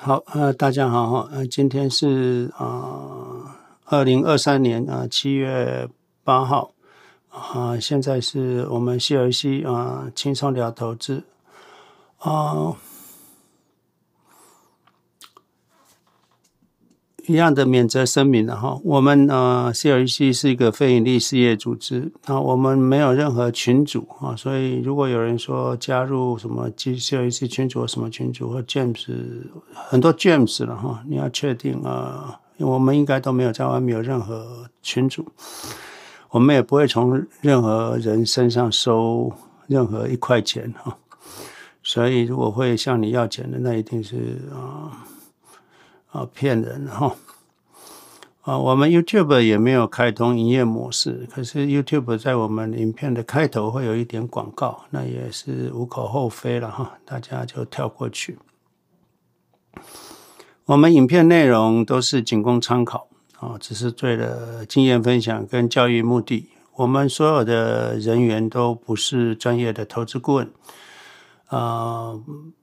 好，呃，大家好哈，呃，今天是啊，二零二三年啊七月八号啊，现在是我们 C 尔西啊轻松聊投资啊。一样的免责声明了哈，我们呃 CLC 是一个非营利事业组织啊，我们没有任何群组啊，所以如果有人说加入什么 CLC 群组什么群组或 James 很多 James 了哈，你要确定啊，我们应该都没有在外面有任何群组，我们也不会从任何人身上收任何一块钱哈，所以如果会向你要钱的，那一定是啊。啊，骗人哈！啊，我们 YouTube 也没有开通营业模式，可是 YouTube 在我们影片的开头会有一点广告，那也是无可厚非了哈，大家就跳过去。我们影片内容都是仅供参考啊，只是为了经验分享跟教育目的。我们所有的人员都不是专业的投资顾问啊，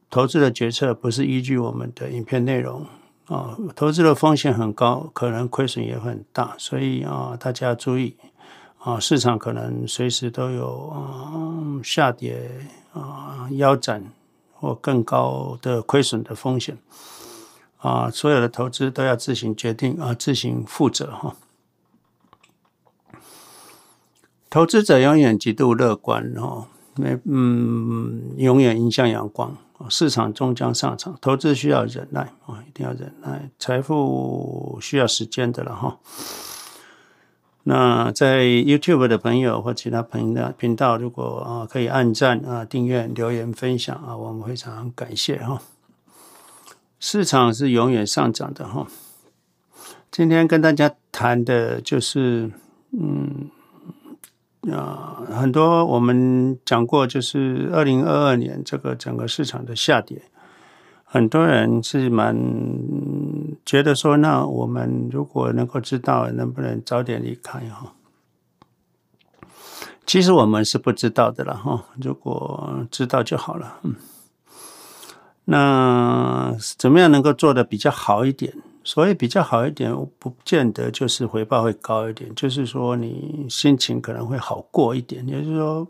投资的决策不是依据我们的影片内容。啊，投资的风险很高，可能亏损也很大，所以啊，大家要注意啊，市场可能随时都有啊下跌啊腰斩或更高的亏损的风险啊，所有的投资都要自行决定啊，自行负责哈。投资者永远极度乐观哦，没嗯，永远迎向阳光。市场终将上涨，投资需要忍耐啊，一定要忍耐。财富需要时间的了哈。那在 YouTube 的朋友或其他朋友的频道，如果啊可以按赞啊、订阅、留言、分享啊，我们非常感谢哈。市场是永远上涨的哈。今天跟大家谈的就是嗯。啊，很多我们讲过，就是二零二二年这个整个市场的下跌，很多人是蛮觉得说，那我们如果能够知道，能不能早点离开哈？其实我们是不知道的了哈，如果知道就好了。嗯，那怎么样能够做得比较好一点？所以比较好一点，不见得就是回报会高一点，就是说你心情可能会好过一点。也就是说，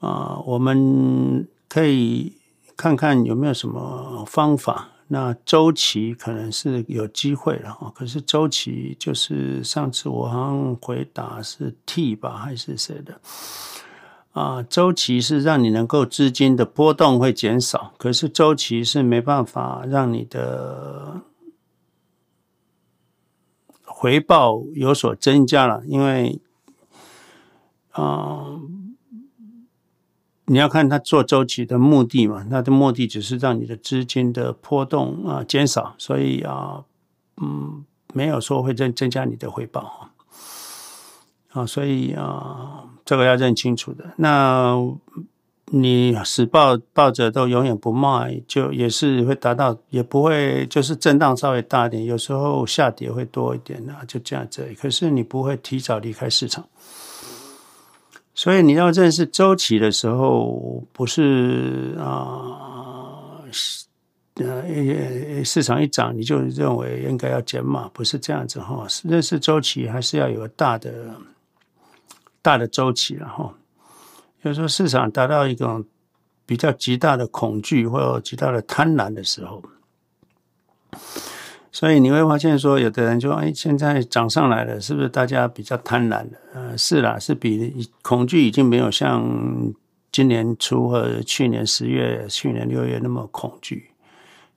啊，我们可以看看有没有什么方法。那周期可能是有机会了啊，可是周期就是上次我好像回答是 T 吧，还是谁的？啊，周期是让你能够资金的波动会减少，可是周期是没办法让你的。回报有所增加了，因为啊、你要看他做周期的目的嘛，他的目的只是让你的资金的波动啊、减少，所以啊，嗯，没有说会增增加你的回报啊，啊，所以啊，这个要认清楚的那。你死抱抱着都永远不卖，就也是会达到，也不会就是震荡稍微大一点，有时候下跌会多一点啊，就这样子。可是你不会提早离开市场，所以你要认识周期的时候，不是啊，呃，市场一涨你就认为应该要减码，不是这样子哈。认识周期还是要有个大的大的周期然后。就是说市场达到一种比较极大的恐惧或极大的贪婪的时候，所以你会发现说，有的人就：“哎，现在涨上来了，是不是大家比较贪婪了？”呃，是啦，是比恐惧已经没有像今年初或者去年十月、去年六月那么恐惧。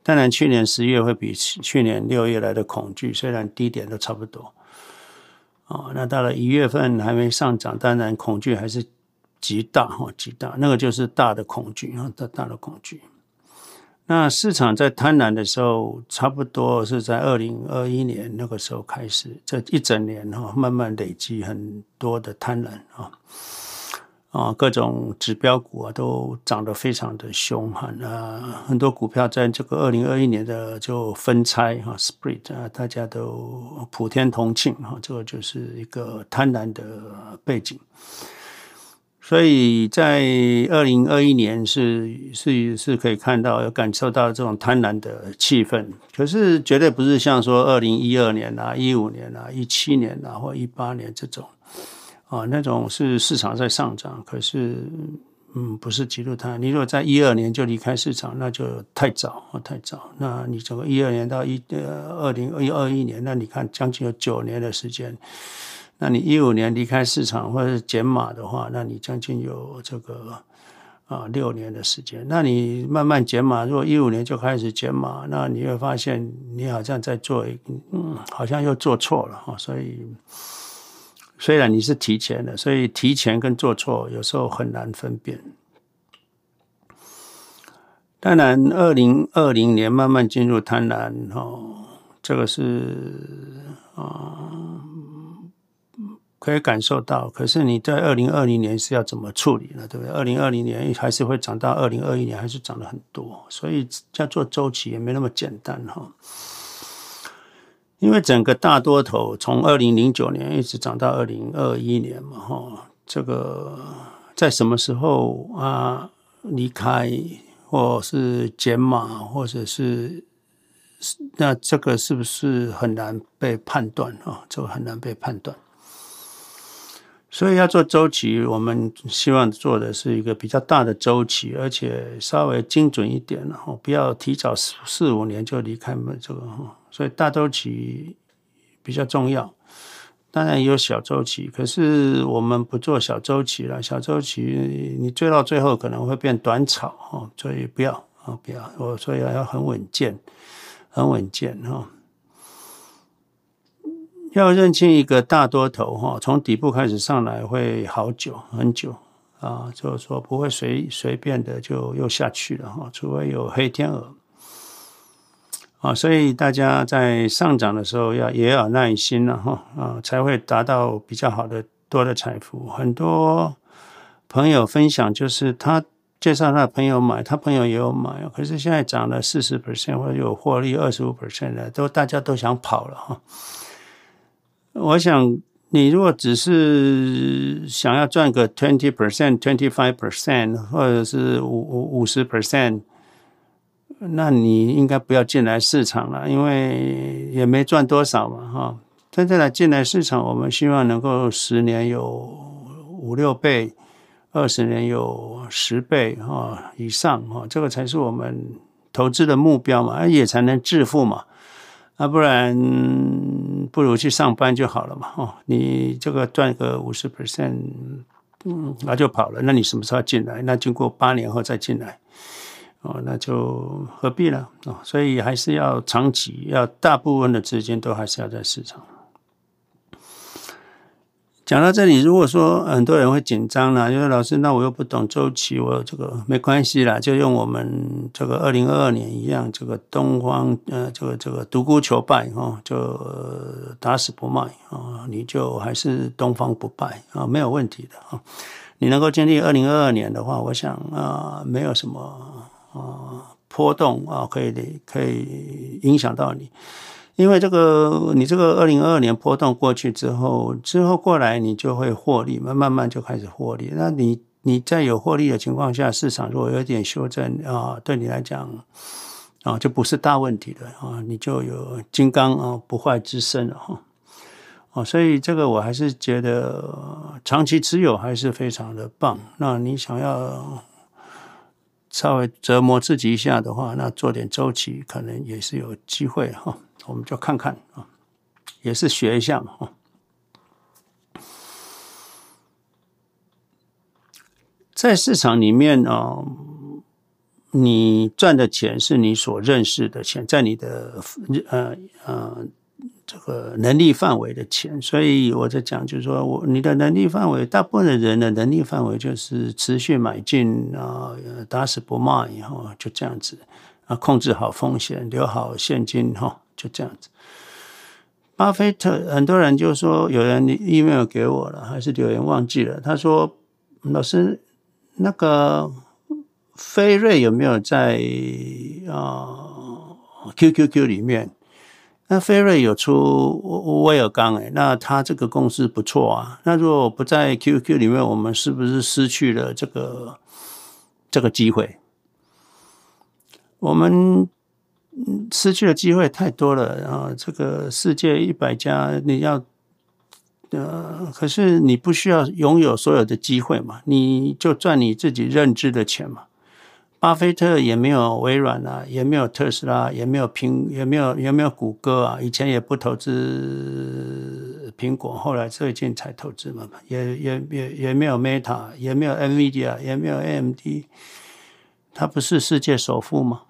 当然，去年十月会比去年六月来的恐惧，虽然低点都差不多。哦，那到了一月份还没上涨，当然恐惧还是。极大哈，极大，那个就是大的恐惧啊，大大的恐惧。那市场在贪婪的时候，差不多是在二零二一年那个时候开始，这一整年哈，慢慢累积很多的贪婪啊啊，各种指标股啊都涨得非常的凶悍啊，很多股票在这个二零二一年的就分拆哈，split 啊，大家都普天同庆哈，这个就是一个贪婪的背景。所以在二零二一年是是是可以看到有感受到这种贪婪的气氛，可是绝对不是像说二零一二年啊、一五年啊、一七年啊或一八年这种啊，那种是市场在上涨，可是嗯不是极度贪婪。你如果在一二年就离开市场，那就太早太早。那你整个一二年到一呃二零二一年，那你看将近有九年的时间。那你一五年离开市场或者是减码的话，那你将近有这个啊六年的时间。那你慢慢减码，如果一五年就开始减码，那你会发现你好像在做，嗯，好像又做错了哈。所以虽然你是提前的，所以提前跟做错有时候很难分辨。当然，二零二零年慢慢进入贪婪哦，这个是啊。可以感受到，可是你在二零二零年是要怎么处理呢？对不对？二零二零年还是会涨到二零二一年，还是涨了很多，所以叫做周期也没那么简单哈。因为整个大多头从二零零九年一直涨到二零二一年嘛，哈，这个在什么时候啊离开，或是减码，或者是那这个是不是很难被判断啊？这个很难被判断。所以要做周期，我们希望做的是一个比较大的周期，而且稍微精准一点，然后不要提早四四五年就离开这个。所以大周期比较重要，当然也有小周期，可是我们不做小周期了。小周期你追到最后可能会变短炒哦，所以不要啊，不要。我所以要很稳健，很稳健哈。要认清一个大多头哈，从底部开始上来会好久很久啊，就是说不会随随便的就又下去了哈，除非有黑天鹅啊，所以大家在上涨的时候要也要耐心了哈啊，才会达到比较好的多的财富。很多朋友分享就是他介绍他的朋友买，他朋友也有买，可是现在涨了四十 percent 或者有获利二十五 percent 的，都大家都想跑了哈。我想，你如果只是想要赚个 twenty percent、twenty five percent，或者是五五五十 percent，那你应该不要进来市场了，因为也没赚多少嘛，哈。真正的进来市场，我们希望能够十年有五六倍，二十年有十倍哈以上哈，这个才是我们投资的目标嘛，也才能致富嘛。那不然不如去上班就好了嘛！哦，你这个赚个五十 percent，嗯，那就跑了。那你什么时候进来？那经过八年后再进来，哦，那就何必呢？哦，所以还是要长期，要大部分的资金都还是要在市场。讲到这里，如果说很多人会紧张了，因为老师，那我又不懂周期，我这个没关系啦，就用我们这个二零二二年一样，这个东方呃，这个这个独孤求败哈，就打死不卖啊，你就还是东方不败啊，没有问题的啊。你能够经历二零二二年的话，我想啊，没有什么啊波动啊，可以可以影响到你。因为这个，你这个二零二二年波动过去之后，之后过来你就会获利慢，慢慢就开始获利。那你你在有获利的情况下，市场如果有点修正啊，对你来讲啊，就不是大问题的啊，你就有金刚啊不坏之身了哈。啊，所以这个我还是觉得长期持有还是非常的棒。那你想要稍微折磨自己一下的话，那做点周期可能也是有机会哈。我们就看看啊，也是学一下嘛。在市场里面啊，你赚的钱是你所认识的钱，在你的呃呃这个能力范围的钱。所以我在讲，就是说我你的能力范围，大部分的人的能力范围就是持续买进啊，打死不卖，以后就这样子啊，控制好风险，留好现金哈。就这样子，巴菲特很多人就说，有人 email 给我了，还是留言忘记了。他说：“老师，那个飞瑞有没有在啊、QQQ 里面？那飞瑞有出威尔刚诶，那他这个公司不错啊。那如果不在 QQ 里面，我们是不是失去了这个这个机会？我们失去的机会太多了。然后这个世界一百家，你要呃，可是你不需要拥有所有的机会嘛？你就赚你自己认知的钱嘛。巴菲特也没有微软啊，也没有特斯拉，也没有苹，也没有也没有谷歌啊。以前也不投资苹果，后来最近才投资嘛。也也也也没有 Meta，也没有 NVIDIA，也没有 AMD。他不是世界首富吗？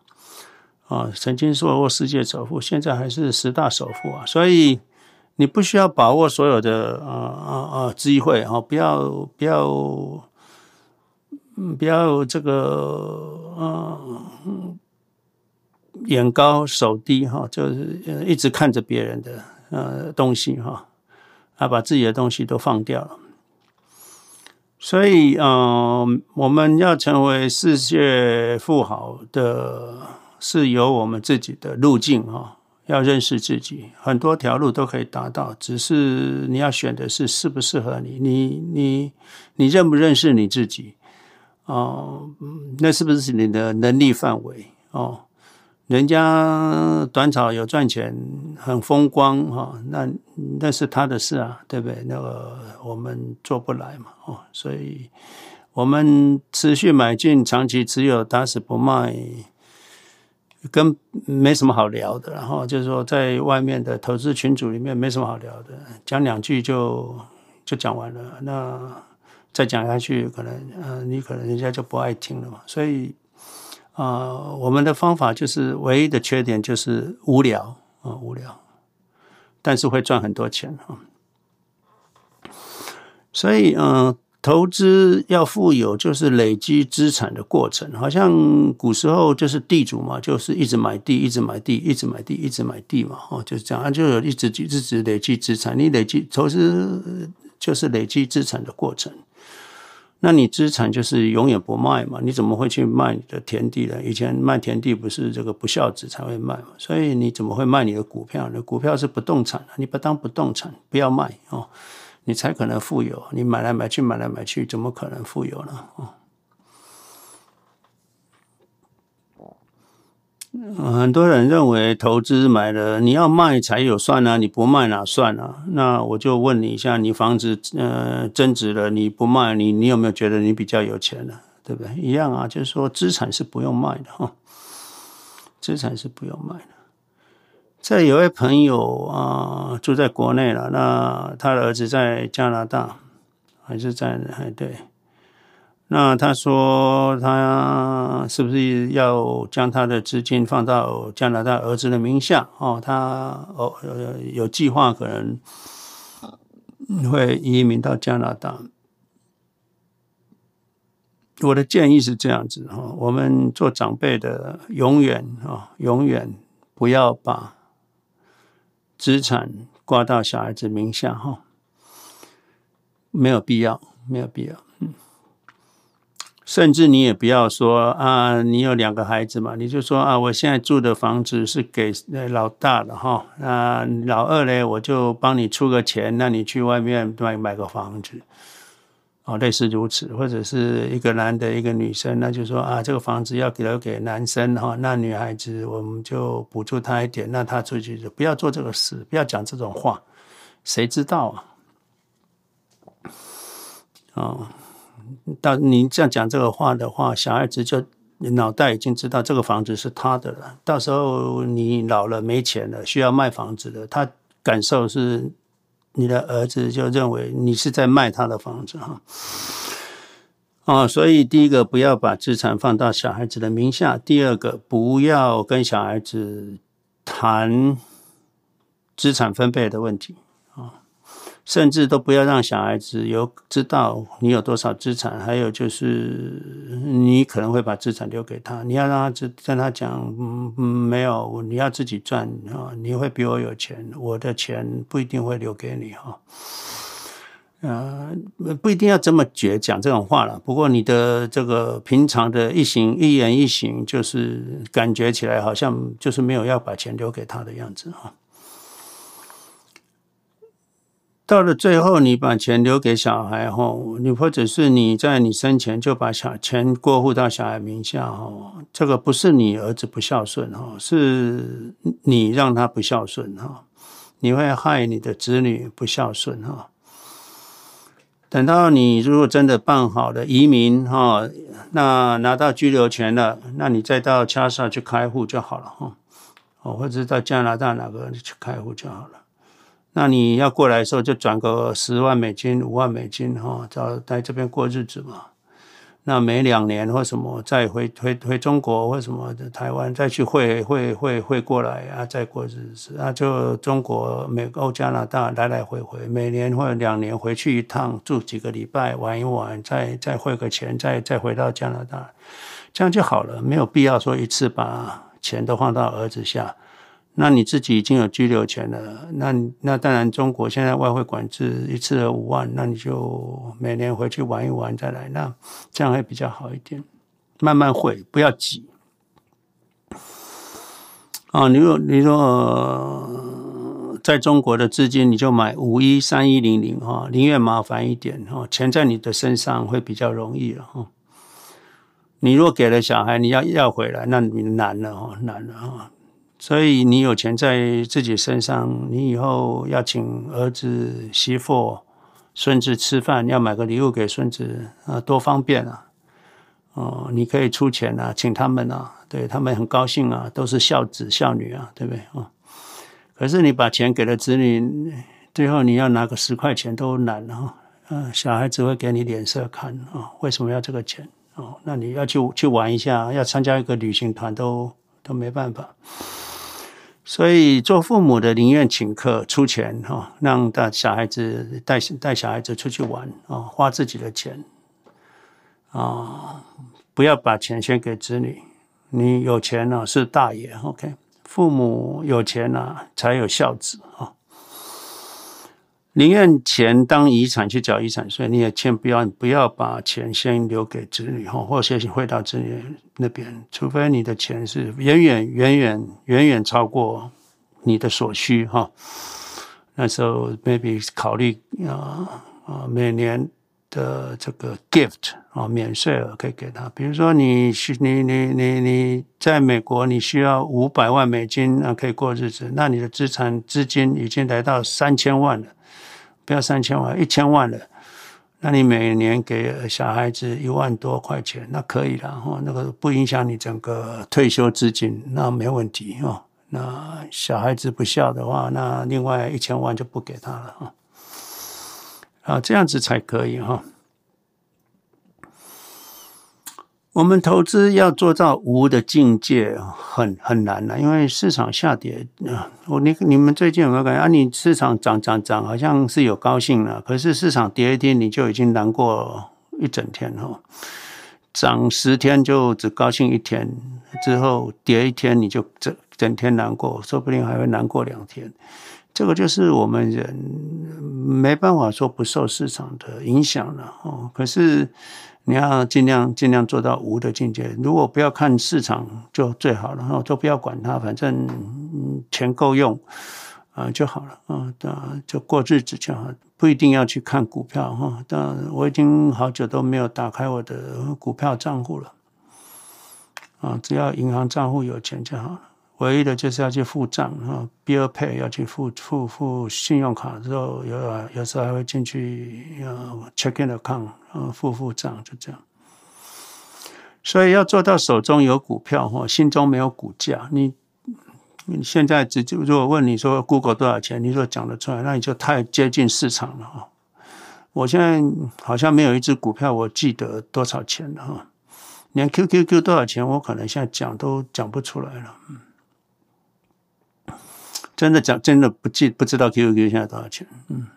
啊，曾经说过世界首富，现在还是十大首富啊。所以你不需要把握所有的啊啊啊机会啊，不要不要。不要这个，嗯，眼高手低哈，就是一直看着别人的呃东西哈，啊，把自己的东西都放掉了。所以，嗯，我们要成为世界富豪的，是有我们自己的路径哈。要认识自己，很多条路都可以达到，只是你要选的是适不适合你，你你你认不认识你自己？哦，那是不是你的能力范围？哦，人家短炒有赚钱，很风光哈、哦，那那是他的事啊，对不对？那个我们做不来嘛，哦，所以我们持续买进，长期持有，打死不卖，跟没什么好聊的。然后就是说，在外面的投资群组里面没什么好聊的，讲两句就就讲完了。那。再讲下去，可能呃，你可能人家就不爱听了嘛。所以啊、我们的方法就是唯一的缺点就是无聊啊、无聊，但是会赚很多钱啊。所以嗯、投资要富有，就是累积资产的过程。好像古时候就是地主嘛，就是一直买地，一直买地，一直买地，一直买地嘛。哦，就是这样，就有一直一直累积资产。你累积投资就是累积资产的过程。那你资产就是永远不卖嘛？你怎么会去卖你的田地呢？以前卖田地不是这个不孝子才会卖嘛？所以你怎么会卖你的股票呢？股票是不动产，你不当不动产，不要卖哦，你才可能富有。你买来买去，买来买去，怎么可能富有呢？哦。很多人认为投资买了你要卖才有算啊，你不卖哪算啊？那我就问你一下，你房子呃增值了，你不卖，你你有没有觉得你比较有钱呢？对不对？一样啊，就是说资产是不用卖的哈，资产是不用卖的。这有位朋友啊，住在国内了，那他的儿子在加拿大，还是在哎对。那他说，他是不是要将他的资金放到加拿大儿子的名下？哦，他哦有计划可能会移民到加拿大。我的建议是这样子哈，我们做长辈的永远啊，永远不要把资产挂到小孩子名下哈，没有必要，没有必要。嗯甚至你也不要说啊，你有两个孩子嘛，你就说啊，我现在住的房子是给老大的哈，那，老二嘞，我就帮你出个钱，那你去外面买买个房子，哦，类似如此，或者是一个男的，一个女生，那就说啊，这个房子要给留给男生哈，那女孩子我们就补助他一点，那他出去就不要做这个事，不要讲这种话，谁知道啊？哦。到你这样讲这个话的话，小孩子就脑袋已经知道这个房子是他的了。到时候你老了没钱了，需要卖房子的，他感受是你的儿子就认为你是在卖他的房子哈。哦，所以第一个不要把资产放到小孩子的名下，第二个不要跟小孩子谈资产分配的问题。甚至都不要让小孩子有知道你有多少资产，还有就是你可能会把资产留给他，你要让他知跟他讲，嗯，没有，你要自己赚啊，你会比我有钱，我的钱不一定会留给你哈，呃，不一定要这么绝讲这种话了。不过你的这个平常的一行一言一行，就是感觉起来好像就是没有要把钱留给他的样子哈。到了最后，你把钱留给小孩哈，你或者是你在你生前就把小钱过户到小孩名下哈，这个不是你儿子不孝顺哈，是你让他不孝顺哈，你会害你的子女不孝顺哈。等到你如果真的办好了移民哈，那拿到居留权了，那你再到加沙去开户就好了哈，哦，或者到加拿大哪个去开户就好了。那你要过来的时候，就转个十万美金、五万美金哈，到在这边过日子嘛。那每两年或什么再回回回中国或什么的台湾，再去汇汇汇汇过来啊，再过日子啊，就中国、美国、加拿大来来回回，每年或者两年回去一趟，住几个礼拜，玩一玩，再再汇个钱，再再回到加拿大，这样就好了，没有必要说一次把钱都放到儿子下。那你自己已经有居留权了，那那当然，中国现在外汇管制一次五万，那你就每年回去玩一玩再来，那这样会比较好一点，慢慢汇，不要急。啊，你说你说在中国的资金，你就买五一三一零零哈，宁愿麻烦一点哈，钱在你的身上会比较容易了哈。你若给了小孩，你要要回来，那你难了哈，难了哈。所以你有钱在自己身上，你以后要请儿子、媳妇、孙子吃饭，要买个礼物给孙子啊，多方便啊！哦，你可以出钱啊，请他们啊，对他们很高兴啊，都是孝子孝女啊，对不对啊？可是你把钱给了子女，最后你要拿个十块钱都难啊！嗯，小孩子会给你脸色看啊，为什么要这个钱？哦，那你要去去玩一下，要参加一个旅行团都都没办法。所以做父母的宁愿请客出钱哈，让大小孩子带带小孩子出去玩啊，花自己的钱啊，不要把钱先给子女。你有钱了是大爷，OK？父母有钱了才有孝子啊。宁愿钱当遗产去缴遗产税，你也千万不要不要把钱先留给子女哈，或者先汇到子女那边，除非你的钱是远远远远远远超过你的所需哈。那时候 maybe 考虑啊啊每年的这个 gift 啊免税额可以给他，比如说你需你你你你在美国你需要五百万美金啊可以过日子，那你的资产资金已经来到三千万了。不要三千万，一千万了，那你每年给小孩子一万多块钱，那可以了哈，那个不影响你整个退休资金，那没问题哈。那小孩子不孝的话，那另外一千万就不给他了哈。啊，这样子才可以哈。我们投资要做到无的境界很很难了，因为市场下跌，我你你们最近有没有感觉啊？你市场涨涨涨，好像是有高兴了，可是市场跌一天，你就已经难过一整天哈。涨十天就只高兴一天，之后跌一天你就整整天难过，说不定还会难过两天。这个就是我们人没办法说不受市场的影响了哦。可是。你要尽量尽量做到无的境界。如果不要看市场就最好了哈，就不要管它，反正钱够用啊就好了啊，就过日子就好，不一定要去看股票哈。但我已经好久都没有打开我的股票账户了啊，只要银行账户有钱就好了。唯一的就是要去付账啊，bill pay 要去付付付信用卡之后，有有时候还会进去要 check in account 啊，付付账就这样。所以要做到手中有股票哈，心中没有股价。你你现在只就如果问你说 Google 多少钱，你说讲得出来，那你就太接近市场了哈。我现在好像没有一只股票我记得多少钱了哈，连 QQQ 多少钱，我可能现在讲都讲不出来了。真的讲，真的不记不知道 QQQ 现在多少钱？嗯，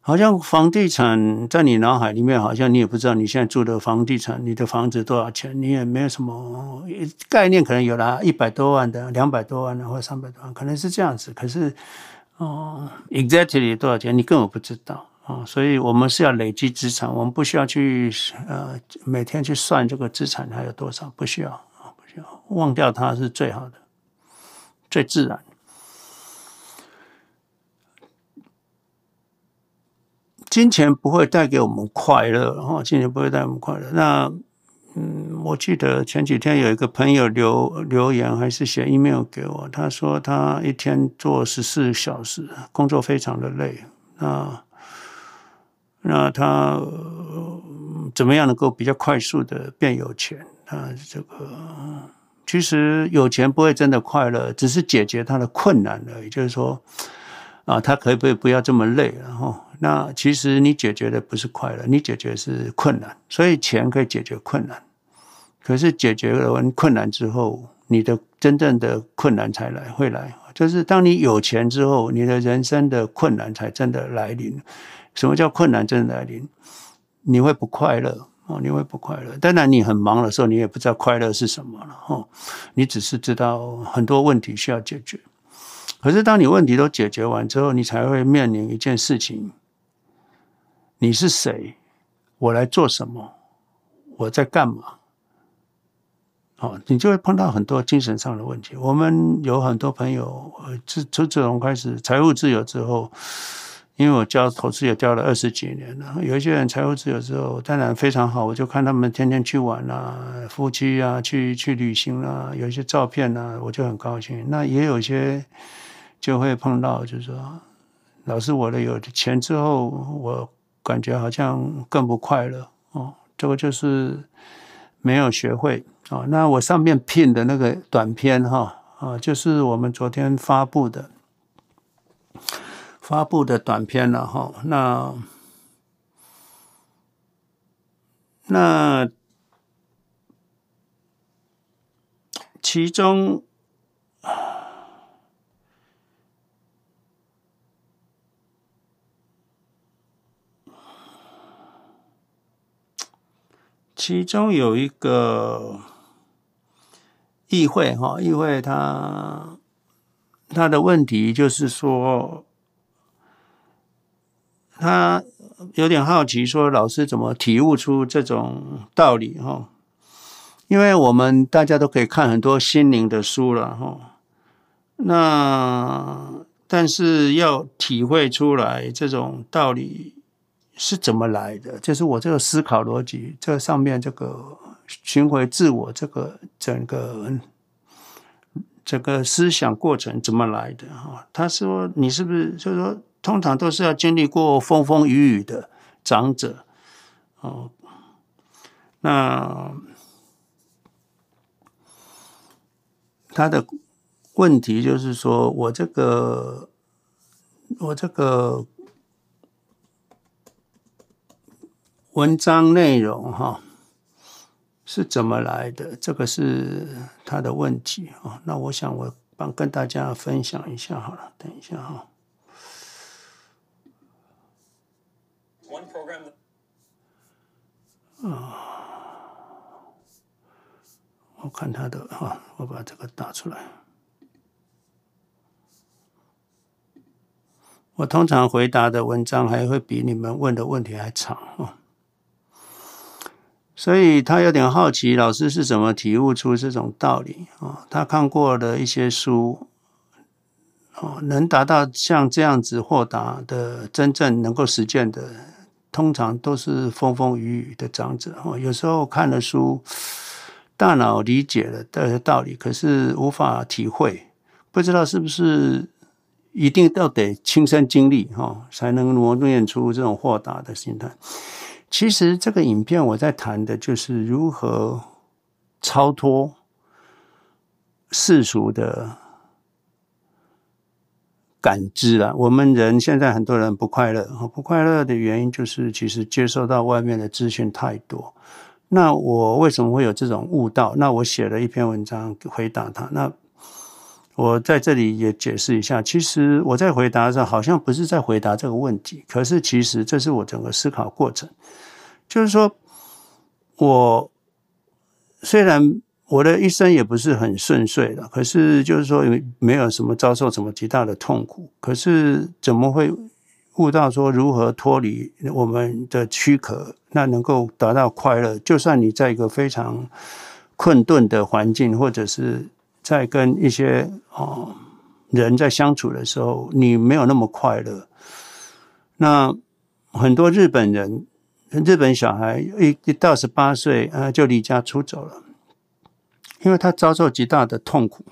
好像房地产在你脑海里面，好像你也不知道你现在住的房地产，你的房子多少钱？你也没有什么概念，可能有啦，一百多万的，两百多万的，或三百多万，可能是这样子。可是，哦，exactly 多少钱，你根本不知道啊。所以我们是要累积资产，我们不需要去呃每天去算这个资产还有多少，不需要啊，不需要，忘掉它是最好的，最自然。金钱不会带给我们快乐，哈，金钱不会带我们快乐。那，嗯，我记得前几天有一个朋友留留言，还是写 email 给我，他说他一天做十四小时，工作非常的累。那，那他怎么样能够比较快速的变有钱？他这个。其实有钱不会真的快乐，只是解决他的困难而已。就是说，啊，他可以不可以不要这么累？然后，那其实你解决的不是快乐，你解决的是困难。所以钱可以解决困难，可是解决了困难之后，你的真正的困难才来会来。就是当你有钱之后，你的人生的困难才真的来临。什么叫困难真的来临？你会不快乐。哦，你会不快乐。当然，你很忙的时候，你也不知道快乐是什么了。哦，你只是知道很多问题需要解决。可是，当你问题都解决完之后，你才会面临一件事情：你是谁？我来做什么？我在干嘛？哦，你就会碰到很多精神上的问题。我们有很多朋友，自从自从开始财务自由之后。因为我教投资也教了二十几年了，有一些人财务自由之后，当然非常好，我就看他们天天去玩啦，夫妻啊，去去旅行啦，有一些照片啊，我就很高兴。那也有一些就会碰到，就是说，老师，我的有钱之后，我感觉好像更不快乐哦。这个就是没有学会哦。那我上面拼的那个短片哈啊，就是我们昨天发布的。发布的短片了哈，那那其中啊其中有一个议会哈，议会他他的问题就是说。他有点好奇，说老师怎么体悟出这种道理？哈，因为我们大家都可以看很多心灵的书了，哈。那但是要体会出来这种道理是怎么来的？就是我这个思考逻辑，这上面这个寻回自我，这个整个这个思想过程怎么来的？哈，他说你是不是就是说？通常都是要经历过风风雨雨的长者，哦，那他的问题就是说，我这个我这个文章内容哈是怎么来的？这个是他的问题啊。那我想我帮跟大家分享一下好了，等一下哈。啊，我看他的哈，我把这个打出来。我通常回答的文章还会比你们问的问题还长哦。所以他有点好奇，老师是怎么体悟出这种道理啊？他看过的一些书，哦，能达到像这样子豁达的，真正能够实践的。通常都是风风雨雨的长者哦，有时候看了书，大脑理解了的道理，可是无法体会，不知道是不是一定都得亲身经历哈，才能磨练出这种豁达的心态。其实这个影片我在谈的就是如何超脱世俗的。感知了，我们人现在很多人不快乐，不快乐的原因就是其实接受到外面的资讯太多。那我为什么会有这种悟道？那我写了一篇文章回答他。那我在这里也解释一下，其实我在回答的时候好像不是在回答这个问题，可是其实这是我整个思考过程，就是说我虽然。我的一生也不是很顺遂的，可是就是说没有什么遭受什么极大的痛苦，可是怎么会悟到说如何脱离我们的躯壳，那能够达到快乐？就算你在一个非常困顿的环境，或者是在跟一些哦人在相处的时候，你没有那么快乐，那很多日本人，日本小孩一一到十八岁啊，就离家出走了，因为他遭受极大的痛苦。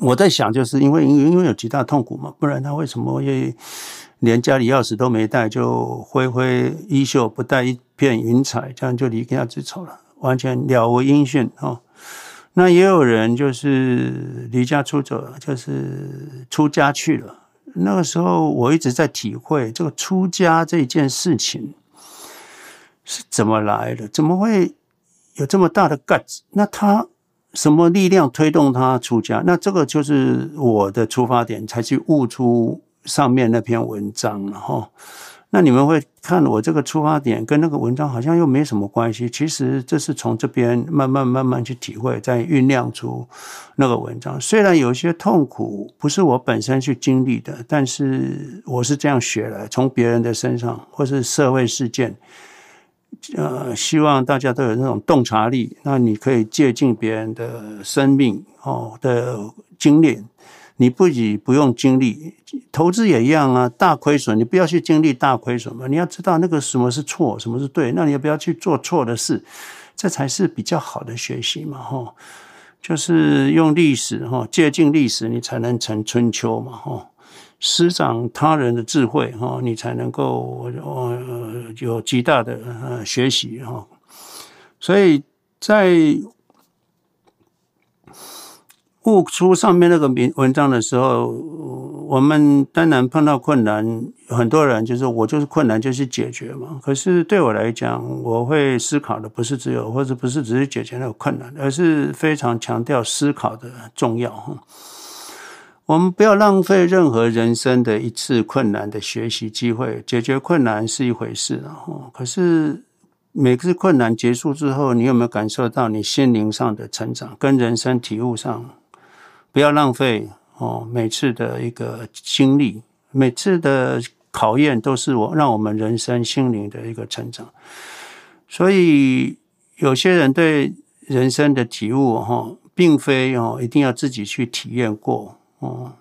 我在想，就是因为因为有极大痛苦嘛，不然他为什么会连家里钥匙都没带，就挥挥衣袖，不带一片云彩，这样就离家出走了，完全了无音讯哦。那也有人就是离家出走，就是出家去了。那个时候我一直在体会这个出家这件事情是怎么来的，怎么会有这么大的 guts？那他什么力量推动他出家？那这个就是我的出发点，才去悟出上面那篇文章了哈。那你们会看我这个出发点跟那个文章好像又没什么关系。其实这是从这边慢慢慢慢去体会，再酝酿出那个文章。虽然有些痛苦不是我本身去经历的，但是我是这样学来，从别人的身上或是社会事件，呃，希望大家都有那种洞察力。那你可以借鉴别人的生命哦的经历。你不仅不用经历，投资也一样啊。大亏损，你不要去经历大亏损嘛。你要知道那个什么是错，什么是对，那你也不要去做错的事，这才是比较好的学习嘛。哈，就是用历史哈，借鉴历史，你才能成春秋嘛。哈，师长他人的智慧哈，你才能够呃有极大的学习哈。所以在。悟出上面那个文文章的时候，我们当然碰到困难，很多人就是我就是困难就是解决嘛。可是对我来讲，我会思考的不是只有，或者不是只是解决那个困难，而是非常强调思考的重要哈。我们不要浪费任何人生的一次困难的学习机会，解决困难是一回事哈。可是每次困难结束之后，你有没有感受到你心灵上的成长跟人生体悟上？不要浪费哦！每次的一个经历，每次的考验，都是我让我们人生心灵的一个成长。所以，有些人对人生的体悟，哈，并非哦一定要自己去体验过哦。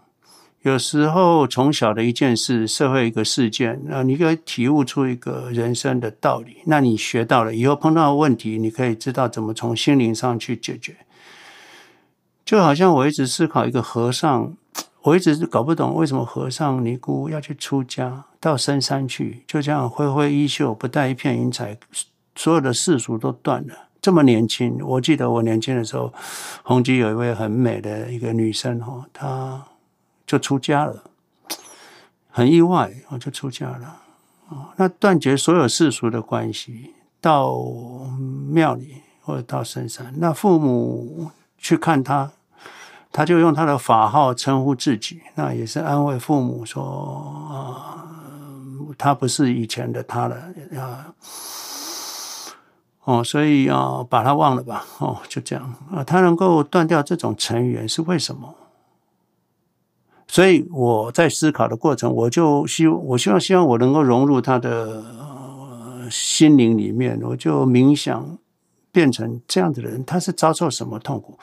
有时候，从小的一件事，社会一个事件，那你可以体悟出一个人生的道理。那你学到了以后，碰到问题，你可以知道怎么从心灵上去解决。就好像我一直思考一个和尚，我一直搞不懂为什么和尚尼姑要去出家到深山去，就这样挥挥衣袖，不带一片云彩，所有的世俗都断了。这么年轻，我记得我年轻的时候，弘基有一位很美的一个女生哈，她就出家了，很意外，我就出家了啊。那断绝所有世俗的关系，到庙里或者到深山，那父母。去看他，他就用他的法号称呼自己，那也是安慰父母说啊，他不是以前的他了啊，哦，所以啊，把他忘了吧，哦，就这样啊，他能够断掉这种尘缘是为什么？所以我在思考的过程，我就希我希望希望我能够融入他的心灵里面，我就冥想。变成这样的人，他是遭受什么痛苦？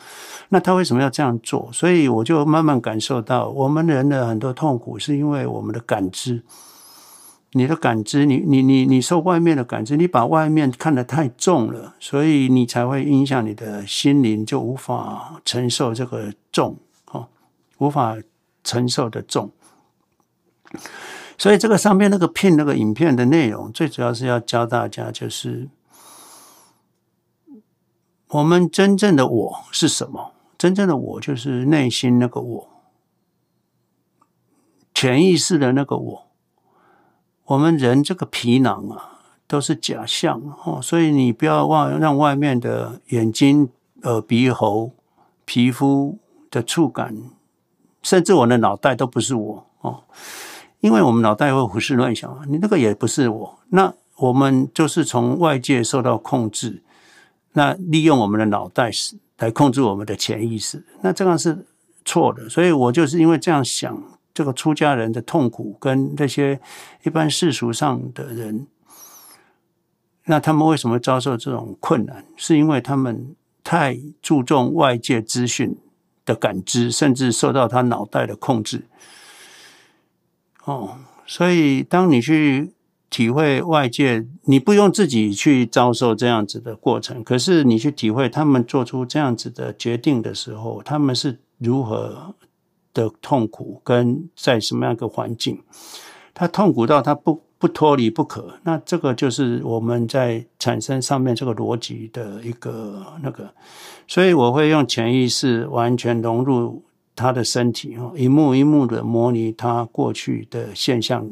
那他为什么要这样做？所以我就慢慢感受到，我们人的很多痛苦是因为我们的感知。你的感知，你你你你受外面的感知，你把外面看得太重了，所以你才会影响你的心灵，就无法承受这个重，哦，无法承受的重。所以这个上面那个片那个影片的内容，最主要是要教大家就是。我们真正的我是什么？真正的我就是内心那个我，潜意识的那个我。我们人这个皮囊啊，都是假象哦，所以你不要忘让外面的眼睛、耳、鼻、喉、皮肤的触感，甚至我的脑袋都不是我哦，因为我们脑袋会胡思乱想，你那个也不是我。那我们就是从外界受到控制。那利用我们的脑袋来控制我们的潜意识，那这样是错的。所以我就是因为这样想，这个出家人的痛苦跟这些一般世俗上的人，那他们为什么遭受这种困难？是因为他们太注重外界资讯的感知，甚至受到他脑袋的控制。哦，所以当你去体会外界，你不用自己去遭受这样子的过程，可是你去体会他们做出这样子的决定的时候，他们是如何的痛苦，跟在什么样一个环境，他痛苦到他不不脱离不可。那这个就是我们在产生上面这个逻辑的一个那个，所以我会用潜意识完全融入他的身体，一幕一幕的模拟他过去的现象。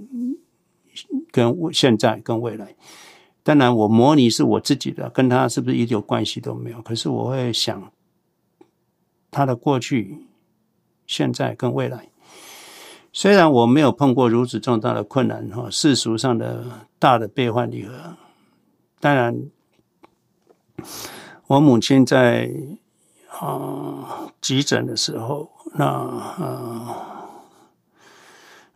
跟现在跟未来，当然我模拟是我自己的，跟他是不是一点关系都没有。可是我会想他的过去、现在跟未来。虽然我没有碰过如此重大的困难哈，世俗上的大的悲欢离合。当然，我母亲在啊、急诊的时候，那啊。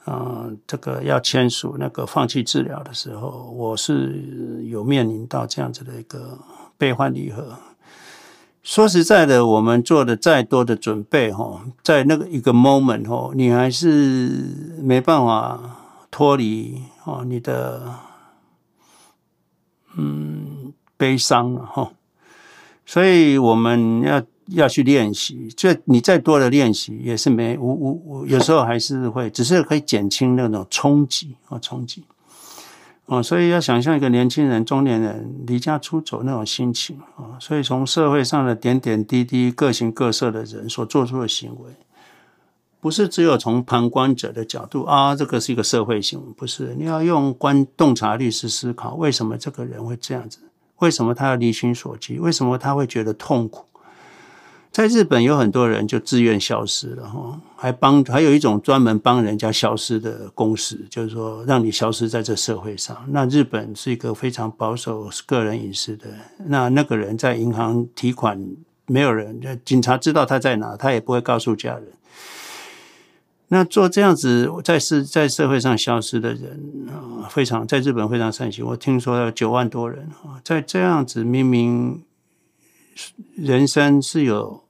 嗯，这个要签署那个放弃治疗的时候，我是有面临到这样子的一个悲欢离合。说实在的，我们做的再多的准备，哈，在那个一个 moment，哈，你还是没办法脱离哦你的嗯悲伤了，哈。所以我们要。要去练习，就你再多的练习也是没无无无，有时候还是会，只是可以减轻那种冲击啊冲击，啊，所以要想象一个年轻人、中年人离家出走那种心情啊，所以从社会上的点点滴滴、各形各色的人所做出的行为，不是只有从旁观者的角度啊，这个是一个社会行为，不是，你要用观洞察力去思考，为什么这个人会这样子？为什么他要离群所居？为什么他会觉得痛苦？在日本有很多人就自愿消失了哈，还帮还有一种专门帮人家消失的公司，就是说让你消失在这社会上。那日本是一个非常保守个人隐私的，那那个人在银行提款，没有人，警察知道他在哪，他也不会告诉家人。那做这样子在是在社会上消失的人啊，非常在日本非常盛行。我听说有九万多人啊，在这样子明明。人生是有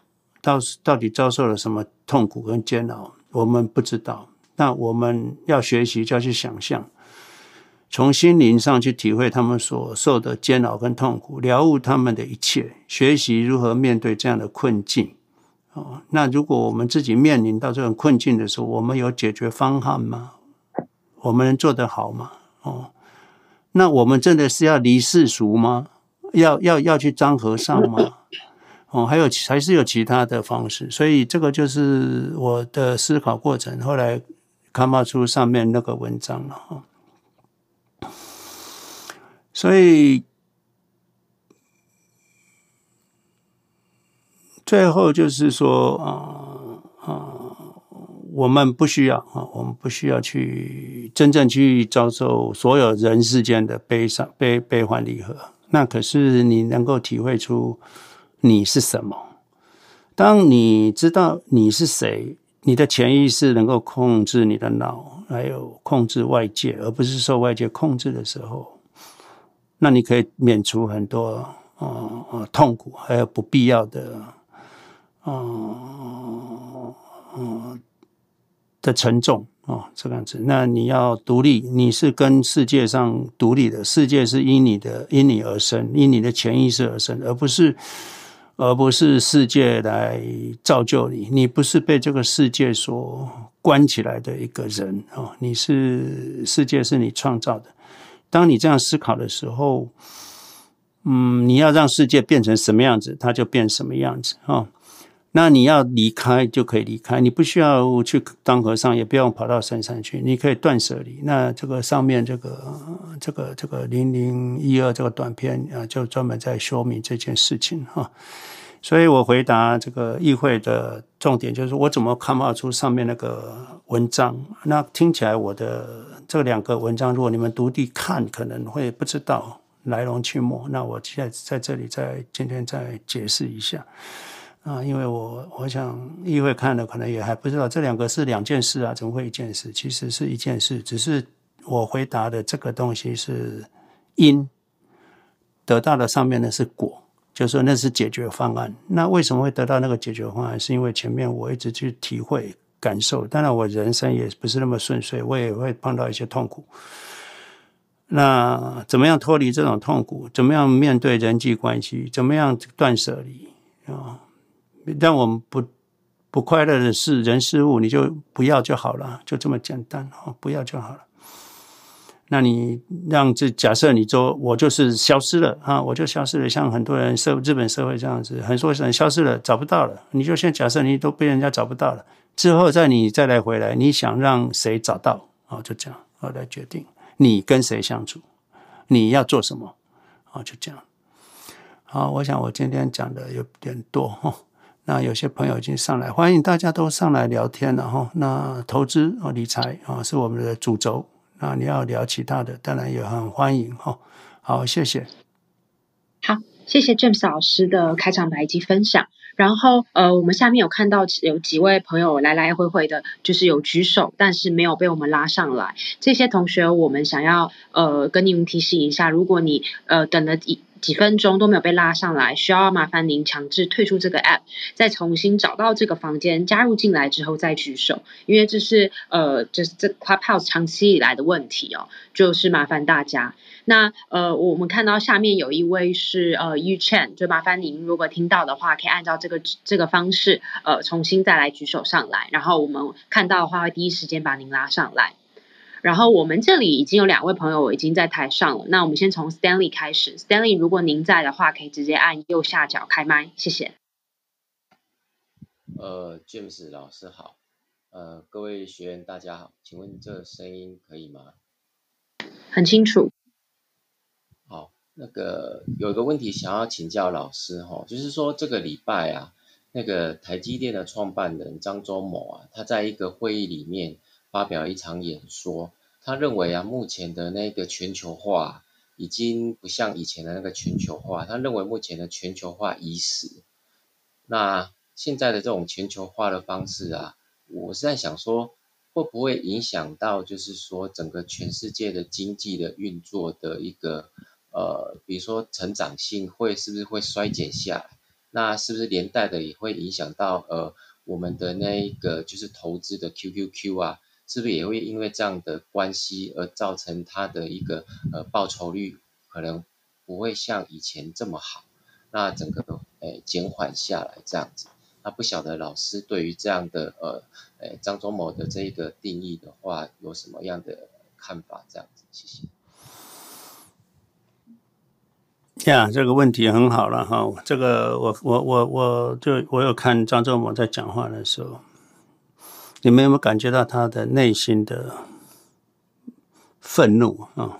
到到底遭受了什么痛苦跟煎熬，我们不知道。那我们要学习，就要去想象，从心灵上去体会他们所受的煎熬跟痛苦，了悟他们的一切，学习如何面对这样的困境。哦，那如果我们自己面临到这种困境的时候，我们有解决方案吗？我们能做得好吗？哦，那我们真的是要离世俗吗？要要要去当和尚吗？哦，还有还是有其他的方式，所以这个就是我的思考过程。后来看发出上面那个文章了哈，所以最后就是说啊啊、我们不需要啊，我们不需要去真正去遭受所有人世间的悲伤、悲悲欢离合。那可是你能够体会出你是什么？当你知道你是谁，你的潜意识能够控制你的脑，还有控制外界，而不是受外界控制的时候，那你可以免除很多呃呃痛苦，还有不必要的嗯嗯、的沉重。哦，这个样子，那你要独立，你是跟世界上独立的，世界是因你的因你而生，因你的潜意识而生，而不是而不是世界来造就你，你不是被这个世界所关起来的一个人哦，你是世界是你创造的。当你这样思考的时候，嗯，你要让世界变成什么样子，它就变什么样子啊。那你要离开就可以离开，你不需要去当和尚，也不用跑到深山去，你可以断舍离。那这个上面这个这个这个零零一二这个短片啊，就专门在说明这件事情哈。所以我回答这个议会的重点就是，我怎么看不出上面那个文章？那听起来我的这两个文章，如果你们独立看，可能会不知道来龙去脉。那我现在在这里再今天再解释一下。啊，因为我我想议会看的，可能也还不知道这两个是两件事啊，怎么会一件事？其实是一件事，只是我回答的这个东西是因，得到的上面的是果，就说那是解决方案。那为什么会得到那个解决方案？是因为前面我一直去体会感受，当然我人生也不是那么顺遂，我也会碰到一些痛苦。那怎么样脱离这种痛苦？怎么样面对人际关系？怎么样断舍离啊？让我们不不快乐的事、人、事物，你就不要就好了，就这么简单啊！不要就好了。那你让这假设你说我就是消失了啊，我就消失了，像很多人社日本社会这样子，很多人消失了，找不到了。你就先假设你都被人家找不到了，之后再你再来回来，你想让谁找到啊？就这样啊来决定你跟谁相处，你要做什么啊？就这样。好，我想我今天讲的有点多哈。那有些朋友已经上来，欢迎大家都上来聊天了哈。那投资啊理财啊是我们的主轴。啊，你要聊其他的，当然也很欢迎哈。好，谢谢。好，谢谢 James 老师的开场白及分享。然后，呃，我们下面有看到有几位朋友来来回回的，就是有举手，但是没有被我们拉上来。这些同学，我们想要呃跟你们提醒一下，如果你呃等了一几分钟都没有被拉上来，需要麻烦您强制退出这个 app，再重新找到这个房间加入进来之后再举手，因为这是呃就是这 Clubhouse 长期以来的问题哦，就是麻烦大家。那呃我们看到下面有一位是呃 Yu Chen，就麻烦您如果听到的话，可以按照这个这个方式呃重新再来举手上来，然后我们看到的话会第一时间把您拉上来。然后我们这里已经有两位朋友已经在台上了，那我们先从 Stanley 开始。Stanley，如果您在的话，可以直接按右下角开麦，谢谢。呃，James 老师好，呃，各位学员大家好，请问这声音可以吗？很清楚。好，那个有一个问题想要请教老师哈，就是说这个礼拜啊，那个台积电的创办人张忠谋啊，他在一个会议里面。发表一场演说，他认为啊，目前的那个全球化已经不像以前的那个全球化。他认为目前的全球化已死。那现在的这种全球化的方式啊，我是在想说，会不会影响到，就是说整个全世界的经济的运作的一个呃，比如说成长性会是不是会衰减下来？那是不是连带的也会影响到呃我们的那一个就是投资的 QQQ 啊？是不是也会因为这样的关系而造成他的一个呃报酬率可能不会像以前这么好，那整个都诶减缓下来这样子。那不晓得老师对于这样的呃诶张忠谋的这一个定义的话有什么样的看法？这样子，谢谢。呀，这个问题很好了哈，这个我我我我就我有看张忠谋在讲话的时候。你们有没有感觉到他的内心的愤怒啊？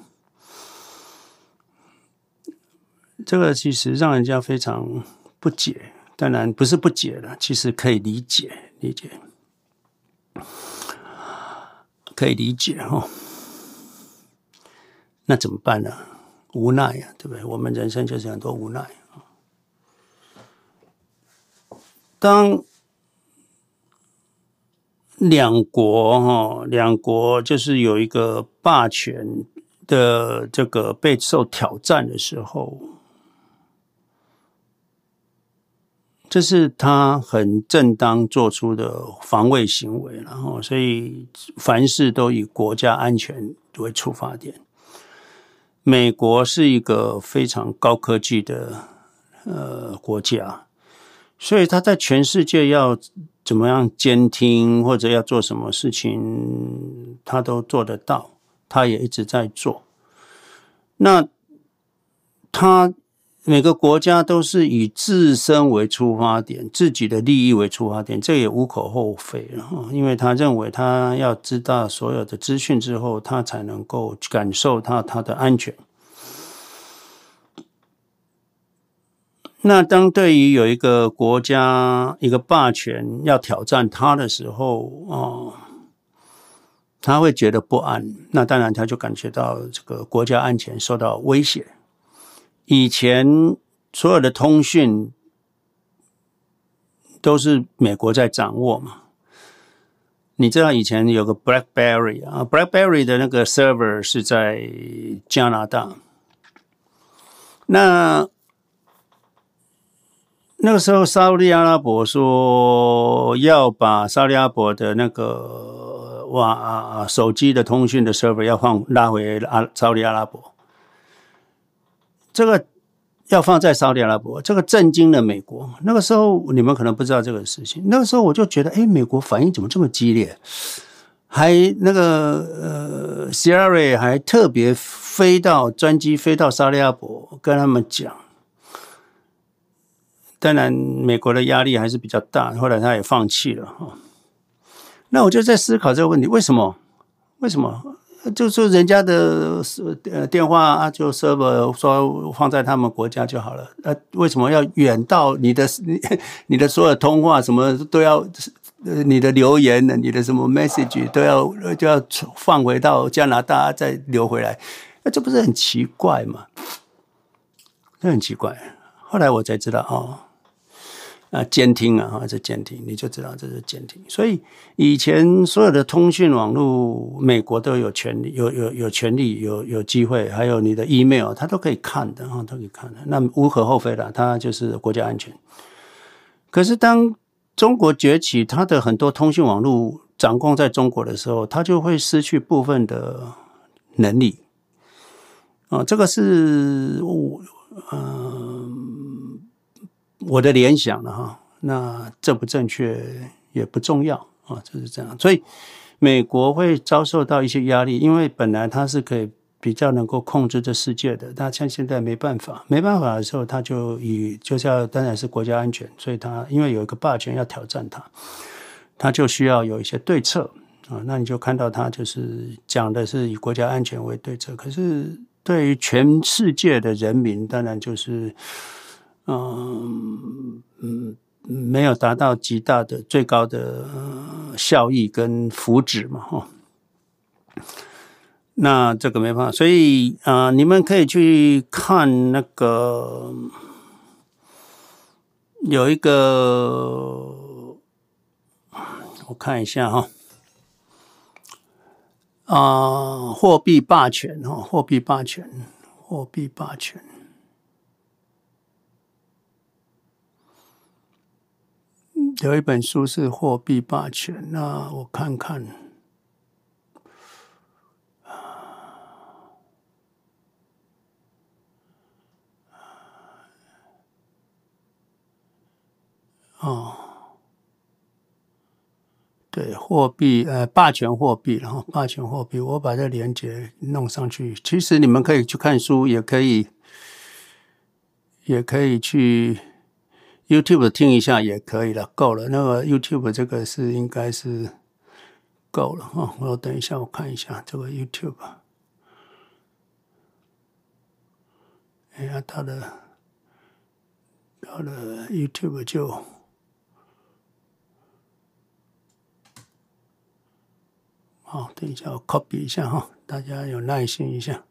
这个其实让人家非常不解。当然不是不解了，其实可以理解，理解，可以理解哈。那怎么办呢？无奈呀，对不对？我们人生就是很多无奈啊。当两国哈，两国就是有一个霸权的这个备受挑战的时候，这是他很正当做出的防卫行为，然后所以凡事都以国家安全为出发点。美国是一个非常高科技的呃国家，所以他在全世界要。怎么样监听或者要做什么事情，他都做得到，他也一直在做。那他每个国家都是以自身为出发点，自己的利益为出发点，这也无可厚非。因为他认为他要知道所有的资讯之后，他才能够感受到他的安全。那当对于有一个国家一个霸权要挑战他的时候，哦，他会觉得不安。那当然，他就感觉到这个国家安全受到威胁。以前所有的通讯都是美国在掌握嘛。你知道以前有个 BlackBerry 啊，BlackBerry 的那个 server 是在加拿大。那那个时候，沙乌地阿拉伯说要把沙利阿拉伯的那个哇，手机的通讯的 server 要放拉回阿沙特阿拉伯，这个要放在沙特阿拉伯，这个震惊了美国。那个时候你们可能不知道这个事情，那个时候我就觉得，哎，美国反应怎么这么激烈？还那个呃，Siri 还特别飞到专机飞到沙特阿拉伯跟他们讲。当然，美国的压力还是比较大，后来他也放弃了哈。那我就在思考这个问题：为什么？为什么？就说人家的呃电话啊，就 server 说放在他们国家就好了。呃，为什么要远到你的你 你的所有通话什么都要呃你的留言呢？你的什么 message 都要就要放回到加拿大再留回来？那这不是很奇怪吗？这很奇怪。后来我才知道哦。啊，监听啊，这监听你就知道这是监听。所以以前所有的通讯网络，美国都有权利，有有有权利，有有机会，还有你的 email，它都可以看的啊，都可以看的。那无可厚非的，它就是国家安全。可是当中国崛起，它的很多通讯网络掌控在中国的时候，它就会失去部分的能力。啊，这个是我嗯。我的联想了哈，那正不正确也不重要啊，就是这样。所以美国会遭受到一些压力，因为本来它是可以比较能够控制这世界的，但像现在没办法，没办法的时候，他就以就是要当然是国家安全，所以他因为有一个霸权要挑战他，他就需要有一些对策啊。那你就看到他就是讲的是以国家安全为对策，可是对于全世界的人民，当然就是。嗯嗯，没有达到极大的最高的效益跟福祉嘛，哈。那这个没办法，所以啊、你们可以去看那个有一个，我看一下哈，啊、货币霸权哈，货币霸权，货币霸权。有一本书是货币霸权，那我看看。哦，对，货币呃，霸权货币，然后霸权货币，我把这链接弄上去。其实你们可以去看书，也可以，也可以去。YouTube 听一下也可以了，够了。那个 YouTube 这个是应该是够了啊。我等一下，我看一下这个 YouTube。哎呀，他的他的 YouTube 就好。等一下，我 copy 一下哈，大家有耐心一下。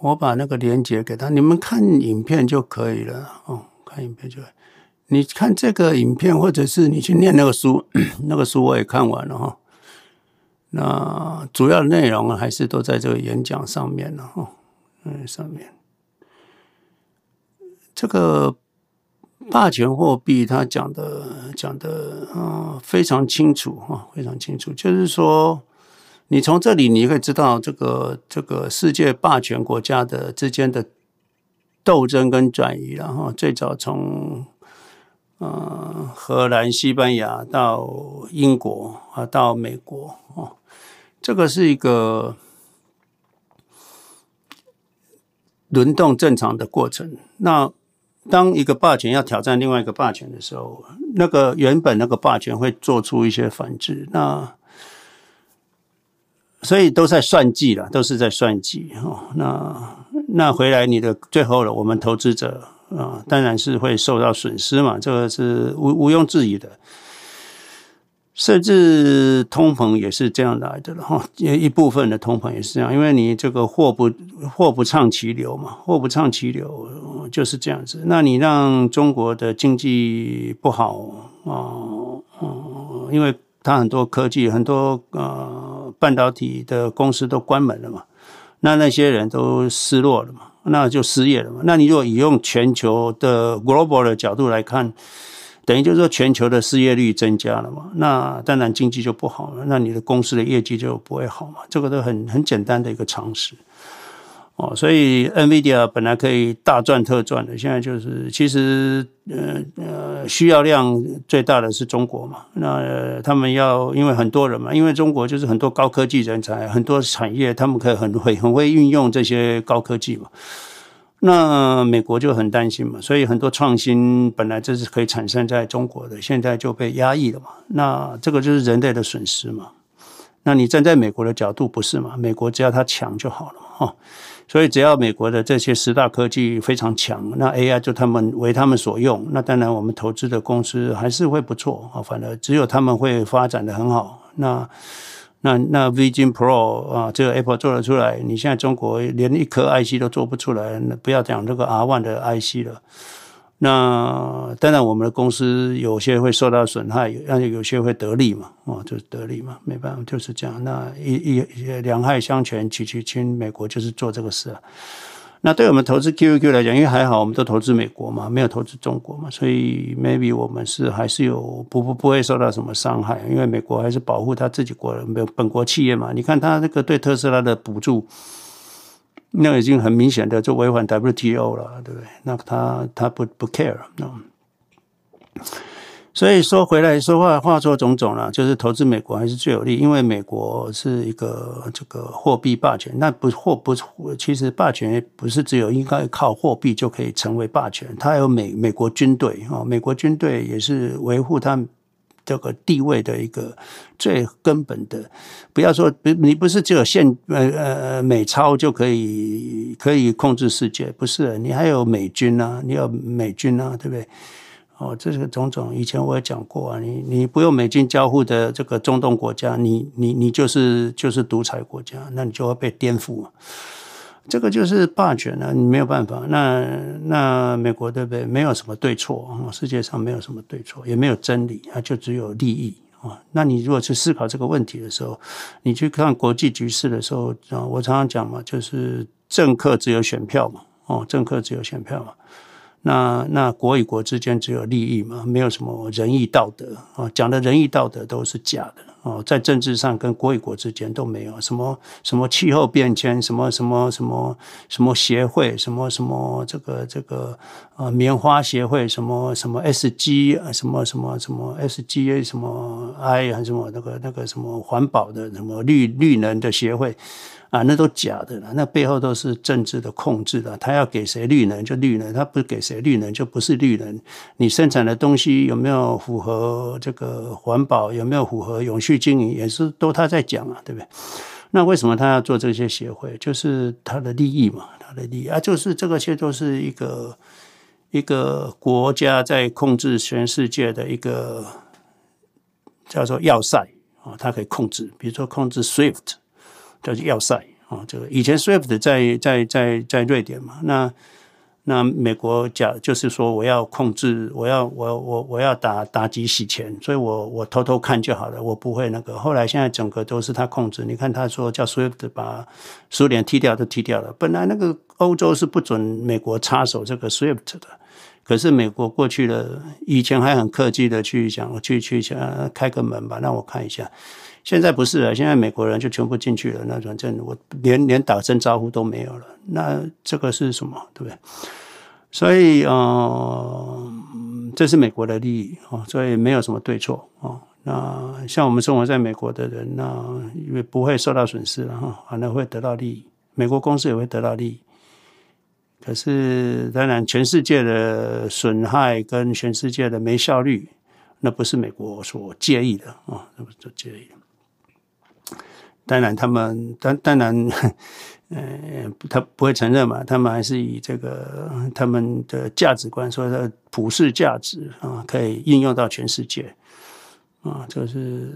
我把那个链接给他，你们看影片就可以了哦。看影片就，你看这个影片，或者是你去念那个书，那个书我也看完了哈。那主要的内容还是都在这个演讲上面了哈，嗯，上面这个霸权货币，他讲的讲的啊非常清楚哈，非常清楚，就是说你从这里你可以知道这个这个世界霸权国家的之间的。斗争跟转移，然后最早从呃荷兰、西班牙到英国啊，到美国哦，这个是一个轮动正常的过程。那当一个霸权要挑战另外一个霸权的时候，那个原本那个霸权会做出一些反制。那所以都在算计了，都是在算计哦。那 那回来你的最后了，我们投资者啊，当然是会受到损失嘛，这个是毋毋庸置疑的。甚至通膨也是这样来的了哈，一部分的通膨也是这样，因为你这个货不货不畅其流嘛，货不畅其流就是这样子。那你让中国的经济不好啊，嗯，因为它很多科技很多呃。半导体的公司都关门了嘛，那那些人都失落了嘛，那就失业了嘛。那你如果以用全球的 global 的角度来看，等于就是说全球的失业率增加了嘛，那当然经济就不好了，那你的公司的业绩就不会好嘛，这个都很很简单的一个常识。哦，所以 NVIDIA 本来可以大赚特赚的，现在就是其实呃呃需要量最大的是中国嘛，那、他们要因为很多人嘛，因为中国就是很多高科技人才，很多产业他们可以很会很会运用这些高科技嘛，那美国就很担心嘛，所以很多创新本来这是可以产生在中国的，现在就被压抑了嘛，那这个就是人类的损失嘛，那你站在美国的角度不是嘛？美国只要它强就好了嘛，哈。所以，只要美国的这些十大科技非常强，那 AI 就他们为他们所用，那当然我们投资的公司还是会不错啊。反而只有他们会发展的很好。那那那 Vision Pro 啊，这个 Apple 做得出来，你现在中国连一颗 IC 都做不出来，那不要讲这个 R One 的 IC 了。那当然，我们的公司有些会受到损害，但是有些会得利嘛，哦，就是得利嘛，没办法，就是这样。那一一两害相权取其轻，美国就是做这个事啊。那对我们投资 QQQ 来讲，因为还好，我们都投资美国嘛，没有投资中国嘛，所以 maybe 我们是还是有不不不会受到什么伤害，因为美国还是保护他自己国没有本国企业嘛。你看他那个对特斯拉的补助。那已经很明显的就违反 WTO 了，对不对？那他他不不 care，嗯。所以说回来说话话说种种了，就是投资美国还是最有利，因为美国是一个这个货币霸权。那不货不，其实霸权不是只有应该靠货币就可以成为霸权，它有美美国军队啊，美国军队也是维护它。这个地位的一个最根本的，不要说不，你不是只有现呃呃美钞就可以可以控制世界，不是，你还有美军啊，你有美军啊，对不对？哦，这个种种，以前我也讲过啊，你你不用美军交互的这个中东国家，你你你就是就是独裁国家，那你就会被颠覆。这个就是霸权了，你没有办法。那那美国对不对？没有什么对错啊，世界上没有什么对错，也没有真理，它就只有利益啊。那你如果去思考这个问题的时候，你去看国际局势的时候啊，我常常讲嘛，就是政客只有选票嘛，哦，政客只有选票嘛。那那国与国之间只有利益嘛，没有什么仁义道德啊，讲的仁义道德都是假的。哦，在政治上跟国与国之间都没有什么什么气候变迁，什么什么什么什么协会，什么什么这个这个啊棉花协会，什么什么 SG，什么什么什么 SGA，什么 I 还什么那个那个什么环保的什么绿绿能的协会。啊，那都假的了，那背后都是政治的控制的。他要给谁绿能就绿能，他不给谁绿能就不是绿能。你生产的东西有没有符合这个环保，有没有符合永续经营，也是都他在讲啊，对不对？那为什么他要做这些协会？就是他的利益嘛，他的利益啊，就是这个些都是一个一个国家在控制全世界的一个叫做要塞啊，它可以控制，比如说控制 SWIFT。叫要塞啊，这个以前 SWIFT 在在在在瑞典嘛，那那美国讲就是说我要控制，我要我我我要打打击洗钱，所以我我偷偷看就好了，我不会那个。后来现在整个都是他控制，你看他说叫 SWIFT 把苏联踢掉都踢掉了，本来那个欧洲是不准美国插手这个 SWIFT 的，可是美国过去的以前还很客气的去讲去去想开个门吧，让我看一下。现在不是了，现在美国人就全部进去了。那反正我连连打声招呼都没有了。那这个是什么？对不对？所以，嗯、呃，这是美国的利益啊，所以没有什么对错啊。那像我们生活在美国的人，那因为不会受到损失了哈，反而会得到利益。美国公司也会得到利益。可是，当然，全世界的损害跟全世界的没效率，那不是美国所介意的啊，那不是介意的。当然，他们当当然，呃，他不会承认嘛。他们还是以这个他们的价值观，说的普世价值啊，可以应用到全世界啊，就是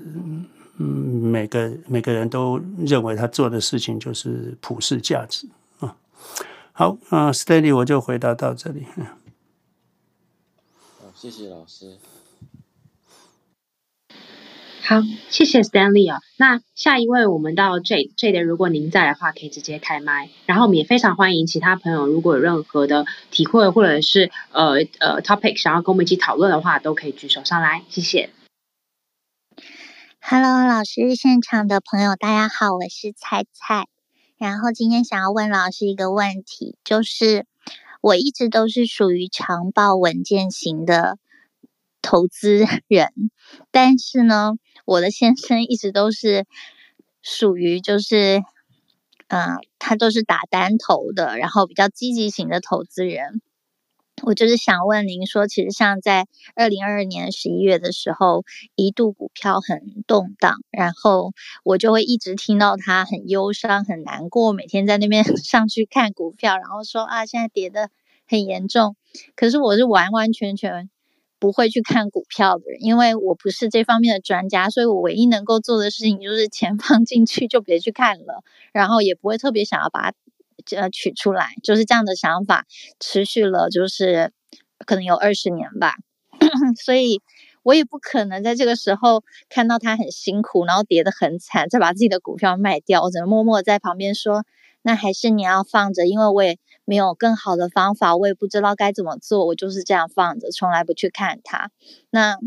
嗯，每个每个人都认为他做的事情就是普世价值啊。好啊，Stanley，我就回答到这里。好，谢谢老师。好，谢谢 Stanley 啊。那下一位，我们到 Jade Jade，如果您在的话，可以直接开麦。然后我们也非常欢迎其他朋友，如果有任何的体会或者是呃呃 topic 想要跟我们一起讨论的话，都可以举手上来。谢谢。Hello，老师，现场的朋友，大家好，我是菜菜。然后今天想要问老师一个问题，就是我一直都是属于长报稳健型的投资人，但是呢，我的先生一直都是属于就是，嗯、他都是打单头的，然后比较积极型的投资人。我就是想问您说，其实像在二零二二年十一月的时候，一度股票很动荡，然后我就会一直听到他很忧伤、很难过，每天在那边 上去看股票，然后说啊，现在跌得很严重。可是我是完完全全不会去看股票的人，因为我不是这方面的专家，所以我唯一能够做的事情就是钱 放进去就别去看了，然后也不会特别想要把它。呃，取出来就是这样的想法，持续了就是可能有二十年吧，所以我也不可能在这个时候看到他很辛苦，然后跌得很惨，再把自己的股票卖掉，我只能默默在旁边说，那还是你要放着，因为我也没有更好的方法，我也不知道该怎么做，我就是这样放着，从来不去看它。那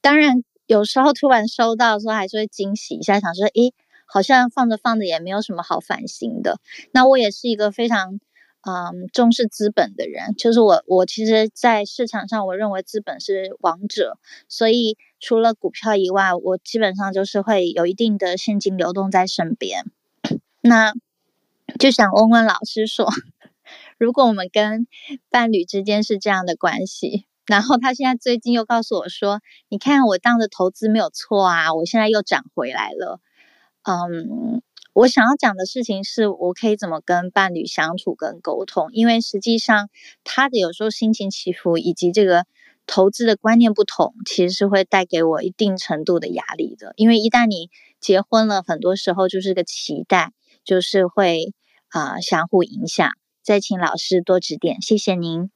当然有时候突然收到的时候，还是会惊喜一下，想说，诶。好像放着放着也没有什么好烦心的。那我也是一个非常嗯重视资本的人，就是我我其实，在市场上我认为资本是王者，所以除了股票以外，我基本上就是会有一定的现金流动在身边。那就想问问老师说，如果我们跟伴侣之间是这样的关系，然后他现在最近又告诉我说，你看我当的投资没有错啊，我现在又涨回来了。嗯，我想要讲的事情是我可以怎么跟伴侣相处跟沟通，因为实际上他的有时候心情起伏以及这个投资的观念不同，其实是会带给我一定程度的压力的。因为一旦你结婚了，很多时候就是个期待，就是会啊、相互影响。再请老师多指点，谢谢您。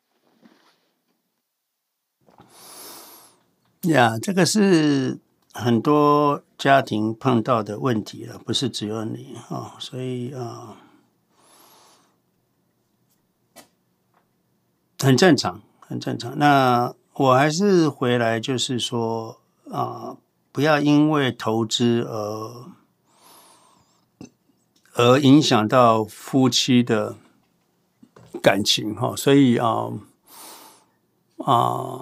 呀，这个是。很多家庭碰到的问题了，不是只有你啊、哦，所以啊、很正常，很正常。那我还是回来，就是说啊、不要因为投资而而影响到夫妻的感情哈、所以啊。啊，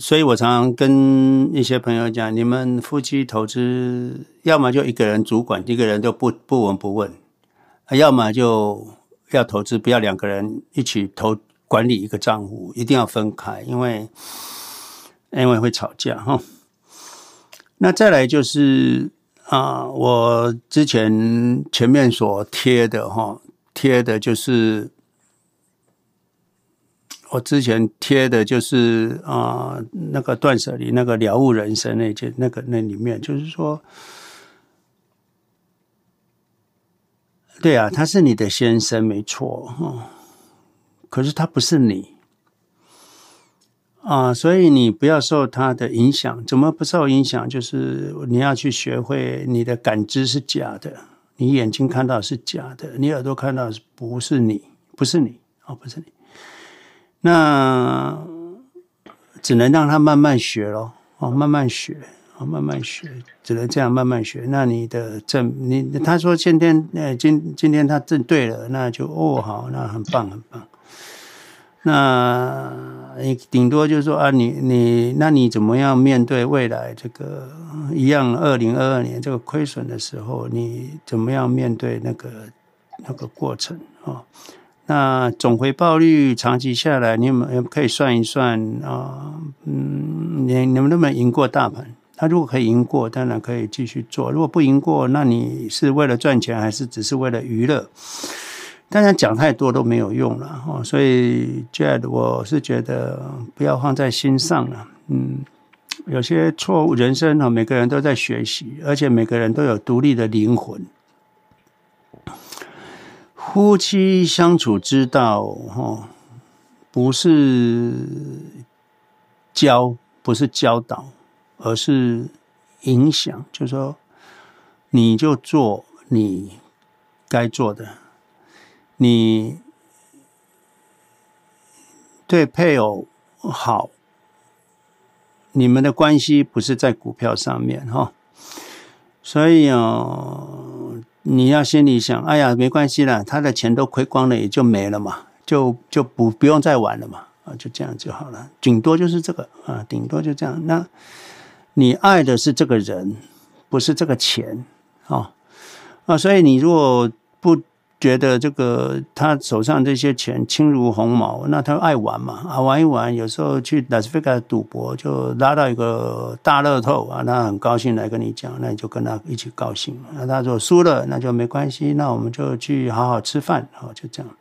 所以我常常跟一些朋友讲，你们夫妻投资，要么就一个人主管，一个人都不不闻不问；要么就要投资，不要两个人一起投管理一个账户，一定要分开，因为因为会吵架哈。那再来就是啊，我之前前面所贴的哈，贴的就是。我之前贴的就是啊、那个断舍离，那个了悟人生那件，那个那里面就是说，对啊，他是你的先生没错，可是他不是你啊，所以你不要受他的影响。怎么不受影响？就是你要去学会，你的感知是假的，你眼睛看到是假的，你耳朵看到是不是你，不是你哦，不是你。那只能让他慢慢学咯，哦，慢慢学，哦，慢慢学，只能这样慢慢学。那你的证，你他说今天，呃，今今天他证对了，那就哦好，那很棒很棒。那你顶多就是说啊，你你那你怎么样面对未来这个一样？二零二二年这个亏损的时候，你怎么样面对那个那个过程啊？哦那总回报率长期下来，你们可以算一算啊，嗯，你你们能不能赢过大盘？他如果可以赢过，当然可以继续做；如果不赢过，那你是为了赚钱，还是只是为了娱乐？当然讲太多都没有用了哦。所以，Jade，我是觉得不要放在心上了。嗯，有些错误，人生哈，每个人都在学习，而且每个人都有独立的灵魂。夫妻相处之道，哈，不是教，不是教导，而是影响，就是说，你就做你该做的，你对配偶好，你们的关系不是在股票上面哈，所以啊，你要心里想，哎呀，没关系了，他的钱都亏光了，也就没了嘛，就就不不用再玩了嘛。啊，就这样就好了，顶多就是这个啊，顶多就这样。那你爱的是这个人，不是这个钱啊啊！所以你如果觉得这个他手上这些钱轻如鸿毛，那他爱玩嘛啊，玩一玩，有时候去拉斯维加赌博，就拉到一个大乐透啊，那很高兴来跟你讲，那你就跟他一起高兴。那他说输了，那就没关系，那我们就去好好吃饭啊，就这样。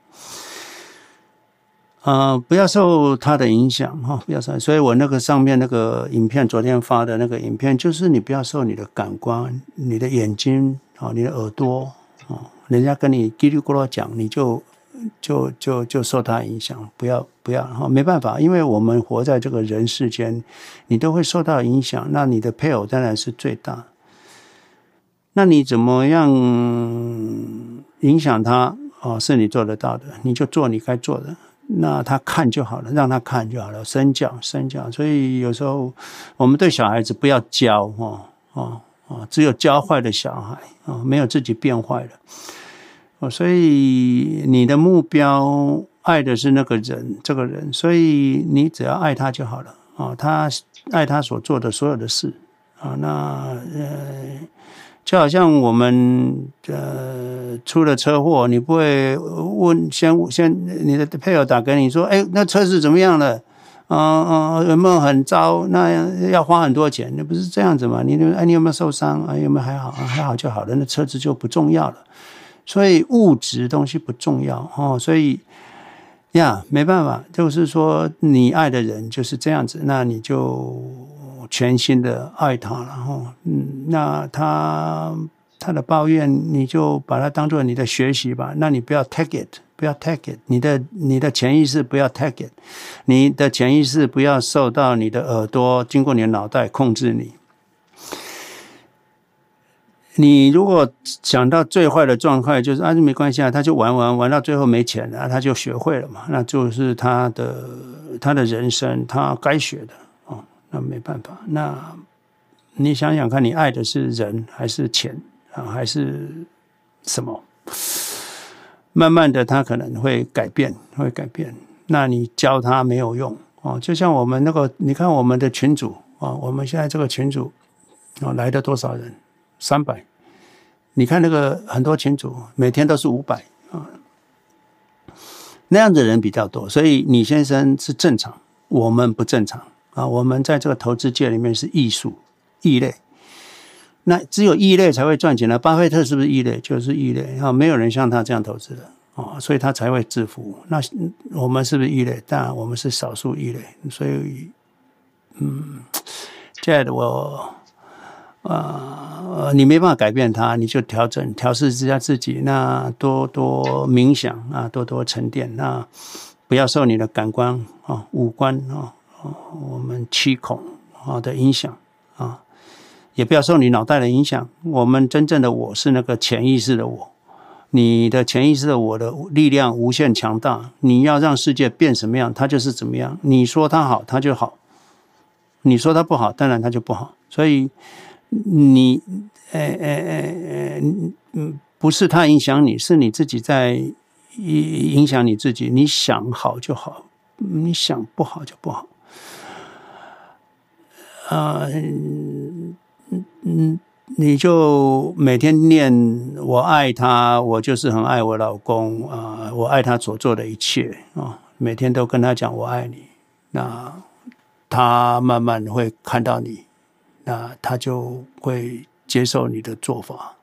啊、不要受他的影响哈，不要受。所以我那个上面那个影片，昨天发的那个影片，就是你不要受你的感官、你的眼睛啊、你的耳朵啊，人家跟你叽里咕噜讲，你就就就就受他影响。不要不要哈，没办法，因为我们活在这个人世间，你都会受到影响。那你的配偶当然是最大。那你怎么样影响他哦？是你做得到的，你就做你该做的。那他看就好了，让他看就好了，身教身教。所以有时候我们对小孩子不要教，哦哦哦，只有教坏的小孩啊，没有自己变坏的。哦，所以你的目标爱的是那个人，这个人，所以你只要爱他就好了啊，他爱他所做的所有的事啊，那呃。就好像我们呃出了车祸，你不会问先先你的配偶打给你说，哎，那车子怎么样了？啊、呃、啊，有没有很糟？那要花很多钱，那不是这样子吗？你哎，你有没有受伤？啊，有没有还好？还好就好了，那车子就不重要了。所以物质东西不重要哦，所以呀，没办法，就是说你爱的人就是这样子，那你就。全心的爱他，然后，嗯，那他他的抱怨，你就把它当做你的学习吧。那你不要 take it，不要 take it，你的你的潜意识不要 take it，你的潜意识不要受到你的耳朵经过你的脑袋控制你。你如果想到最坏的状态，就是啊，没关系啊，他就玩玩玩到最后没钱了，他就学会了嘛，那就是他的他的人生，他该学的哦。那没办法，那你想想看，你爱的是人还是钱啊，还是什么？慢慢的，他可能会改变，会改变。那你教他没有用哦，就像我们那个，你看我们的群主啊，我们现在这个群主啊，来的多少人？三百。你看那个很多群主，每天都是五百啊，那样的人比较多，所以你先生是正常，我们不正常。啊，我们在这个投资界里面是异术异类，那只有异类才会赚钱的。巴菲特是不是异类？就是异类啊，没有人像他这样投资的啊，所以他才会致富。那我们是不是异类？当然，我们是少数异类。所以，嗯，亲爱的我，啊，你没办法改变它，你就调整、调试一下自己。那多多冥想啊，多多沉淀。那不要受你的感官啊、五官啊。我们七孔啊的影响啊，也不要受你脑袋的影响。我们真正的我是那个潜意识的我，你的潜意识的我的力量无限强大。你要让世界变什么样，它就是怎么样。你说它好，它就好；你说它不好，当然它就不好。所以你，哎哎哎哎，嗯，不是他影响你，是你自己在影响你自己。你想好就好，你想不好就不好。啊，嗯嗯，你就每天念我爱他，我就是很爱我老公啊，我爱他所做的一切啊，每天都跟他讲我爱你，那他慢慢会看到你，那他就会接受你的做法。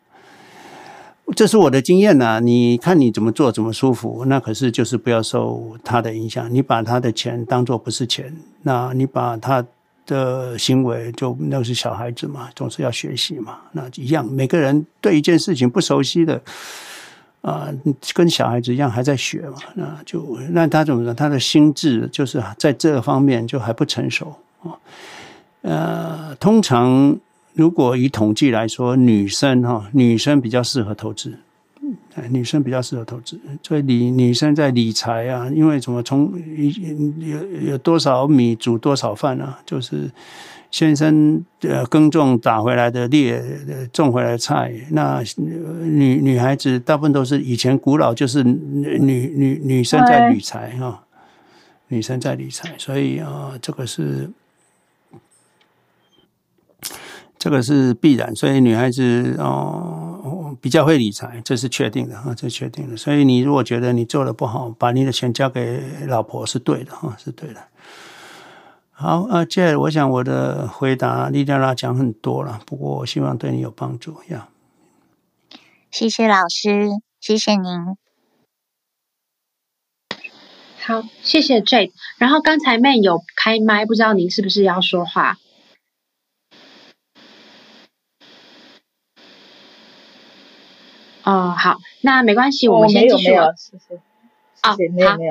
这是我的经验呐，你看你怎么做怎么舒服，那可是就是不要受他的影响，你把他的钱当做不是钱，那你把他。的行为就那是小孩子嘛，总是要学习嘛。那一样，每个人对一件事情不熟悉的啊，跟小孩子一样还在学嘛。那就那他怎么说？他的心智就是在这方面就还不成熟啊。呃，通常如果以统计来说，女生哈，女生比较适合投资，女生比较适合投资。所以理女生在理财啊，因为怎么从有有多少米煮多少饭啊，就是先生呃耕种打回来的猎种回来的菜。那女女孩子大部分都是以前古老就是女女女生在理财哈，女生在理财，所以啊，这个是。这个是必然，所以女孩子哦比较会理财，这是确定的啊，这是确定的。所以你如果觉得你做的不好，把你的钱交给老婆是对的哈，是对的。好啊，接着我想我的回答莉莉拉讲很多了，不过我希望对你有帮助呀。谢谢老师，谢谢您。好，谢谢 Jade。然后刚才 Man 有开麦，不知道您是不是要说话？哦，好，那没关系，我们先继续。哦，谢谢。好，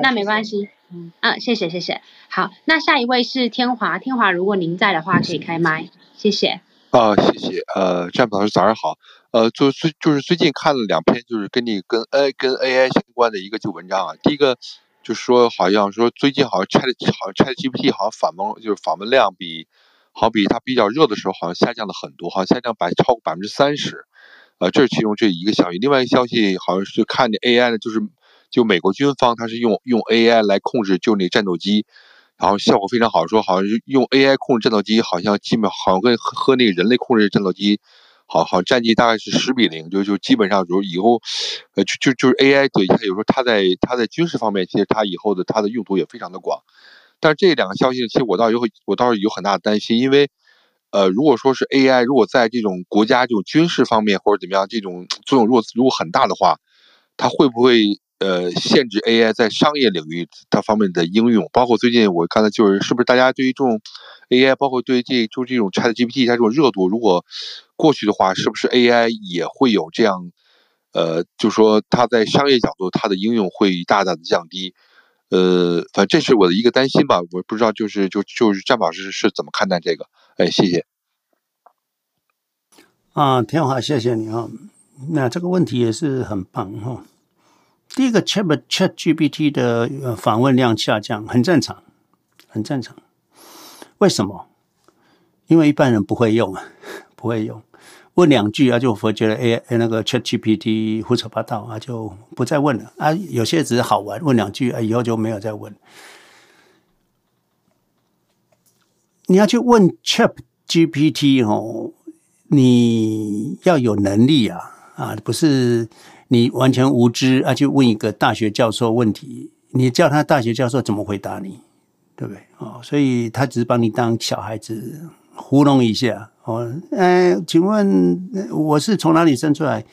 那没关系。嗯，谢谢，谢谢。好，那下一位是天华，天华，如果您在的话，可以开麦，谢谢。啊，谢谢。呃，占卜老师，早上好。呃，就最就是最近看了两篇，就是跟你跟 A 跟 AI 相关的一个就文章啊。第一个就是说，好像说最近好像 Chat 好像 ChatGPT 好像访问就是访问量比好比它比较热的时候好像下降了很多，好像下降百超过百分之三十。呃，这是其中这一个消息，另外一个消息好像是看见 AI 呢，就是就美国军方它是用用 AI 来控制就那战斗机，然后效果非常好，说好像是用 AI 控制战斗机，好像基本好像跟和那个人类控制战斗机，好好战绩大概是十比零，就就基本上就以后，呃就就就是 AI 对它有时候它在它在军事方面，其实它以后的它的用途也非常的广，但是这两个消息其实我倒有我倒是有很大的担心，因为。呃，如果说是 AI，如果在这种国家这种军事方面或者怎么样，这种作用如果如果很大的话，它会不会呃限制 AI 在商业领域它方面的应用？包括最近我看到就是是不是大家对于这种 AI，包括对这就这种 ChatGPT 它这种热度，如果过去的话，是不是 AI 也会有这样呃，就说它在商业角度它的应用会大大的降低？呃，反正这是我的一个担心吧，我不知道就是就就是詹老师是怎么看待这个？哎，谢谢。啊，挺好，谢谢你啊。那这个问题也是很棒哈。第一个，Chat ChatGPT 的访问量下降很正常，很正常。为什么？因为一般人不会用啊，不会用。问两句啊，就会觉得哎哎，那个 ChatGPT 胡说八道啊，就不再问了啊。有些只是好玩，问两句啊，以后就没有再问。你要去问 ChatGPT 哦，你要有能力啊啊，不是你完全无知啊，去问一个大学教授问题，你叫他大学教授怎么回答你，对不对？哦，所以他只是把你当小孩子糊弄一下。哦，哎，请问我是从哪里生出来？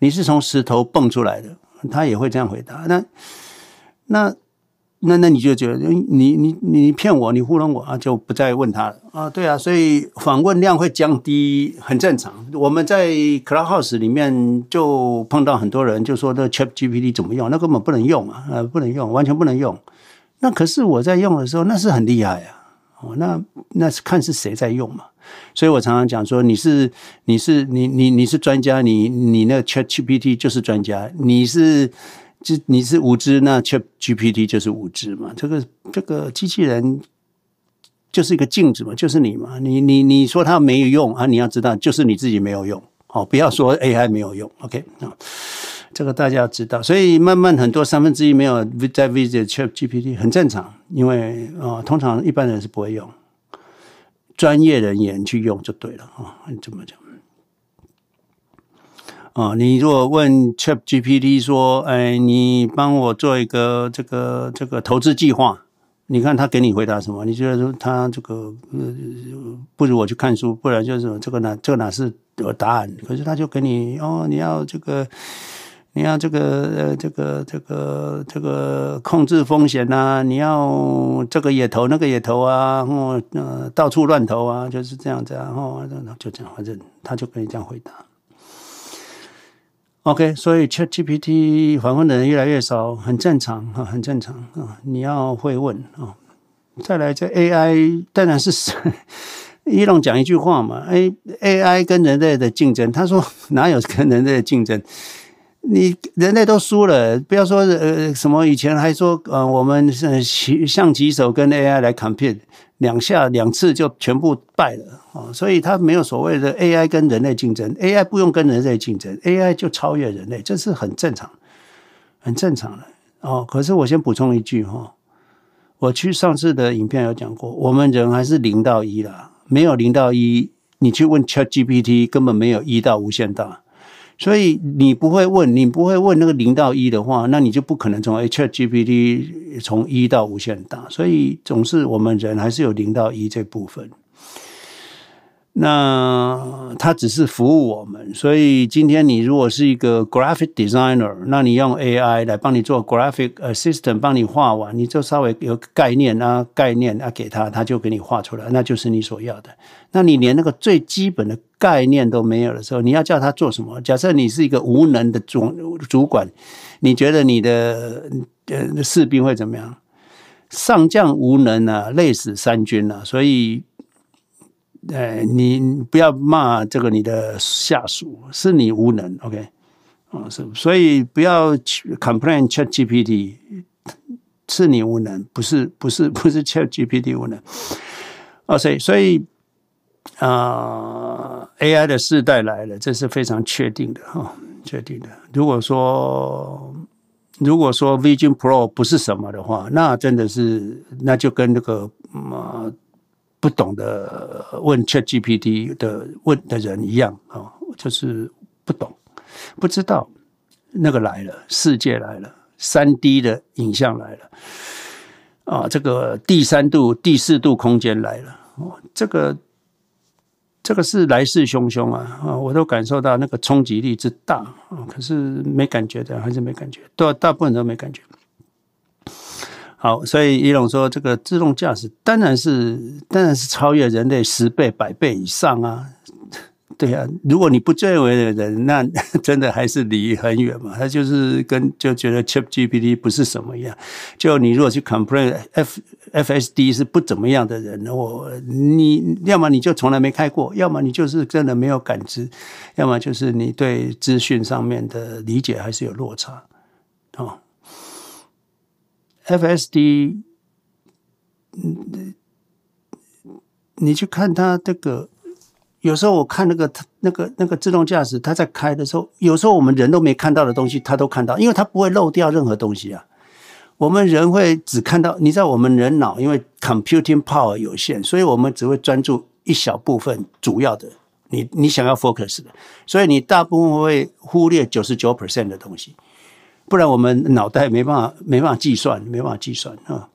你是从石头蹦出来的？他也会这样回答。那那那那你就觉得你你你骗我，你糊弄我啊，就不再问他了啊？对啊，所以访问量会降低，很正常。我们在 Clubhouse 里面就碰到很多人，就说这 ChatGPT 怎么用？那根本不能用啊，呃，不能用，完全不能用。那可是我在用的时候，那是很厉害啊。哦，那那是看是谁在用嘛。所以我常常讲说，你是你是你你你是专家，你你那 ChatGPT 就是专家，你是就你是无知，那 ChatGPT 就是无知嘛。这个这个机器人就是一个镜子嘛，就是你嘛。你你你说它没有用啊，你要知道就是你自己没有用。哦，不要说 AI 没有用。OK 啊，这个大家要知道。所以慢慢很多三分之一没有在 visit ChatGPT 很正常，因为啊，通常一般人是不会用。专业人员去用就对了啊，你这么讲啊？你如果问 ChatGPT 说：“哎，你帮我做一个这个这个投资计划。”你看他给你回答什么？你觉得说他这个呃，不如我去看书，不然就是这个哪这个哪是有答案？可是他就给你哦，你要这个。你要这个呃，这个这个这个控制风险呐、啊，你要这个也投，那个也投啊，哦，呃，到处乱投啊，就是这样子啊，哦，就这样，反正他就跟你这样回答。OK，所以 ChatGPT 访问的人越来越少，很正常啊，很正常啊，你要会问啊。再来，这 AI 当然是 伊隆讲一句话嘛，哎，AI 跟人类的竞争，他说哪有跟人类的竞争？你人类都输了，不要说呃什么以前还说呃我们是棋象棋手跟 AI 来 compete，两下两次就全部败了啊，所以他没有所谓的 AI 跟人类竞争，AI 不用跟人类竞争，AI 就超越人类，这是很正常，很正常的哦。可是我先补充一句哈，我去上次的影片有讲过，我们人还是零到一啦，没有零到一，你去问 ChatGPT 根本没有一到无限大。所以你不会问，你不会问那个零到一的话，那你就不可能从 H G P T 从一到无限大。所以总是我们人还是有零到一这部分。那它只是服务我们，所以今天你如果是一个 graphic designer，那你用 AI 来帮你做 graphic assistant，帮你画完，你就稍微有概念啊，概念啊给他，他就给你画出来，那就是你所要的。那你连那个最基本的概念都没有的时候，你要叫他做什么？假设你是一个无能的主主管，你觉得你的呃士兵会怎么样？上将无能啊，累死三军啊，所以。哎，你不要骂这个你的下属，是你无能，OK？啊，是，所以不要 complain ChatGPT，是你无能，不是不是不是 ChatGPT 无能。OK，所以啊，AI 的世代来了，这是非常确定的哈，确定的。如果说如果说 Vision Pro 不是什么的话，那真的是那就跟那个啊。不懂得问 ChatGPT 的问的人一样啊，就是不懂，不知道那个来了，世界来了，三 D 的影像来了，啊，这个第三度、第四度空间来了，哦，这个这个是来势汹汹啊，啊，我都感受到那个冲击力之大啊，可是没感觉的，还是没感觉，大大部分都没感觉。好，所以伊隆说，这个自动驾驶当然是当然是超越人类十倍、百倍以上啊！对啊，如果你不认为的人，那真的还是离很远嘛。他就是跟就觉得 ChatGPT 不是什么样。就你如果去 complain F FSD 是不怎么样的人，我你要么你就从来没开过，要么你就是真的没有感知，要么就是你对资讯上面的理解还是有落差。FSD，嗯，你去看它这个，有时候我看那个那个那个自动驾驶，它在开的时候，有时候我们人都没看到的东西，它都看到，因为它不会漏掉任何东西啊。我们人会只看到，你知道，我们人脑因为 computing power 有限，所以我们只会专注一小部分主要的，你你想要 focus 的，所以你大部分会忽略九十九 percent 的东西。不然我们脑袋没办法没办法计算，没办法计算啊！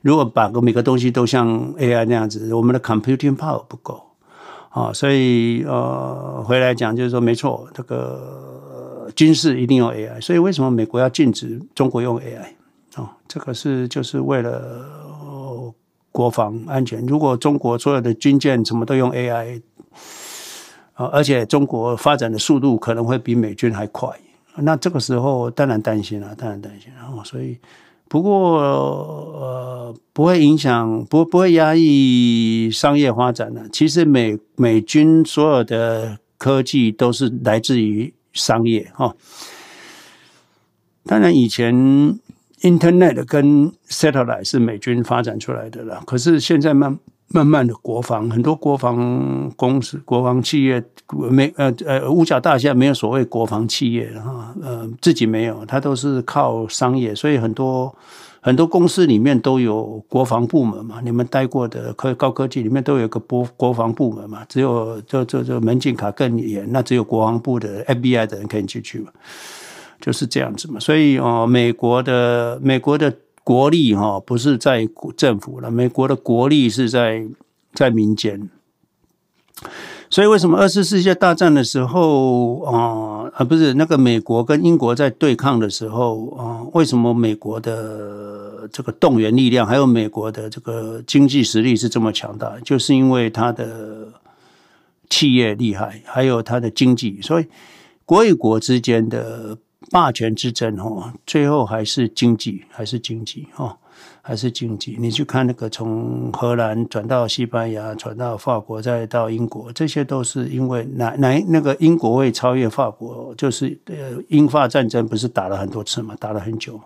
如果把个每个东西都像 AI 那样子，我们的 computing power 不够啊，所以呃，回来讲就是说，没错，这个军事一定用 AI，所以为什么美国要禁止中国用 AI 啊？这个是就是为了国防安全。如果中国所有的军舰什么都用 AI 啊，而且中国发展的速度可能会比美军还快。那这个时候当然担心了，当然担心。然后所以，不过呃，不会影响，不不会压抑商业发展的。其实美美军所有的科技都是来自于商业哈。当然以前 Internet 跟 Satellite 是美军发展出来的了，可是现在慢。慢慢的，国防很多国防公司、国防企业没呃呃五角大厦没有所谓国防企业哈，呃自己没有，它都是靠商业，所以很多很多公司里面都有国防部门嘛。你们待过的科高科技里面都有个国国防部门嘛，只有这这这门禁卡更严，那只有国防部的 FBI 的人可以进去嘛，就是这样子嘛。所以哦，美国的美国的。国力哈不是在政府了，美国的国力是在在民间，所以为什么二次世界大战的时候啊啊不是那个美国跟英国在对抗的时候啊，为什么美国的这个动员力量还有美国的这个经济实力是这么强大？就是因为它的企业厉害，还有它的经济，所以国与国之间的。霸权之争，哦，最后还是经济，还是经济，哦。还是经济。你去看那个从荷兰转到西班牙，转到法国，再到英国，这些都是因为哪哪那个英国会超越法国，就是呃英法战争不是打了很多次嘛，打了很久嘛。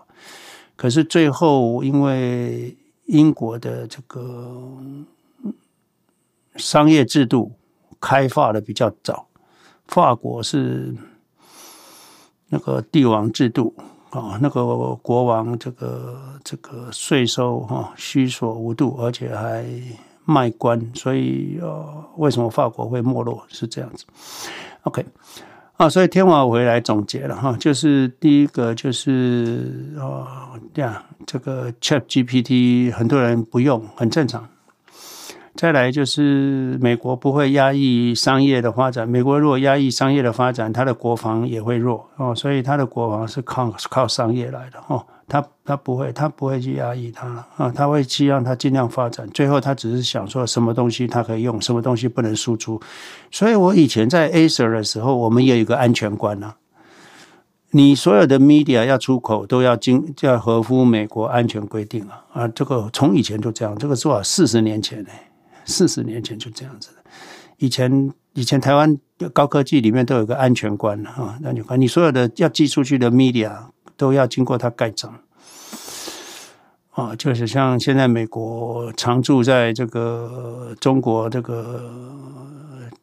可是最后因为英国的这个商业制度开发的比较早，法国是那个帝王制度。啊，那个国王这个这个税收哈虚索无度，而且还卖官，所以呃，为什么法国会没落是这样子？OK，啊，所以天华回来总结了哈，就是第一个就是哦，这样这个 ChatGPT 很多人不用，很正常。再来就是美国不会压抑商业的发展，美国如果压抑商业的发展，它的国防也会弱哦，所以它的国防是靠靠商业来的哦，它它不会，它不会去压抑它啊，它会希望它尽量发展，最后它只是想说什么东西它可以用，什么东西不能输出。所以我以前在 Acer 的时候，我们也有一个安全观啊，你所有的 media 要出口都要经要合乎美国安全规定啊啊，这个从以前就这样，这个是我四十年前呢。四十年前就这样子的，以前以前台湾高科技里面都有个安全观啊，安全观，你所有的要寄出去的 media 都要经过它盖章啊，就是像现在美国常驻在这个中国这个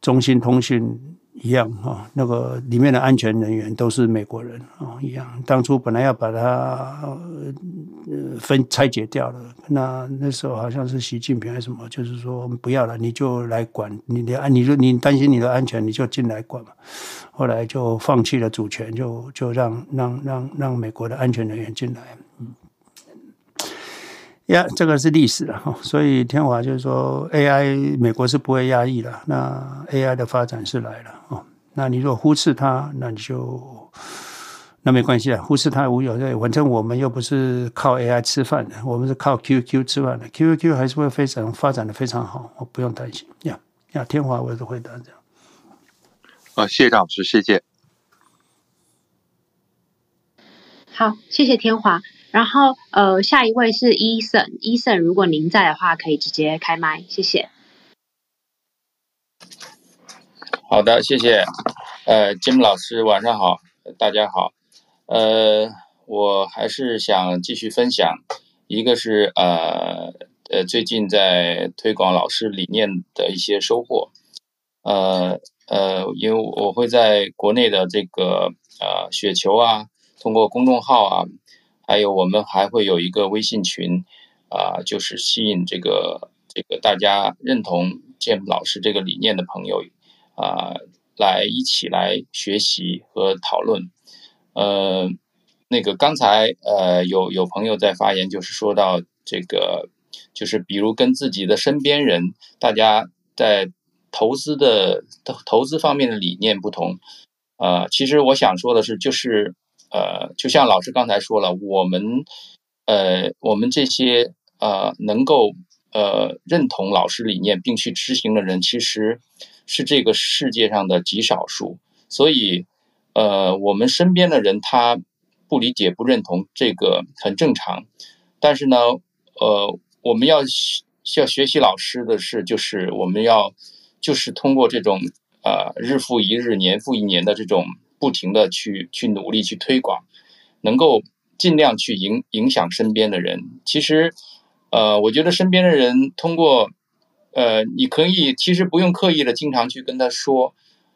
中兴通讯。一样哈，那个里面的安全人员都是美国人啊，一样。当初本来要把它分拆解掉了，那那时候好像是习近平还是什么，就是说不要了，你就来管你的安，你就你担心你的安全，你就进来管嘛。后来就放弃了主权，就就让让让让美国的安全人员进来。呀，yeah, 这个是历史了哈，所以天华就是说，AI 美国是不会压抑的，那 AI 的发展是来了哦。那你如果忽视它，那你就那没关系啊，忽视它无有对，反正我们又不是靠 AI 吃饭的，我们是靠 QQ 吃饭的，QQ 还是会非常发展的非常好，我不用担心。呀呀，天华我也是回答这样。啊，谢谢张老师，谢谢。好，谢谢天华。然后，呃，下一位是 Eason，Eason，如果您在的话，可以直接开麦，谢谢。好的，谢谢。呃，Jim 老师，晚上好，大家好。呃，我还是想继续分享，一个是呃呃，最近在推广老师理念的一些收获。呃呃，因为我会在国内的这个呃雪球啊，通过公众号啊。还有，我们还会有一个微信群，啊、就是吸引这个这个大家认同 Jim 老师这个理念的朋友，啊、来一起来学习和讨论。呃，那个刚才呃有有朋友在发言，就是说到这个，就是比如跟自己的身边人，大家在投资的投投资方面的理念不同，啊、其实我想说的是，就是。呃，就像老师刚才说了，我们，呃，我们这些呃能够呃认同老师理念并去执行的人，其实是这个世界上的极少数。所以，呃，我们身边的人他不理解、不认同这个很正常。但是呢，呃，我们要需要学习老师的是，就是我们要就是通过这种呃日复一日、年复一年的这种。不停的去去努力去推广，能够尽量去影影响身边的人。其实，呃，我觉得身边的人通过，呃，你可以其实不用刻意的经常去跟他说，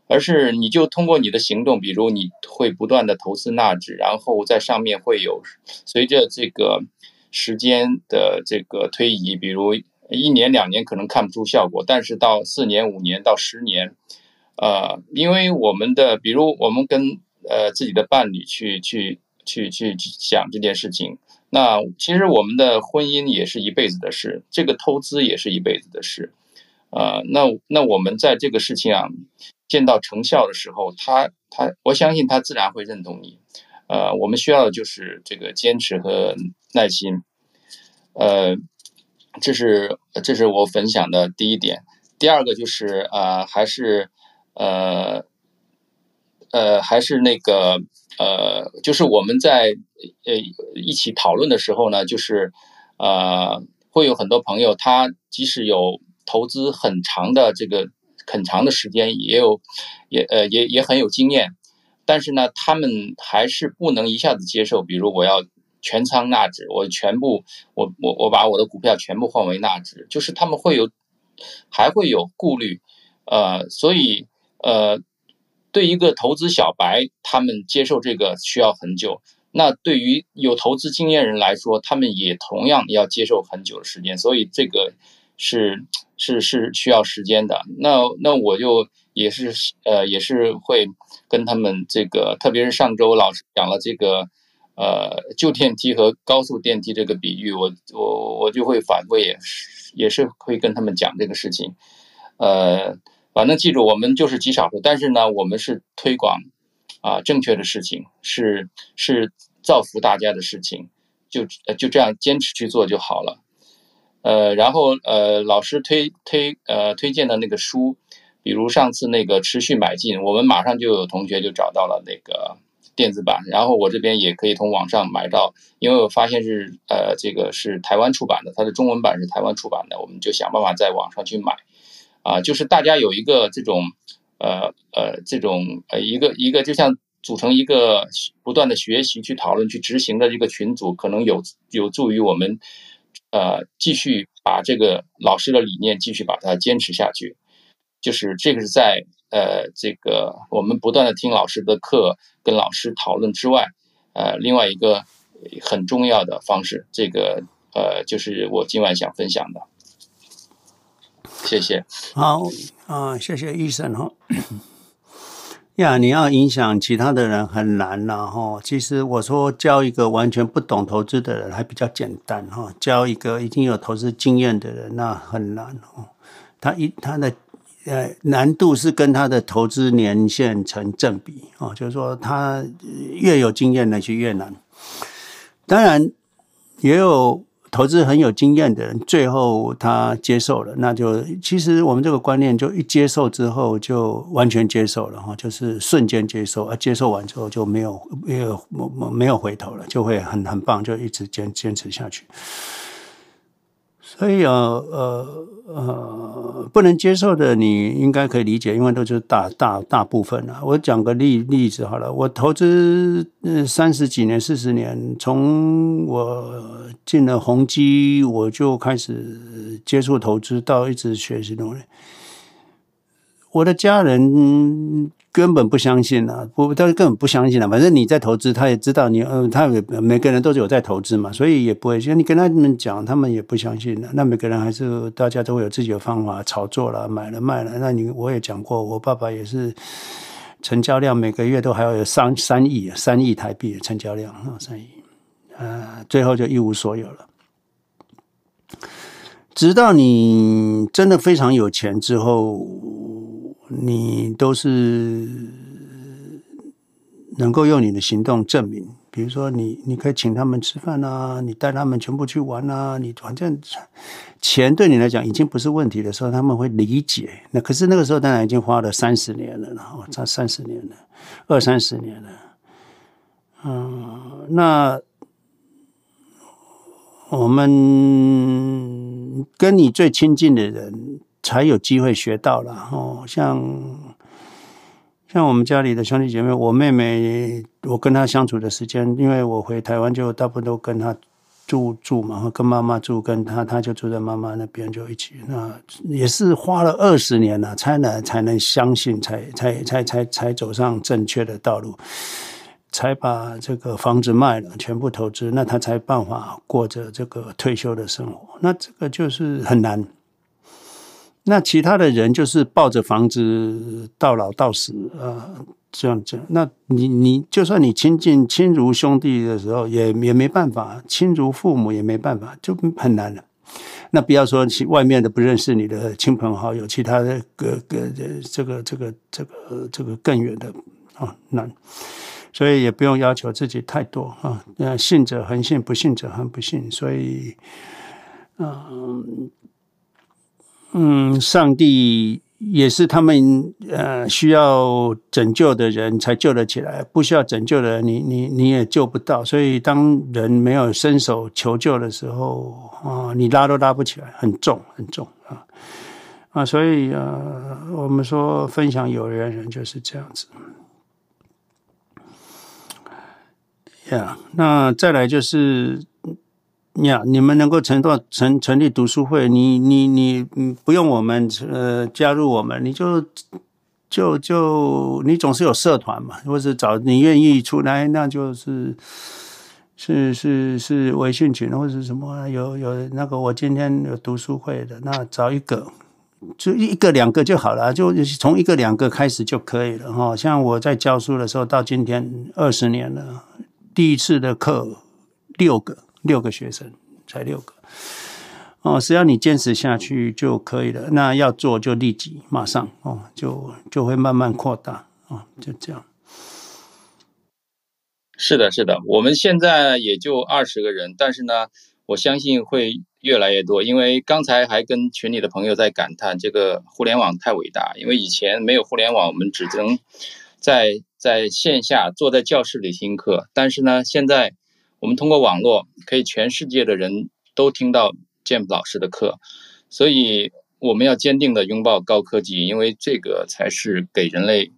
而是你就通过你的行动，比如你会不断的投资纳指，然后在上面会有随着这个时间的这个推移，比如一年两年可能看不出效果，但是到四年五年到十年。呃，因为我们的，比如我们跟呃自己的伴侣去去去去去讲这件事情，那其实我们的婚姻也是一辈子的事，这个投资也是一辈子的事，呃，那那我们在这个事情啊见到成效的时候，他他我相信他自然会认同你，呃，我们需要的就是这个坚持和耐心，呃，这是这是我分享的第一点，第二个就是呃还是。呃，呃，还是那个，呃，就是我们在呃一起讨论的时候呢，就是呃，会有很多朋友，他即使有投资很长的这个很长的时间，也有也呃也也很有经验，但是呢，他们还是不能一下子接受，比如我要全仓纳指，我全部我我我把我的股票全部换为纳指，就是他们会有还会有顾虑，呃，所以呃。对一个投资小白，他们接受这个需要很久。那对于有投资经验人来说，他们也同样要接受很久的时间。所以这个是是是需要时间的。那那我就也是呃也是会跟他们这个，特别是上周老师讲了这个呃旧电梯和高速电梯这个比喻，我我我就会反复也是也是会跟他们讲这个事情，呃。反正记住，我们就是极少数，但是呢，我们是推广啊正确的事情，是是造福大家的事情，就就这样坚持去做就好了。呃，然后呃，老师推推呃推荐的那个书，比如上次那个持续买进，我们马上就有同学就找到了那个电子版，然后我这边也可以从网上买到，因为我发现是呃这个是台湾出版的，它的中文版是台湾出版的，我们就想办法在网上去买。啊，就是大家有一个这种，呃呃，这种呃一个一个，就像组成一个不断的学习、去讨论、去执行的这个群组，可能有有助于我们，呃，继续把这个老师的理念继续把它坚持下去。就是这个是在呃这个我们不断的听老师的课、跟老师讨论之外，呃，另外一个很重要的方式，这个呃就是我今晚想分享的。谢谢。好啊、谢谢医生哈。呀，你要影响其他的人很难了哈。其实我说教一个完全不懂投资的人还比较简单哈，教一个已经有投资经验的人那很难哦。他一他的呃难度是跟他的投资年限成正比哦，就是说他越有经验的就越难。当然也有。投资很有经验的人，最后他接受了，那就其实我们这个观念就一接受之后就完全接受了哈，就是瞬间接受，啊接受完之后就没有没有没有回头了，就会很很棒，就一直坚坚持下去。所以啊，呃呃，不能接受的，你应该可以理解，因为都是大大大部分了。我讲个例例子好了，我投资三十几年、四十年，从我进了宏基，我就开始接触投资，到一直学习东西。我的家人。根本不相信啊，不，他根本不相信啊。反正你在投资，他也知道你，嗯，他也每个人都是有在投资嘛，所以也不会。像你跟他们讲，他们也不相信的。那每个人还是大家都会有自己的方法炒作了，买了卖了。那你我也讲过，我爸爸也是成交量每个月都还要有三三亿，三亿台币的成交量啊，三亿，呃，最后就一无所有了。直到你真的非常有钱之后。你都是能够用你的行动证明，比如说你，你可以请他们吃饭啊，你带他们全部去玩啊，你反正钱对你来讲已经不是问题的时候，他们会理解。那可是那个时候当然已经花了三十年了，然后差三十年了，二三十年了。嗯，那我们跟你最亲近的人。才有机会学到了哦，像像我们家里的兄弟姐妹，我妹妹，我跟她相处的时间，因为我回台湾就大部分都跟她住住嘛，跟妈妈住，跟她她就住在妈妈那边，就一起。那也是花了二十年了，才能才能相信，才才才才才走上正确的道路，才把这个房子卖了，全部投资，那她才办法过着这个退休的生活。那这个就是很难。那其他的人就是抱着房子到老到死啊，这样子。那你你就算你亲近亲如兄弟的时候，也也没办法；亲如父母也没办法，就很难了。那不要说外面的不认识你的亲朋好友，其他的个个这个这个这个这个更远的啊难。所以也不用要求自己太多啊。那信者恒信，不信者恒不信。所以，嗯。嗯，上帝也是他们呃需要拯救的人才救得起来，不需要拯救的人，你你你也救不到。所以当人没有伸手求救的时候啊，你拉都拉不起来，很重很重啊啊！所以呃，我们说分享有缘人就是这样子。呀、那再来就是。呀、你们能够成到成成立读书会，你你你不用我们呃加入我们，你就就就你总是有社团嘛，或者找你愿意出来，那就是是是是微信群或者是什么有有那个我今天有读书会的，那找一个就一个两个就好了，就从一个两个开始就可以了哈。像我在教书的时候，到今天二十年了，第一次的课六个。六个学生，才六个哦，只要你坚持下去就可以了。那要做就立即马上哦，就就会慢慢扩大哦，就这样。是的，是的，我们现在也就二十个人，但是呢，我相信会越来越多。因为刚才还跟群里的朋友在感叹，这个互联网太伟大。因为以前没有互联网，我们只能在在线下坐在教室里听课，但是呢，现在。我们通过网络，可以全世界的人都听到 James 老师的课，所以我们要坚定的拥抱高科技，因为这个才是给人类，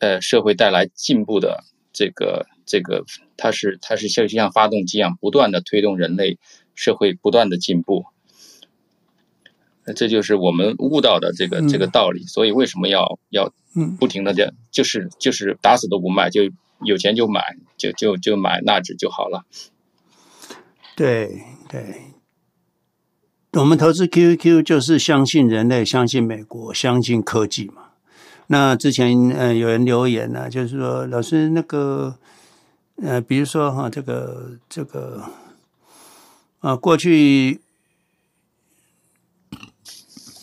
呃，社会带来进步的这个这个，它是它是像像发动机一样，不断的推动人类社会不断的进步。这就是我们悟到的这个这个道理。所以为什么要要不停的这样，就是就是打死都不卖就。有钱就买，就就就买纳指就好了。对对，我们投资 QQ 就是相信人类，相信美国，相信科技嘛。那之前呃有人留言呢、就是说老师那个呃，比如说哈，这个这个啊、过去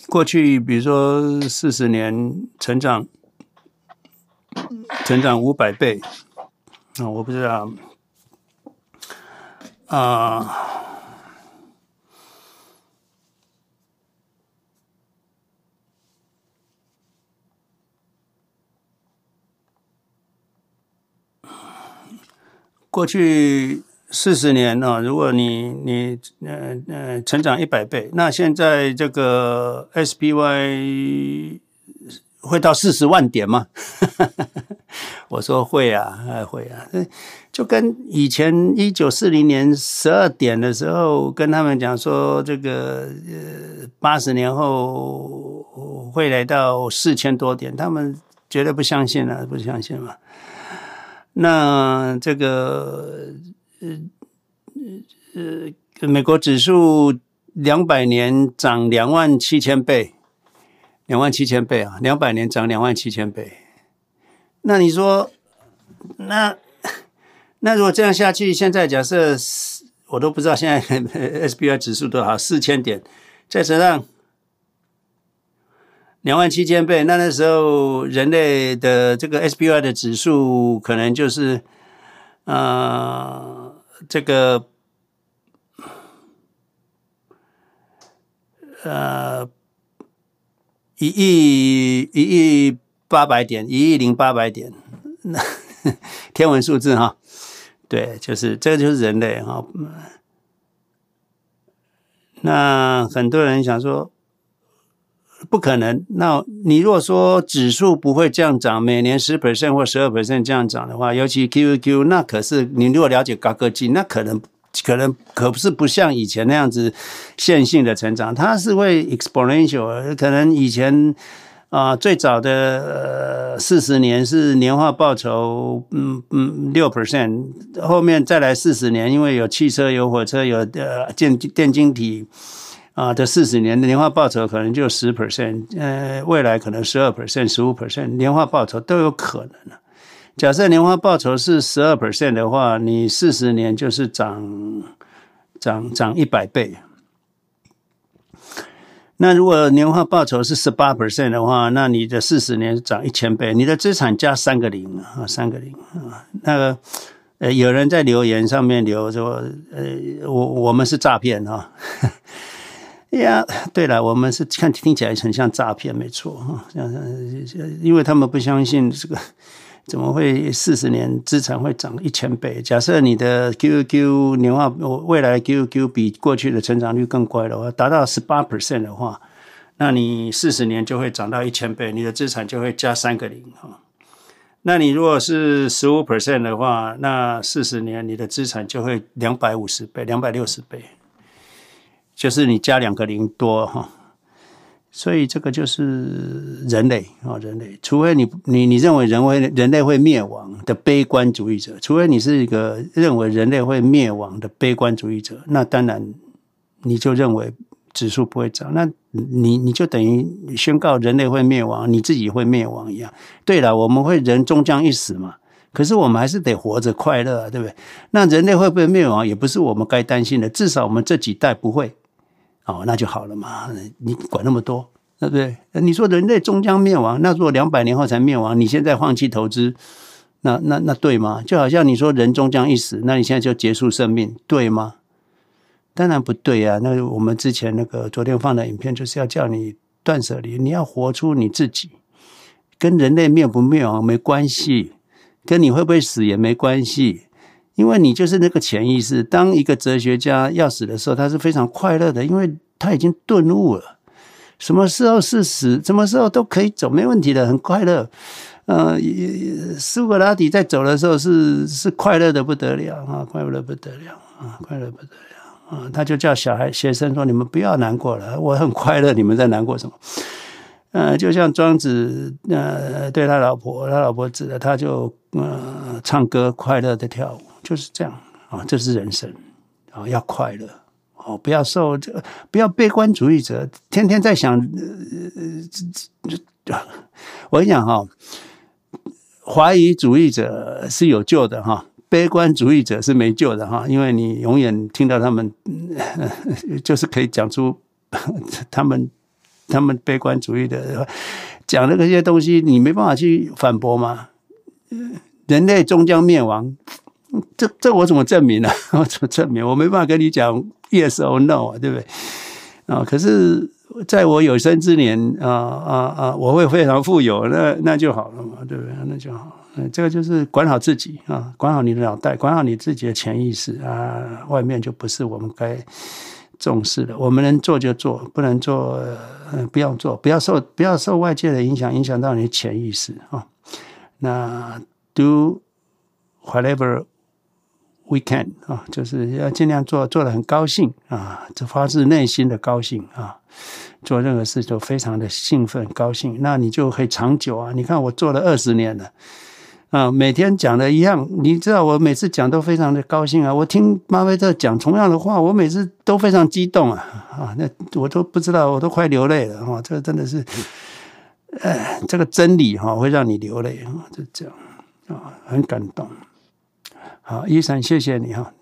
过去，比如说四十年成长成长五百倍。那、我不知道啊。过去四十年呢、哦，如果你你呃呃成长一百倍，那现在这个 SPY 会到四十万点吗？我说会啊，还会啊，就跟以前一九四零年十二点的时候跟他们讲说，这个呃八十年后会来到四千多点，他们绝对不相信了，不相信嘛。那这个呃呃美国指数两百年涨两万七千倍，两万七千倍啊，两百年涨两万七千倍。那你说，那那如果这样下去，现在假设我都不知道现在 SPY 指数多少，四千点，再乘上两万七千倍，那那时候人类的这个 SPY 的指数可能就是呃这个呃一亿一亿。八百点，一亿零八百点，那 天文数字哈，对，就是这个就是人类哈。那很多人想说不可能，那你如果说指数不会这样涨，每年十 percent 或十二 percent 这样涨的话，尤其 QQQ，那可是你如果了解高科技，那可能可能可不是不像以前那样子线性的成长，它是会 exponential，可能以前。啊，最早的四十年是年化报酬，嗯嗯六 percent，后面再来四十年，因为有汽车、有火车、有呃电电晶体啊的四十年的年化报酬可能就十 percent，呃，未来可能十二 percent、十五 percent 年化报酬都有可能了。假设年化报酬是十二 percent 的话，你四十年就是涨涨涨一百倍。那如果年化报酬是十八 percent 的话，那你的四十年涨一千倍，你的资产加三个零啊，三个零啊。那个呃，有人在留言上面留说，呃，我我们是诈骗哈，呀，对了，我们是看听起来很像诈骗，没错哈，因为他们不相信这个怎么会四十年资产会涨一千倍。假设你的 QQ 年化我未来 QQ 比过去的成长率更快的话，达到十八 percent 的话，那你四十年就会涨到一千倍，你的资产就会加三个零哈。那你如果是十五 percent 的话，那四十年你的资产就会两百五十倍，两百六十倍。就是你加两个零多哈，所以这个就是人类啊，人类。除非你你你认为人为人类会灭亡的悲观主义者，除非你是一个认为人类会灭亡的悲观主义者，那当然你就认为指数不会涨，那你你就等于宣告人类会灭亡，你自己会灭亡一样。对了，我们会人终将一死嘛，可是我们还是得活着快乐啊，对不对？那人类会不会灭亡，也不是我们该担心的，至少我们这几代不会。哦，那就好了嘛，你管那么多，对不对？你说人类终将灭亡，那如果两百年后才灭亡，你现在放弃投资，那那那对吗？就好像你说人终将一死，那你现在就结束生命，对吗？当然不对啊！那我们之前那个昨天放的影片，就是要叫你断舍离，你要活出你自己，跟人类灭不灭亡没关系，跟你会不会死也没关系。因为你就是那个潜意识。当一个哲学家要死的时候，他是非常快乐的，因为他已经顿悟了，什么时候是死，什么时候都可以走，没问题的，很快乐。呃，苏格拉底在走的时候是是快乐的不得了啊，快乐不得了啊，快乐不得了啊！他就叫小孩学生说：“你们不要难过了，我很快乐，你们在难过什么？”呃，就像庄子呃对他老婆，他老婆指了，他就呃唱歌快乐的跳舞。就是这样啊，这是人生啊，要快乐哦，不要受这，不要悲观主义者，天天在想。我跟你讲哈，怀疑主义者是有救的哈，悲观主义者是没救的哈，因为你永远听到他们，就是可以讲出 他们他们悲观主义的讲的那些东西，你没办法去反驳嘛。人类终将灭亡。这这我怎么证明呢？我怎么证明？我没办法跟你讲 yes or no 啊，对不对？啊，可是在我有生之年啊啊啊，我会非常富有，那那就好了嘛，对不对？那就好。嗯，这个就是管好自己啊，管好你的脑袋，管好你自己的潜意识啊，外面就不是我们该重视的。我们能做就做，不能做，嗯，不要做，不要受不要受外界的影响，影响到你的潜意识啊。那 do whatever。We can 啊，就是要尽量做，做得很高兴啊，这发自内心的高兴啊，做任何事都非常的兴奋高兴，那你就可以长久啊。你看我做了二十年了啊，每天讲的一样，你知道我每次讲都非常的高兴啊。我听巴菲特讲同样的话，我每次都非常激动啊啊，那我都不知道，我都快流泪了哈。这个真的是，哎，这个真理哈会让你流泪啊，就这样啊，很感动。好，一闪，谢谢你哈。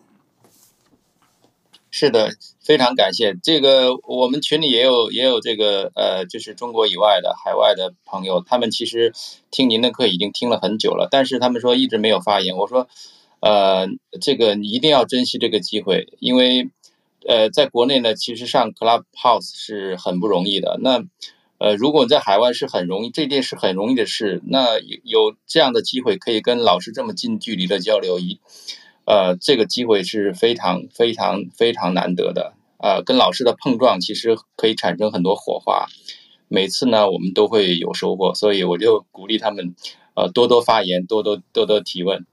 是的，非常感谢。这个我们群里也有也有这个呃，就是中国以外的海外的朋友，他们其实听您的课已经听了很久了，但是他们说一直没有发言。我说，呃，这个你一定要珍惜这个机会，因为呃，在国内呢，其实上 Clubhouse 是很不容易的。那呃，如果在海外是很容易，这件事很容易的事，那有有这样的机会可以跟老师这么近距离的交流，一呃，这个机会是非常非常非常难得的。呃，跟老师的碰撞其实可以产生很多火花，每次呢我们都会有收获，所以我就鼓励他们呃多多发言，多多多多提问。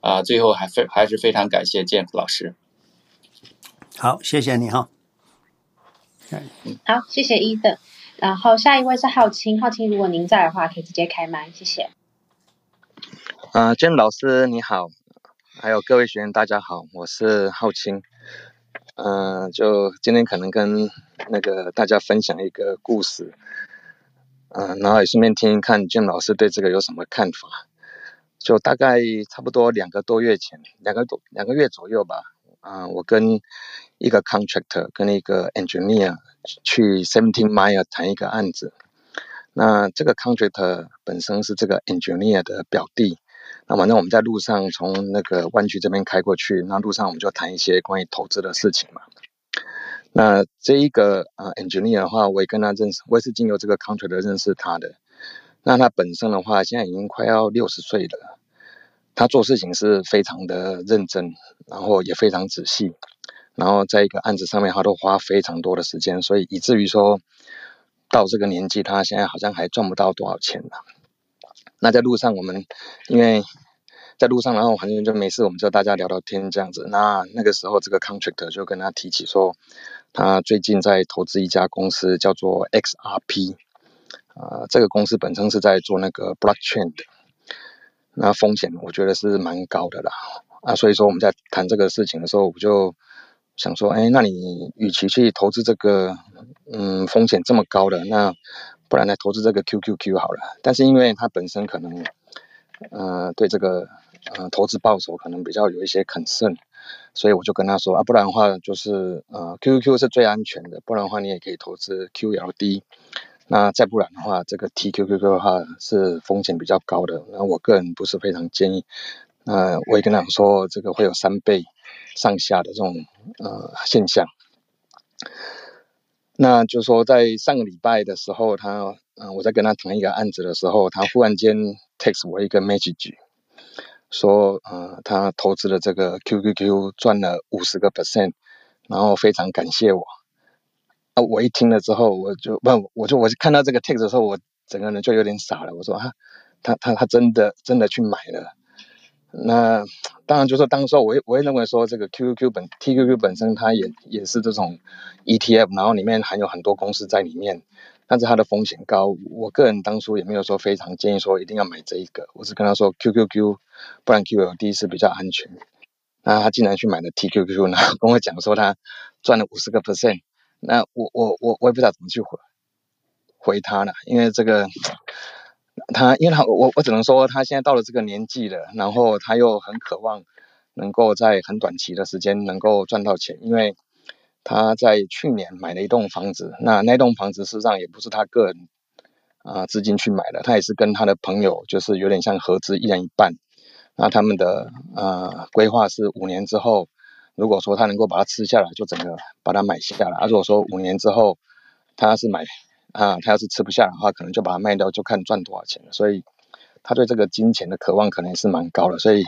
啊、呃，最后还非还是非常感谢 James 老师。好，谢谢你哈。好，谢谢伊登。然后下一位是浩清，浩清，如果您在的话，可以直接开麦，谢谢。啊、呃，建老师你好，还有各位学员大家好，我是浩清。嗯、就今天可能跟那个大家分享一个故事，嗯、然后也顺便听一看建老师对这个有什么看法。就大概差不多两个多月前，两个多两个月左右吧。嗯、我跟一个 contractor，跟一个 engineer。去 Seventeen Mile 谈一个案子，那这个 contractor 本身是这个 engineer 的表弟，那反正我们在路上从那个湾区这边开过去，那路上我们就谈一些关于投资的事情嘛。那这一个呃 engineer 的话，我也跟他认识，我也是经由这个 contractor 认识他的。那他本身的话，现在已经快要六十岁了，他做事情是非常的认真，然后也非常仔细，然后在一个案子上面，他都花非常多的时间，所以以至于说到这个年纪，他现在好像还赚不到多少钱呢。那在路上，我们因为在路上，然后反正就没事，我们就大家聊聊天这样子。那那个时候，这个 contractor 就跟他提起说，他最近在投资一家公司，叫做 XRP，啊、呃，这个公司本身是在做那个 blockchain 的，那风险我觉得是蛮高的啦。啊，所以说我们在谈这个事情的时候，我就想说，哎，那你与其去投资这个，嗯，风险这么高的，那不然来投资这个 QQQ 好了。但是因为他本身可能，呃，对这个。呃，投资报酬可能比较有一些 concern，所以我就跟他说啊，不然的话就是呃，QQQ 是最安全的，不然的话你也可以投资 QLD，那再不然的话，这个 TQQQ 的话是风险比较高的，那我个人不是非常建议。那我也跟他说，这个会有三倍上下的这种呃现象。那就说在上个礼拜的时候，他嗯、我在跟他谈一个案子的时候，他忽然间 text 我一个 message。说，呃，他投资的这个 QQQ 赚了五十个 percent，然后非常感谢我。啊，我一听了之后，我就不，我就我就看到这个 text 的时候，我整个人就有点傻了。我说，啊，他他他真的真的去买了。那当然，就是当时我也我也认为说，这个 QQQ 本 TQQ 本身它也也是这种 ETF，然后里面含有很多公司在里面。但是它的风险高，我个人当初也没有说非常建议说一定要买这一个，我是跟他说 QQQ，不然 QLD 是比较安全。那他竟然去买了 TQQ，然后跟我讲说他赚了五十个 percent，那我我我我也不知道怎么去回回他了，因为这个他因为他我我只能说他现在到了这个年纪了，然后他又很渴望能够在很短期的时间能够赚到钱，因为。他在去年买了一栋房子，那那栋房子事实上也不是他个人啊、资金去买的，他也是跟他的朋友就是有点像合资一人一半。那他们的呃规划是五年之后，如果说他能够把它吃下来，就整个把它买下来；而如果说五年之后他是买啊，他要是吃不下的话，可能就把它卖掉，就看赚多少钱。所以他对这个金钱的渴望可能是蛮高的，所以。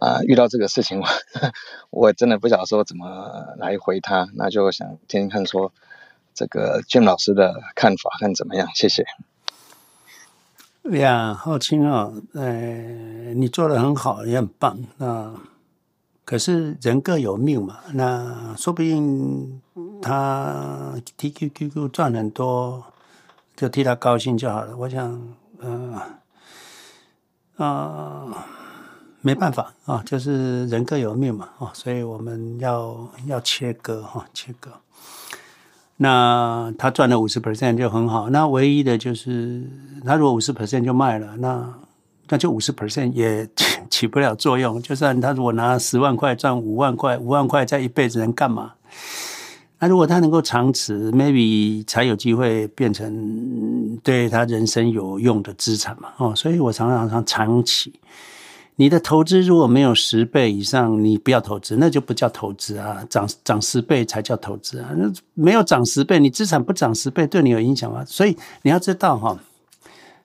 啊，遇到这个事情，我 我真的不晓得说怎么来回他，那就想听听看说这个俊老师的看法看怎么样？谢谢。呀，浩清啊，呃，你做的很好，也很棒。那可是人各有命嘛，那说不定他 TQQQ 赚很多，就替他高兴就好了。我想，嗯、呃，啊、没办法啊，就是人各有命嘛啊，所以我们要要切割哈，切割。那他赚了五十 percent 就很好，那唯一的就是他如果五十 percent 就卖了，那那就五十 percent 也起不了作用。就算他如果拿十万块赚五万块，五万块在一辈子能干嘛？那如果他能够长持，maybe 才有机会变成对他人生有用的资产嘛哦，所以我常常常长期。你的投资如果没有十倍以上，你不要投资，那就不叫投资啊！涨涨十倍才叫投资啊！那没有涨十倍，你资产不涨十倍，对你有影响吗？所以你要知道哈，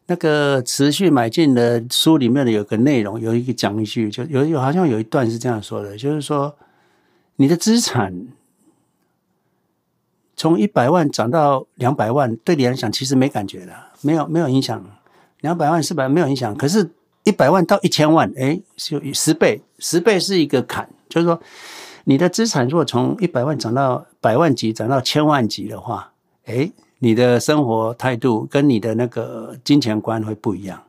那个持续买进的书里面的有个内容，有一个讲一句，就有有好像有一段是这样说的，就是说你的资产从一百万涨到两百万，对你来讲其实没感觉的，没有没有影响，两百万四百万没有影响，可是。一百万到一千万，哎，就十倍，十倍是一个坎。就是说，你的资产如果从一百万涨到百万级，涨到千万级的话，哎，你的生活态度跟你的那个金钱观会不一样。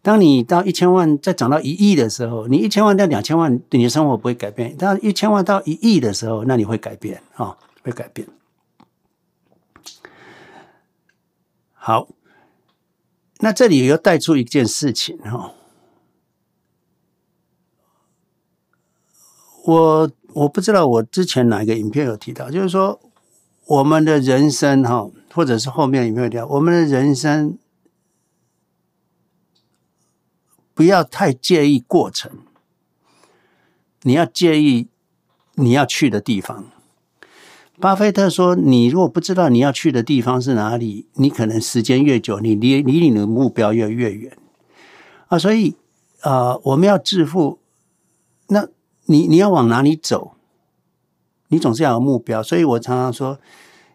当你到一千万再涨到一亿的时候，你一千万到两千万，你的生活不会改变。到一千万到一亿的时候，那你会改变啊、会改变。好，那这里又带出一件事情哈。我我不知道，我之前哪一个影片有提到，就是说我们的人生哈，或者是后面有没有聊，我们的人生不要太介意过程，你要介意你要去的地方。巴菲特说：“你如果不知道你要去的地方是哪里，你可能时间越久，你离离你的目标越越远啊。所以啊、我们要致富，那你你要往哪里走？你总是要有目标。所以我常常说，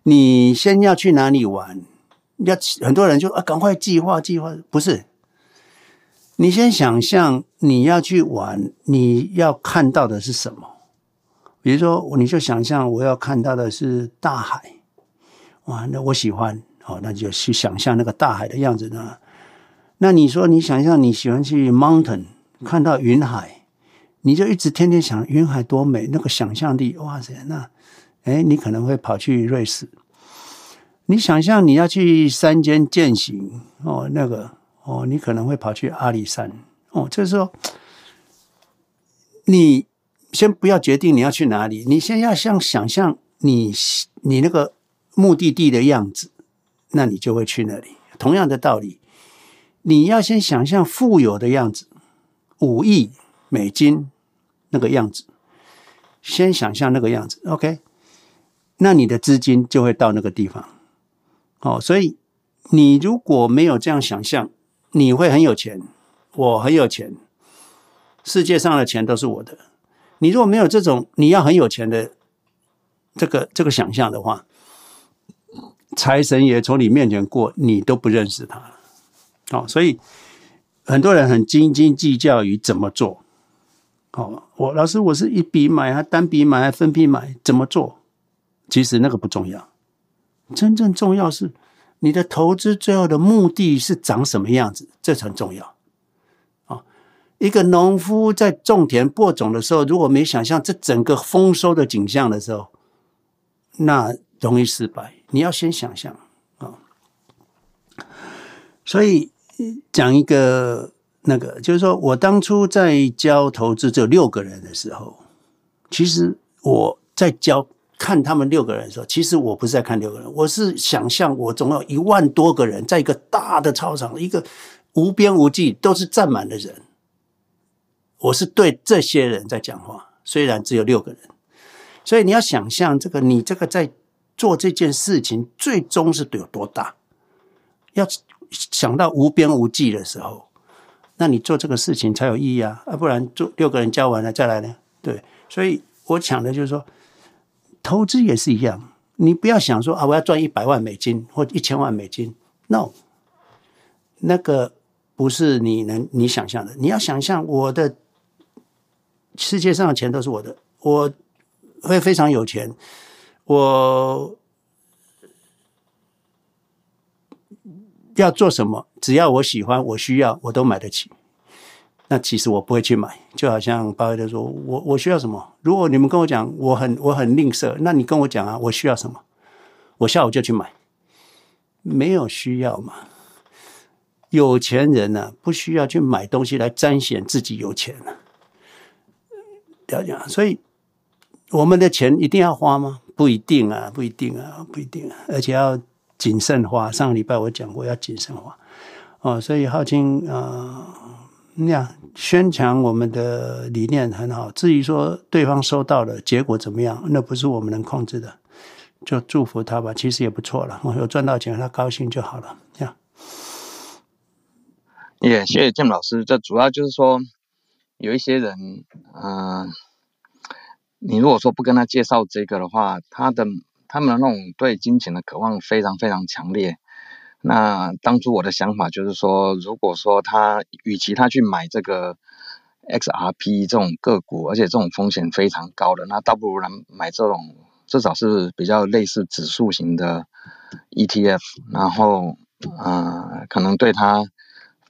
你先要去哪里玩？要很多人就啊，赶快计划计划，不是？你先想象你要去玩，你要看到的是什么？”比如说，你就想象我要看到的是大海，哇，那我喜欢，好，那就去想象那个大海的样子呢。那你说你想象你喜欢去 mountain 看到云海，你就一直天天想云海多美，那个想象力，哇塞，那，哎，你可能会跑去瑞士。你想象你要去山间践行，哦，那个，哦，你可能会跑去阿里山，哦，就是说你。先不要决定你要去哪里，你先要像想象你你那个目的地的样子，那你就会去那里。同样的道理，你要先想象富有的样子，五亿美金那个样子，先想象那个样子，OK？那你的资金就会到那个地方。哦，所以你如果没有这样想象，你会很有钱，我很有钱，世界上的钱都是我的。你如果没有这种你要很有钱的这个这个想象的话，财神爷从你面前过，你都不认识他。哦，所以很多人很斤斤计较于怎么做。哦，我老师，我是一笔买还单笔买还分批买，怎么做？其实那个不重要，真正重要是你的投资最后的目的是长什么样子，这才重要。啊一个农夫在种田播种的时候，如果没想象这整个丰收的景象的时候，那容易失败。你要先想象啊。所以讲一个那个，就是说我当初在教投资只有六个人的时候，其实我在教看他们六个人的时候，其实我不是在看六个人，我是想象我总有一万多个人在一个大的操场，一个无边无际都是站满的人。我是对这些人在讲话，虽然只有六个人，所以你要想象这个，你这个在做这件事情，最终是有多大？要想到无边无际的时候，那你做这个事情才有意义啊！啊，不然做六个人教完了再来呢？对，所以我讲的就是说，投资也是一样，你不要想说啊，我要赚一百万美金或一千万美金，no，那个不是你能你想象的，你要想象我的。世界上的钱都是我的，我会非常有钱。我要做什么，只要我喜欢，我需要，我都买得起。那其实我不会去买，就好像巴菲特说：“我我需要什么？如果你们跟我讲我很我很吝啬，那你跟我讲啊，我需要什么？我下午就去买。没有需要嘛？有钱人呢、啊，不需要去买东西来彰显自己有钱了。”了解，所以我们的钱一定要花吗？不一定啊，不一定啊，不一定啊，而且要谨慎花。上个礼拜我讲过要谨慎花哦，所以浩清啊，那样宣传我们的理念很好。至于说对方收到了结果怎么样，那不是我们能控制的，就祝福他吧。其实也不错了，我有赚到钱，他高兴就好了。这样，也谢谢建老师。这主要就是说。有一些人，嗯、你如果说不跟他介绍这个的话，他的他们的那种对金钱的渴望非常非常强烈。那当初我的想法就是说，如果说他与其他去买这个 XRP 这种个股，而且这种风险非常高的，那倒不如来买这种至少是比较类似指数型的 ETF，然后，呃，可能对他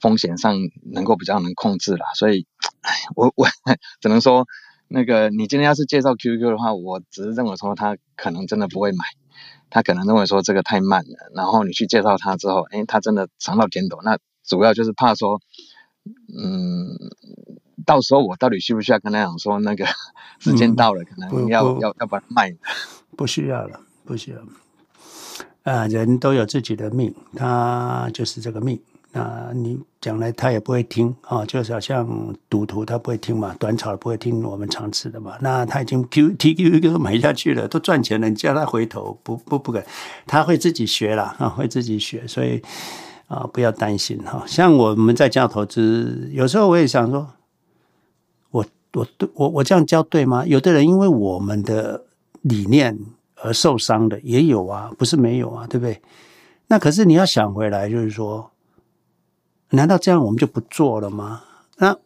风险上能够比较能控制啦，所以。我我只能说，那个你今天要是介绍 QQ 的话，我只是认为说他可能真的不会买，他可能认为说这个太慢了。然后你去介绍他之后，哎，他真的尝到甜头，那主要就是怕说，嗯，到时候我到底需不需要跟他讲说，那个 时间到了，嗯、可能要要要把它卖？不需要了，不需要。啊，人都有自己的命，他就是这个命。那你讲来他也不会听啊，就是好像赌徒他不会听嘛，短炒不会听我们常吃的嘛。那他已经 Q T Q 都买下去了，都赚钱了，你叫他回头不不不敢，他会自己学了啊，会自己学，所以啊不要担心哈。像我们在教投资，有时候我也想说，我我我我这样教对吗？有的人因为我们的理念而受伤的也有啊，不是没有啊，对不对？那可是你要想回来，就是说。难道这样我们就不做了吗？那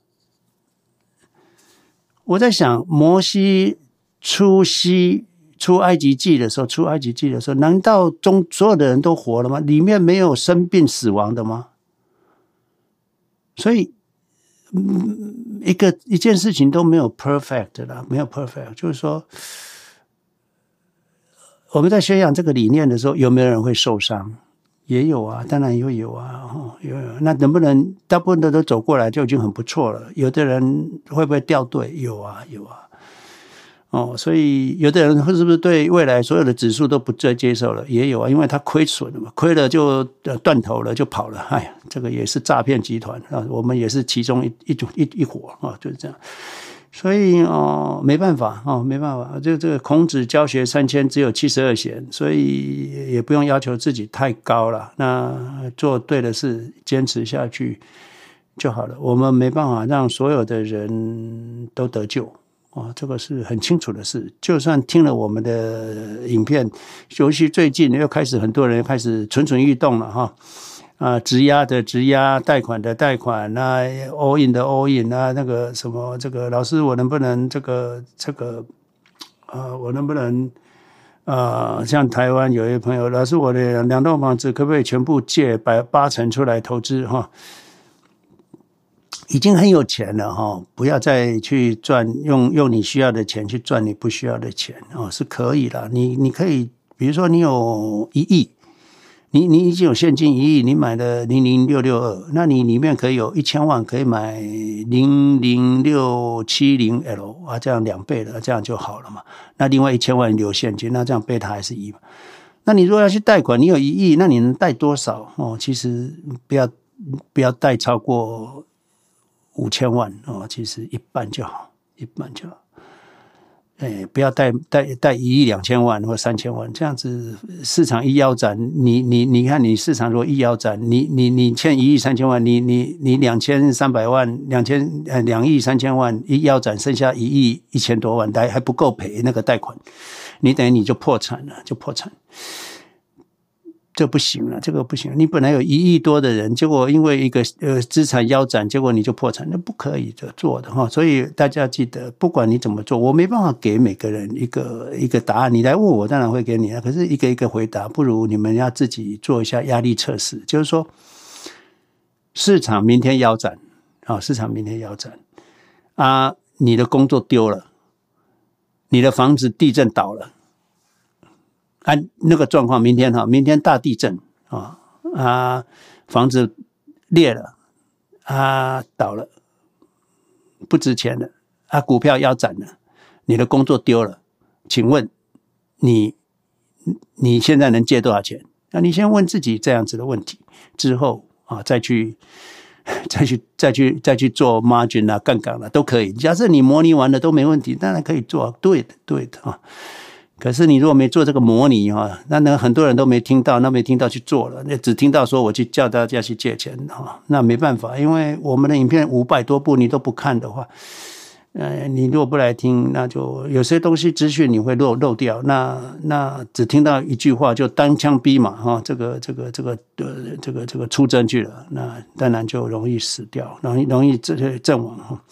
我在想，摩西出西出埃及记的时候，出埃及记的时候，难道中所有的人都活了吗？里面没有生病死亡的吗？所以，嗯，一个一件事情都没有 perfect 的，没有 perfect，就是说，我们在宣扬这个理念的时候，有没有人会受伤？也有啊，当然也有啊，有，有。那能不能大部分的都走过来就已经很不错了？有的人会不会掉队？有啊，有啊。哦，所以有的人会是不是对未来所有的指数都不再接受了？也有啊，因为他亏损了嘛，亏了就断头了，就跑了。哎呀，这个也是诈骗集团啊，我们也是其中一一种一一伙啊，就是这样。所以哦，没办法哦，没办法。这这个孔子教学三千，只有七十二贤，所以也不用要求自己太高了。那做对的事，坚持下去就好了。我们没办法让所有的人都得救啊，这个是很清楚的事。就算听了我们的影片，尤其最近又开始很多人开始蠢蠢欲动了哈。啊，质押的质押，贷款的贷款，那 all in 的 all in 啊，那个什么，这个老师，我能不能这个这个，啊，我能不能啊，像台湾有一位朋友，老师，我的两栋房子可不可以全部借百八成出来投资哈？已经很有钱了哈，不要再去赚，用用你需要的钱去赚你不需要的钱哦，是可以的。你你可以，比如说你有一亿。你你已经有现金一亿，你买了零零六六二，那你里面可以有一千万，可以买零零六七零 L 啊，这样两倍的，这样就好了嘛。那另外一千万留现金，那这样贝塔还是一嘛。那你如果要去贷款，你有一亿，那你能贷多少？哦，其实不要不要贷超过五千万哦，其实一半就好，一半就好。哎，不要贷贷贷一亿两千万或三千万，这样子市场一腰斩，你你你看，你市场如果一腰斩，你你你欠一亿三千万，你你你两千三百万，两千呃两亿三千万一腰斩，剩下一亿一千多万，还还不够赔那个贷款，你等于你就破产了，就破产。这不行了，这个不行。你本来有一亿多的人，结果因为一个呃资产腰斩，结果你就破产，那不可以的做的哈。所以大家记得，不管你怎么做，我没办法给每个人一个一个答案。你来问我，当然会给你啊。可是一个一个回答，不如你们要自己做一下压力测试。就是说，市场明天腰斩啊，市场明天腰斩啊，你的工作丢了，你的房子地震倒了。按那个状况，明天哈，明天大地震啊啊，房子裂了啊，倒了，不值钱了啊，股票腰斩了，你的工作丢了，请问你你现在能借多少钱？那你先问自己这样子的问题，之后啊，再去 再去再去再去做 margin 啊、杠杆啊，都可以。假设你模拟完了都没问题，当然可以做，对的，对的啊。可是你如果没做这个模拟哈，那那很多人都没听到，那没听到去做了，那只听到说我去叫大家去借钱哈，那没办法，因为我们的影片五百多部你都不看的话，呃，你如果不来听，那就有些东西资讯你会漏漏掉，那那只听到一句话就单枪匹马哈，这个这个这个呃这个这个出征去了，那当然就容易死掉，容易容易这阵亡哈。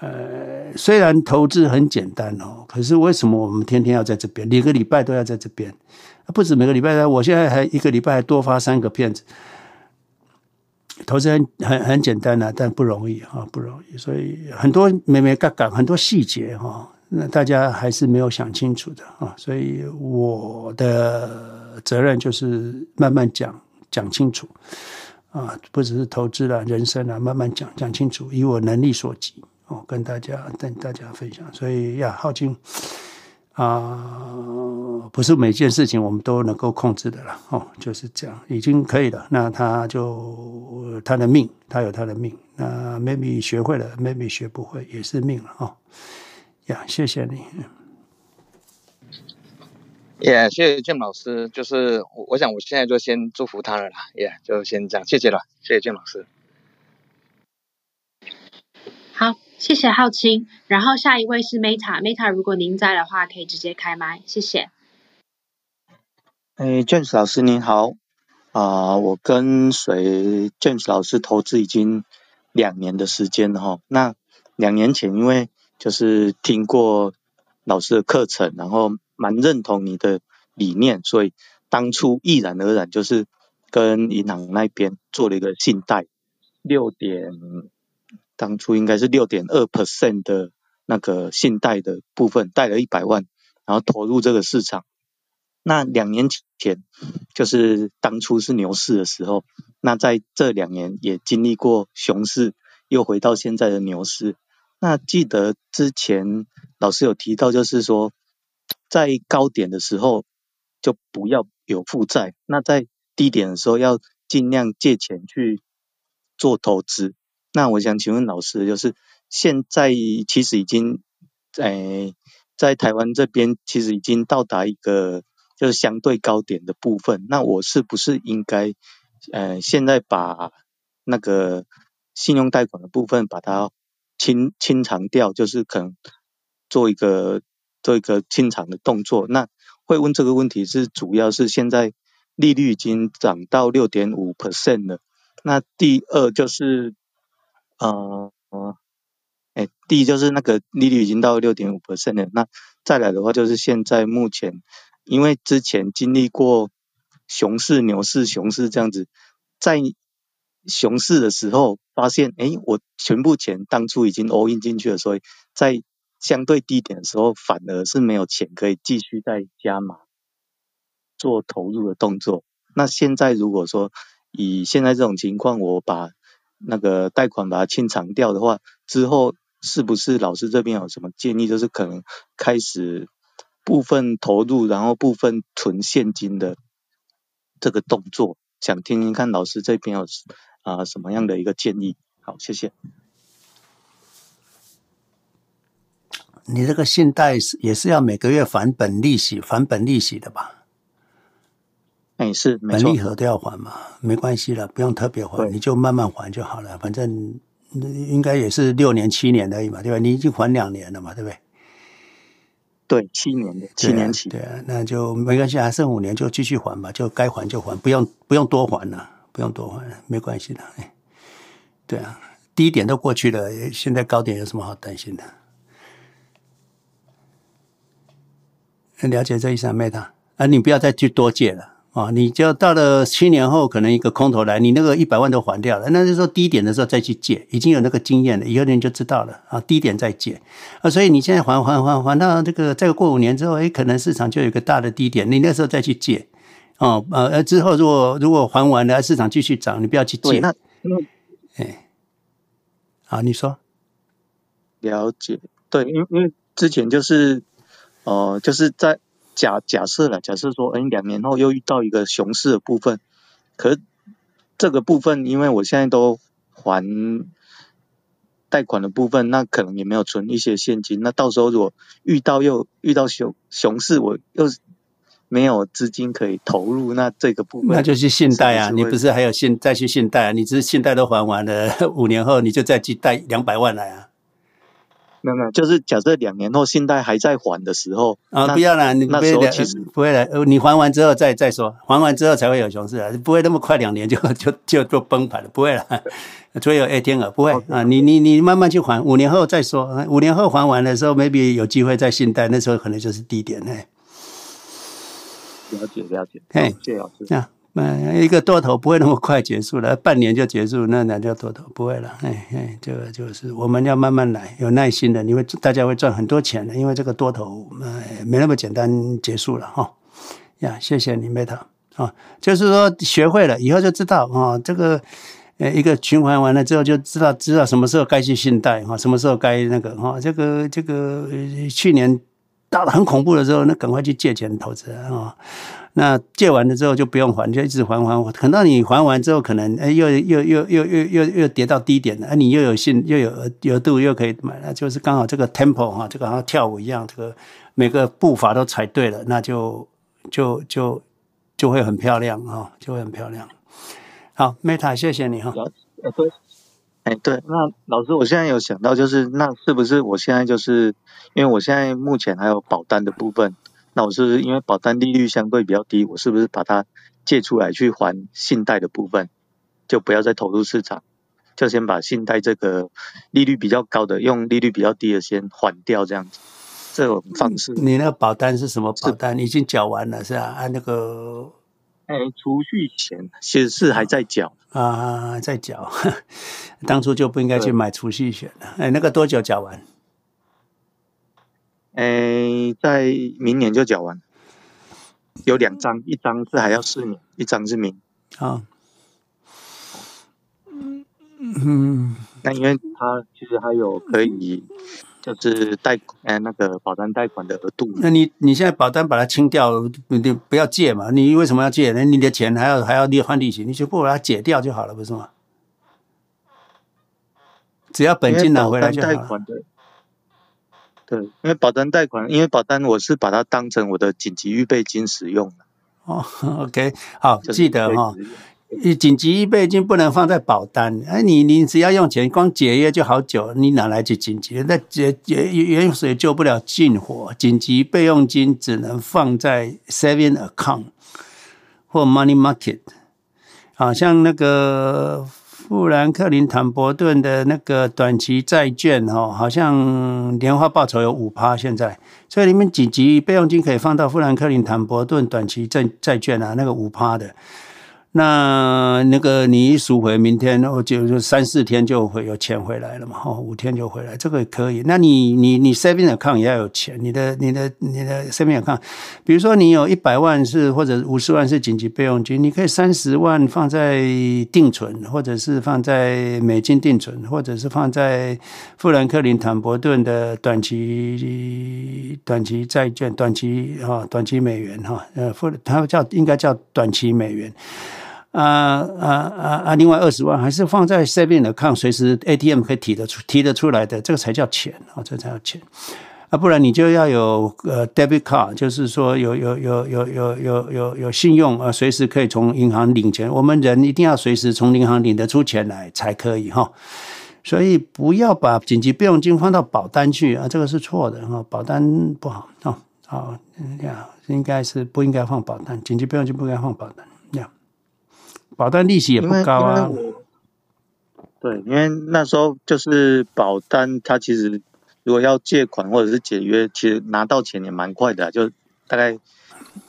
呃，虽然投资很简单哦，可是为什么我们天天要在这边，每个礼拜都要在这边？不止每个礼拜，我现在还一个礼拜还多发三个片子。投资很很很简单啊，但不容易啊，不容易。所以很多眉眉角角，很多细节哈，那大家还是没有想清楚的啊。所以我的责任就是慢慢讲讲清楚啊，不只是投资了，人生啊，慢慢讲讲清楚，以我能力所及。哦，跟大家跟大家分享，所以呀，浩金啊、呃，不是每件事情我们都能够控制的了哦，就是这样，已经可以了。那他就他的命，他有他的命。那 maybe 学会了，maybe 学不会，也是命了哦。呀，谢谢你。也、yeah, 谢谢 James 老师，就是我我想我现在就先祝福他了啦，也、yeah, 就先这样，谢谢了，谢谢 James 老师。好，谢谢浩清。然后下一位是 Meta，Meta，如果您在的话，可以直接开麦，谢谢。哎，James 老师您好，啊、我跟随 James 老师投资已经两年的时间了哈。那两年前因为就是听过老师的课程，然后。蛮认同你的理念，所以当初毅然而然就是跟银行那边做了一个信贷，六点，当初应该是六点二 percent 的那个信贷的部分，贷了一百万，然后投入这个市场。那两年前就是当初是牛市的时候，那在这两年也经历过熊市，又回到现在的牛市。那记得之前老师有提到，就是说。在高点的时候就不要有负债，那在低点的时候要尽量借钱去做投资。那我想请问老师，就是现在其实已经在在台湾这边其实已经到达一个就是相对高点的部分，那我是不是应该呃现在把那个信用贷款的部分把它清清偿掉，就是可能做一个。做一个清偿的动作，那会问这个问题是主要是现在利率已经涨到六点五 percent 了。那第二就是，呃，哎，第一就是那个利率已经到六点五 percent 了。那再来的话就是现在目前，因为之前经历过熊市、牛市、熊市这样子，在熊市的时候发现，哎，我全部钱当初已经 all in 进去了，所以在相对低点的时候，反而是没有钱可以继续再加码做投入的动作。那现在如果说以现在这种情况，我把那个贷款把它清偿掉的话，之后是不是老师这边有什么建议？就是可能开始部分投入，然后部分存现金的这个动作，想听听看老师这边有啊、什么样的一个建议？好，谢谢。你这个信贷是也是要每个月还本利息，还本利息的吧？哎，是，本利和都要还嘛，没关系了，不用特别还，你就慢慢还就好了。反正应该也是六年、七年而已嘛，对吧？你已经还两年了嘛，对不对？对，七年的，七年期。对啊，那就没关系，还剩五年就继续还吧，就该还就还，不用不用多还了，不用多还了，没关系的。哎，对啊，低点都过去了，现在高点有什么好担心的？了解这意思啊，Meta 啊，你不要再去多借了啊！你就到了七年后，可能一个空头来，你那个一百万都还掉了，那就是说低点的时候再去借，已经有那个经验了，以后你就知道了啊。低点再借啊，所以你现在还还还还到这个再过五年之后，哎，可能市场就有一个大的低点，你那时候再去借哦，呃，之后如果如果还完了，市场继续涨，你不要去借。那哎，好，你说了解对，因为因为之前就是。哦、呃，就是在假假设了，假设说，哎，两年后又遇到一个熊市的部分，可是这个部分，因为我现在都还贷款的部分，那可能也没有存一些现金，那到时候如果遇到又遇到熊熊市，我又没有资金可以投入，那这个部分那就是信贷啊，你不是还有信再去信贷啊？你只是信贷都还完了，五年后你就再去贷两百万来啊。没有没有，就是假设两年后信贷还在还的时候啊，不要了，你那时候其实不会了，你还完之后再再说，还完之后才会有熊市啊，不会那么快两年就 就就做崩盘了，不会了，除非有 A 天鹅不会.啊，你你你慢慢去还，五年后再说，五年后还完的时候，maybe 有机会再信贷，那时候可能就是低点哎。了解了解，哎，谢谢老师。啊嗯，一个多头不会那么快结束了，半年就结束，那那叫多头？不会了，哎哎，这个就是我们要慢慢来，有耐心的，你会大家会赚很多钱的，因为这个多头，哎，没那么简单结束了哈。呀，谢谢你，Meta 啊，就是说学会了以后就知道啊，这个呃一个循环完了之后就知道知道什么时候该去信贷哈，什么时候该那个哈，这个这个去年。大的很恐怖的时候，那赶快去借钱投资啊、那借完了之后就不用还，就一直还还还，等到你还完之后，可能哎又又又又又又又跌到低点了，哎你又有信又有额度又可以买，那就是刚好这个 tempo 哈，这个好像跳舞一样，这个每个步伐都踩对了，那就就就就会很漂亮哈，就会很漂亮。好，Meta，谢谢你哈。哎对，那老师，我现在有想到，就是那是不是我现在就是因为我现在目前还有保单的部分。那我是不是因为保单利率相对比较低，我是不是把它借出来去还信贷的部分，就不要再投入市场，就先把信贷这个利率比较高的，用利率比较低的先还掉这样子，这种方式。你那个保单是什么保单？已经缴完了是吧？按、啊、那个，哎，储蓄险其实是还在缴啊，在缴。当初就不应该去买储蓄险了。哎，那个多久缴完？诶，在明年就缴完，有两张，一张是还要四年，一张是明。啊，嗯，那因为它其实还有可以，就是贷，呃，那个保单贷款的额度。那你你现在保单把它清掉，你不要借嘛？你为什么要借？那你的钱还要还要利换利息，你就不把它解掉就好了，不是吗？只要本金拿回来就好了。对，因为保单贷款，因为保单我是把它当成我的紧急预备金使用的。哦，OK，好，记得哈、哦，紧急预备金不能放在保单。哎，你你只要用钱，光解约就好久，你哪来去紧急？那解解远水救不了近火，紧急备用金只能放在 saving account 或 money market。好像那个。富兰克林坦博顿的那个短期债券哦，好像年化报酬有五趴，现在，所以你们紧急备用金可以放到富兰克林坦博顿短期债债券啊，那个五趴的。那那个你一赎回，明天哦就就三四天就会有钱回来了嘛，哦五天就回来，这个可以。那你你你 saving account 也要有钱，你的你的你的 saving account，比如说你有一百万是或者五十万是紧急备用金，你可以三十万放在定存，或者是放在美金定存，或者是放在富兰克林坦博顿的短期短期债券，短期哈短期美元哈呃富它叫应该叫短期美元。啊啊啊啊！另外二十万还是放在 saving account，随时 ATM 可以提得出、提得出来的，这个才叫钱啊！这才叫钱啊！不然你就要有呃 debit card，就是说有有有有有有有有信用啊，随时可以从银行领钱。我们人一定要随时从银行领得出钱来才可以哈。所以不要把紧急备用金放到保单去啊，这个是错的哈，保单不好啊。好，这样应该是不应该放保单，紧急备用金不应该放保单。保单利息也不高啊。对，因为那时候就是保单，它其实如果要借款或者是解约，其实拿到钱也蛮快的，就大概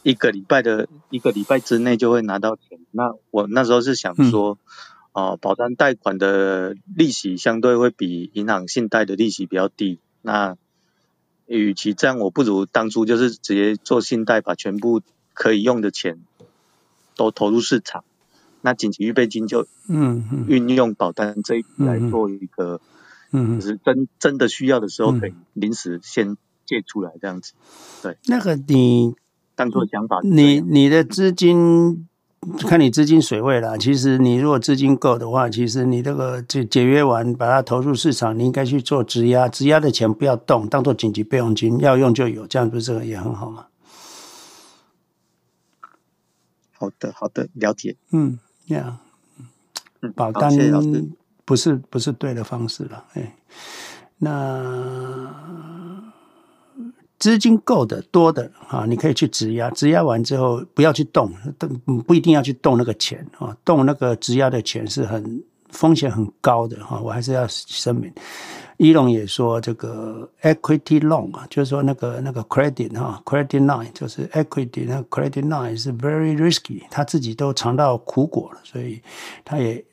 一个礼拜的一个礼拜之内就会拿到钱。那我那时候是想说，哦、呃，保单贷款的利息相对会比银行信贷的利息比较低。那与其这样，我不如当初就是直接做信贷，把全部可以用的钱都投入市场。那紧急预备金就嗯运用保单这一笔来做一个嗯，就是真真的需要的时候可以临时先借出来这样子，对。那个你当做想法，你你的资金看你资金水位啦。其实你如果资金够的话，其实你这个解解约完把它投入市场，你应该去做质押，质押的钱不要动，当做紧急备用金，要用就有，这样不是这个也很好吗？好的，好的，了解，嗯。呀、yeah，保单不是不是对的方式了。哎，那资金够的多的啊，你可以去质押，质押完之后不要去动，不一定要去动那个钱啊，动那个质押的钱是很风险很高的哈，我还是要声明。伊隆也说，这个 equity loan 啊，就是说那个那个 credit 哈，credit line 就是 equity 那 credit line 是 very risky，他自己都尝到苦果了，所以他也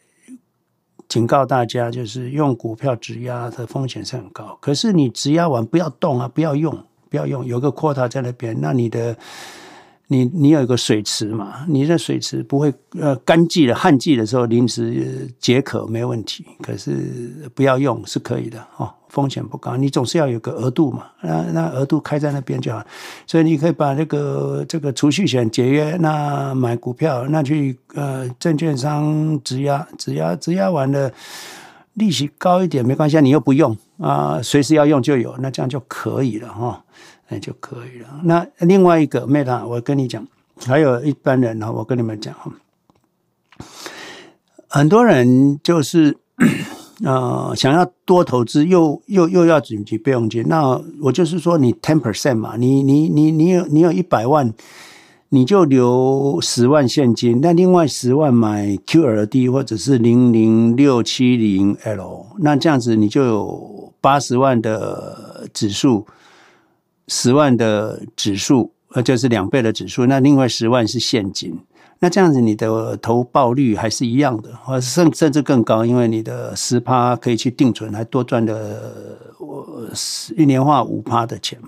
警告大家，就是用股票质押的风险是很高。可是你质押完不要动啊，不要用，不要用，有个 quota 在那边，那你的。你你有一个水池嘛？你的水池不会呃干季的旱季的时候临时解渴没问题，可是不要用是可以的哦，风险不高。你总是要有个额度嘛，那那额度开在那边就好。所以你可以把这个这个储蓄险解约，那买股票，那去呃证券商质押质押质押完了，利息高一点没关系，你又不用啊，随时要用就有，那这样就可以了哈。那就可以了。那另外一个 Meta，我跟你讲，还有一般人呢，我跟你们讲，很多人就是呃想要多投资，又又又要紧急备用金。那我就是说，你 ten percent 嘛，你你你你有你有一百万，你就留十万现金，那另外十万买 QLD 或者是零零六七零 L，那这样子你就有八十万的指数。十万的指数，呃，就是两倍的指数。那另外十万是现金，那这样子你的投报率还是一样的，或甚甚至更高，因为你的十趴可以去定存，还多赚了我一年化五趴的钱。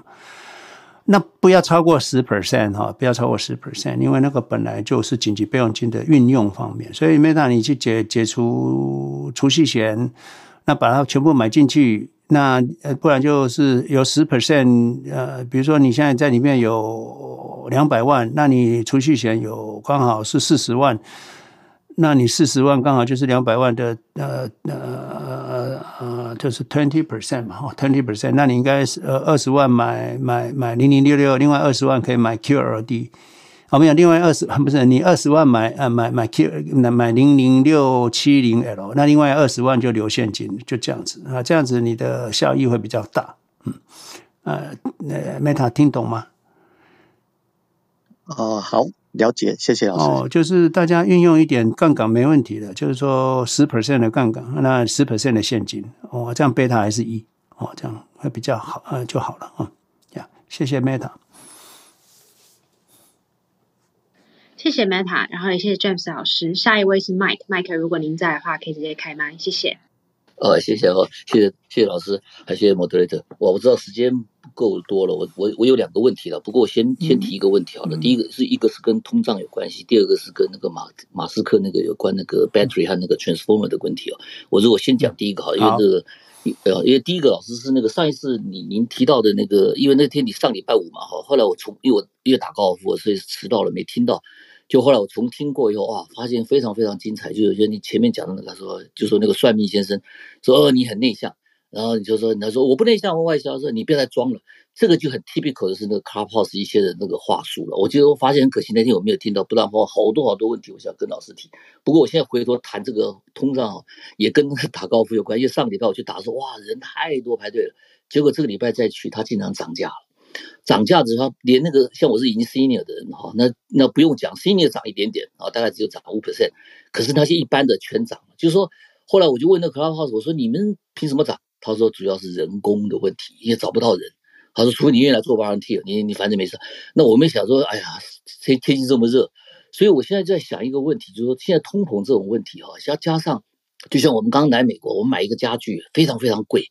那不要超过十 percent 哈，不要超过十 percent，因为那个本来就是紧急备用金的运用方面。所以没让你去解解除储蓄险，那把它全部买进去。那呃，不然就是有十 percent，呃，比如说你现在在里面有两百万，那你储蓄险有刚好是四十万，那你四十万刚好就是两百万的，呃呃呃，就是 twenty percent 嘛，哈，twenty percent，那你应该是呃二十万买买买零零六六，另外二十万可以买 QLD。好，没有，另外二十不是你二十万买呃买买 Q 买零零六七零 L，那另外二十万就留现金，就这样子啊，这样子你的效益会比较大。嗯，呃，呃，Meta 听懂吗？哦，好，了解，谢谢老师。哦，就是大家运用一点杠杆没问题的，就是说十 percent 的杠杆，那十 percent 的现金，哦，这样贝塔还是一，哦，这样会比较好，呃，就好了啊。呀，谢谢 Meta。谢谢 Meta，然后也谢谢 James 老师。下一位是 Mike，Mike，如果您在的话，可以直接开麦，谢谢。呃、哦，谢谢哦，谢谢谢谢老师，还谢谢 Moderator。我不知道时间不够多了，我我我有两个问题了，不过我先先提一个问题好了。嗯、第一个是一个是跟通胀有关系，第二个是跟那个马马斯克那个有关那个 battery 和那个 transformer 的问题哦。我如果先讲第一个好，因为这个呃，因为第一个老师是那个上一次你您提到的那个，因为那天你上礼拜五嘛哈，后来我从因为我因为打高尔夫，所以迟到了没听到。就后来我重听过以后啊，发现非常非常精彩。就有些你前面讲的那个说，就说那个算命先生说，哦，你很内向，然后你就说，他说我不内向，我外向，说你别再装了。这个就很 typical 的是那个 Clubhouse 一些的那个话术了。我觉得我发现很可惜，那天我没有听到，不然的话好多好多问题我想跟老师提。不过我现在回头谈这个通胀，也跟打高尔夫有关。因为上礼拜我去打说，哇，人太多排队了，结果这个礼拜再去，他竟然涨价了。涨价之后，连那个像我是已经 senior 的人哈，那那不用讲，senior 涨一点点啊，大概只有涨五 percent，可是那些一般的全涨了。就是说，后来我就问那 Clubhouse，我说你们凭什么涨？他说主要是人工的问题，也找不到人。他说除非你愿意来做 volunteer，你你反正没事。那我们想说，哎呀，天天气这么热，所以我现在在想一个问题，就是说现在通膨这种问题哈，加加上，就像我们刚来美国，我们买一个家具非常非常贵。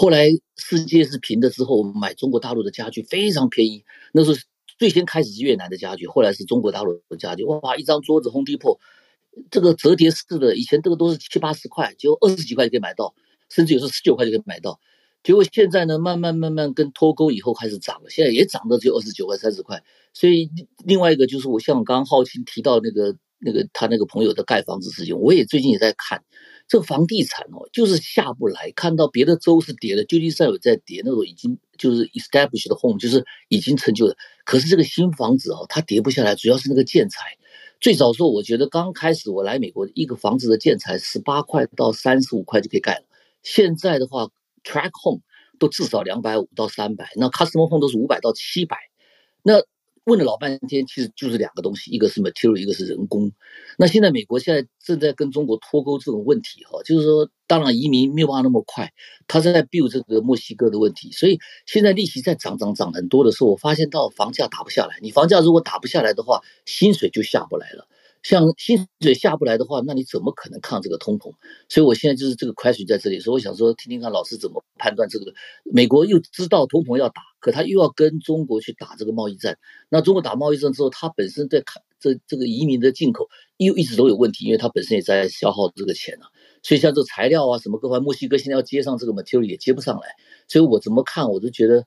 后来世界是平的之后，买中国大陆的家具非常便宜。那时候最先开始是越南的家具，后来是中国大陆的家具。哇，一张桌子轰地破这个折叠式的，以前这个都是七八十块，就二十几块就可以买到，甚至有时候十九块就可以买到。结果现在呢，慢慢慢慢跟脱钩以后开始涨了，现在也涨到只有二十九块、三十块。所以另外一个就是我像我刚刚浩清提到那个那个他那个朋友的盖房子事情，我也最近也在看。这个房地产哦，就是下不来。看到别的州是跌的，旧金山有在跌，那种已经就是 established 的 home，就是已经成就了。可是这个新房子哦，它跌不下来，主要是那个建材。最早时候，我觉得刚开始我来美国，一个房子的建材十八块到三十五块就可以盖了。现在的话，track home 都至少两百五到三百，那 custom home 都是五百到七百。那问了老半天，其实就是两个东西，一个是 material，一个是人工。那现在美国现在正在跟中国脱钩这种问题，哈，就是说，当然移民没有办法那么快，他正在 build 这个墨西哥的问题，所以现在利息在涨涨涨很多的时候，我发现到房价打不下来。你房价如果打不下来的话，薪水就下不来了。像薪水下不来的话，那你怎么可能抗这个通膨？所以我现在就是这个 question 在这里，所以我想说，听听看老师怎么判断这个。美国又知道通膨要打，可他又要跟中国去打这个贸易战。那中国打贸易战之后，他本身在看这这个移民的进口又一直都有问题，因为他本身也在消耗这个钱啊。所以像这个材料啊什么各方，墨西哥现在要接上这个 material 也接不上来。所以我怎么看，我都觉得。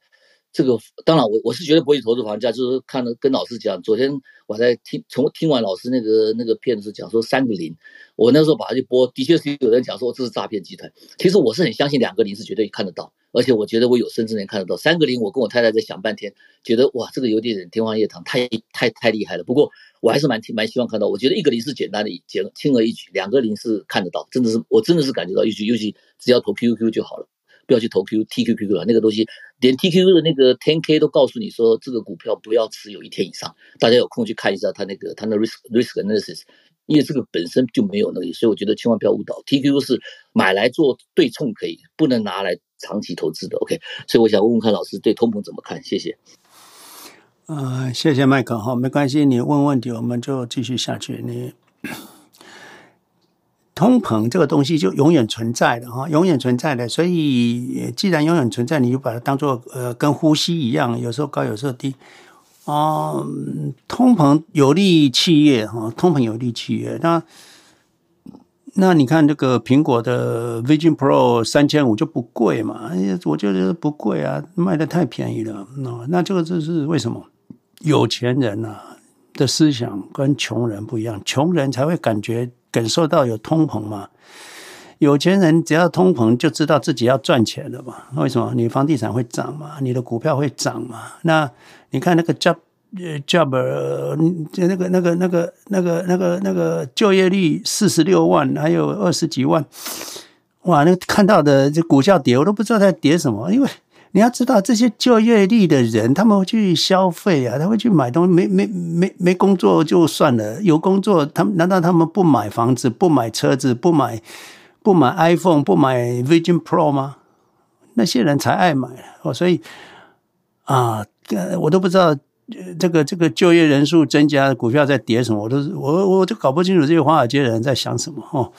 这个当然我，我是绝对不会投资房价，就是看了跟老师讲。昨天我在听从听完老师那个那个片子讲说三个零，我那时候把它一播，的确是有人讲说这是诈骗集团。其实我是很相信两个零是绝对看得到，而且我觉得我有生之年看得到三个零。我跟我太太在想半天，觉得哇，这个有点天方夜谭，太太太厉害了。不过我还是蛮挺蛮希望看到。我觉得一个零是简单的简轻而易举，两个零是看得到，真的是我真的是感觉到，尤其尤其只要投 QQ 就好了。不要去投 Q T Q Q Q 了，那个东西连 TQQ 的那个 Ten K 都告诉你说，这个股票不要持有一天以上。大家有空去看一下它那个它那 risk risk analysis，因为这个本身就没有那个，所以我觉得千万不要误导。T Q 是买来做对冲可以，不能拿来长期投资的。OK，所以我想问问看老师对通膨怎么看？谢谢。呃，谢谢麦克哈，没关系，你问问题我们就继续下去。你。通膨这个东西就永远存在的哈，永远存在的。所以既然永远存在，你就把它当做呃跟呼吸一样，有时候高，有时候低。啊、通膨有利企业哈，通膨有利企业。那那你看这个苹果的 Vision Pro 三千五就不贵嘛？我觉得不贵啊，卖得太便宜了。那那这个就是为什么有钱人呐的思想跟穷人不一样，穷人才会感觉。感受到有通膨嘛？有钱人只要通膨，就知道自己要赚钱了嘛？为什么？你房地产会涨嘛？你的股票会涨嘛？那你看那个 job job 那个那个那个那个那个那个就业率四十六万，还有二十几万，哇！那看到的这股价跌，我都不知道在跌什么，因为。你要知道，这些就业率的人，他们会去消费啊，他会去买东西。没没没没工作就算了，有工作，他们难道他们不买房子、不买车子、不买不买 iPhone、不买 Vision Pro 吗？那些人才爱买哦。所以啊，我都不知道这个这个就业人数增加，股票在跌什么，我都我我就搞不清楚这些华尔街的人在想什么哦。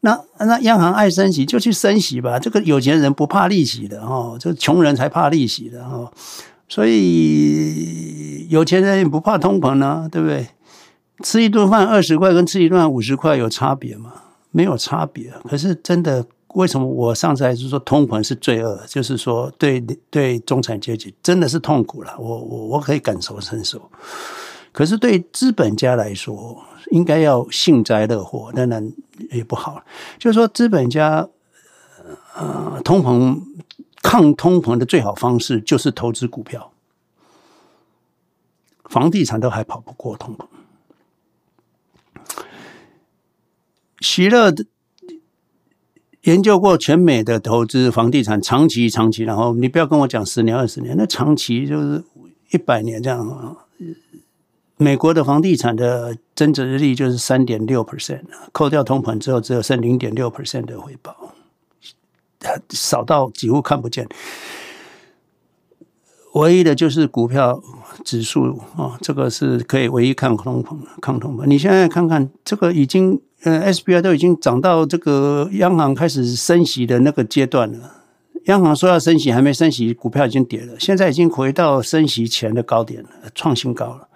那那央行爱升息就去升息吧，这个有钱人不怕利息的哈，这穷人才怕利息的哈，所以有钱人也不怕通膨呢，对不对？吃一顿饭二十块跟吃一顿饭五十块有差别吗？没有差别。可是真的，为什么我上次还是说通膨是罪恶？就是说对对中产阶级真的是痛苦了，我我我可以感同身受。可是对资本家来说，应该要幸灾乐祸，当然也不好。就是说，资本家呃，通膨抗通膨的最好方式就是投资股票，房地产都还跑不过通膨。席勒研究过全美的投资房地产，长期长期，然后你不要跟我讲十年二十年，那长期就是一百年这样。美国的房地产的增值率就是三点六 percent，扣掉通膨之后，只有剩零点六 percent 的回报，少到几乎看不见。唯一的就是股票指数啊，这个是可以唯一抗通膨、抗通膨。你现在看看，这个已经呃 SPY 都已经涨到这个央行开始升息的那个阶段了。央行说要升息，还没升息，股票已经跌了。现在已经回到升息前的高点了，创新高了。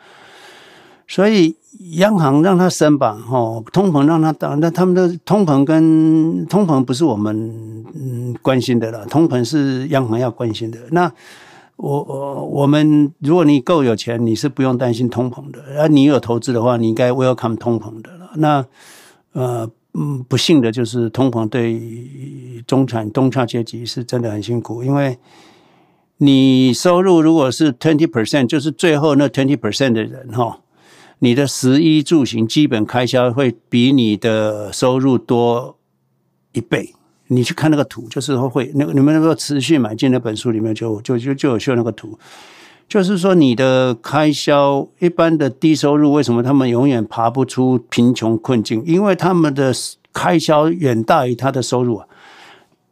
所以央行让它升吧，吼，通膨让它当，那他们的通膨跟通膨不是我们嗯关心的了，通膨是央行要关心的。那我我我们，如果你够有钱，你是不用担心通膨的。而你有投资的话，你应该 welcome 通膨的了。那呃嗯，不幸的就是通膨对中产中产阶级是真的很辛苦，因为你收入如果是 twenty percent，就是最后那 twenty percent 的人哈。你的食衣住行基本开销会比你的收入多一倍。你去看那个图，就是会那个你们能够持续买进那本书里面就就就就有秀那个图，就是说你的开销一般的低收入为什么他们永远爬不出贫穷困境？因为他们的开销远大于他的收入啊。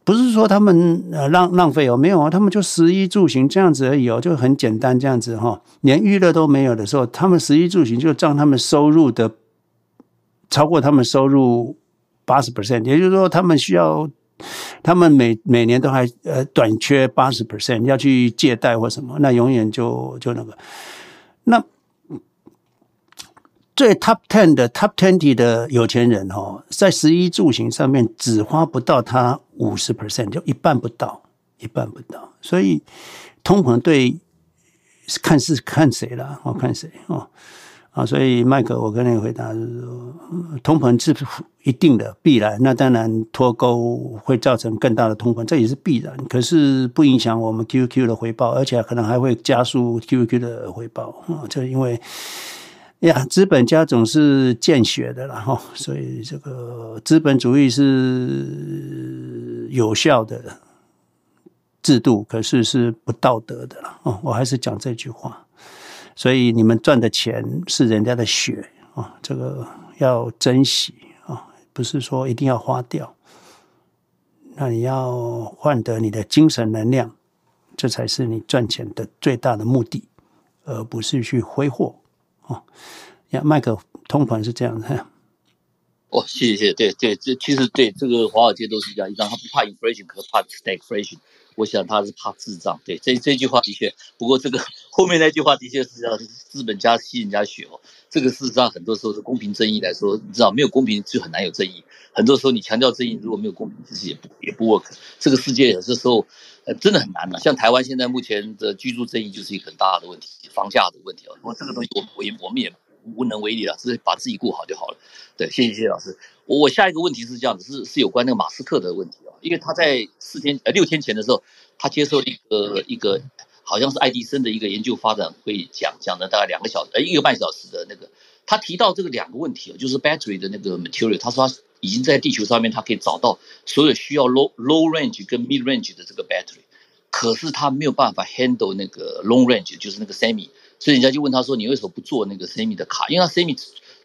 不是说他们呃浪浪费哦，没有啊，他们就食衣住行这样子而已哦，就很简单这样子哈，连娱乐都没有的时候，他们食衣住行就占他们收入的超过他们收入八十 percent，也就是说，他们需要，他们每每年都还呃短缺八十 percent，要去借贷或什么，那永远就就那个，那最 top ten 的 top twenty 的有钱人哦，在食衣住行上面只花不到他五十 percent，就一半不到，一半不到，所以通膨对看是看谁了，我看谁哦。啊，所以麦克，我跟你回答是说，通膨是一定的必然。那当然脱钩会造成更大的通膨，这也是必然。可是不影响我们 QQ 的回报，而且可能还会加速 QQ 的回报啊。这因为呀，资本家总是见血的了哈，所以这个资本主义是有效的制度，可是是不道德的了。哦，我还是讲这句话。所以你们赚的钱是人家的血啊，这个要珍惜啊，不是说一定要花掉。那你要换得你的精神能量，这才是你赚钱的最大的目的，而不是去挥霍呀，麦克通膨是这样的。哦，谢谢，对对，这其实对这个华尔街都是这样，一张他不怕 inflation，可怕 stagflation。我想他是怕滞胀，对这这句话的确，不过这个后面那句话的确是要资本家吸人家血哦。这个事实上很多时候是公平正义来说，你知道没有公平就很难有正义。很多时候你强调正义，如果没有公平，其实也不也不 work。这个世界有些时候呃真的很难了。像台湾现在目前的居住正义就是一个很大的问题，房价的问题哦。我这个东西我我也我们也无能为力了，只是把自己顾好就好了。对，谢谢谢老师。我我下一个问题是这样子，是是有关那个马斯克的问题哦。因为他在四天呃六天前的时候，他接受了一个一个好像是爱迪生的一个研究发展会讲，讲了大概两个小时呃一个半小时的那个，他提到这个两个问题哦就是 battery 的那个 material，他说他已经在地球上面他可以找到所有需要 low low range 跟 mid range 的这个 battery，可是他没有办法 handle 那个 long range，就是那个 semi，所以人家就问他说，你为什么不做那个 semi 的卡？因为他 semi。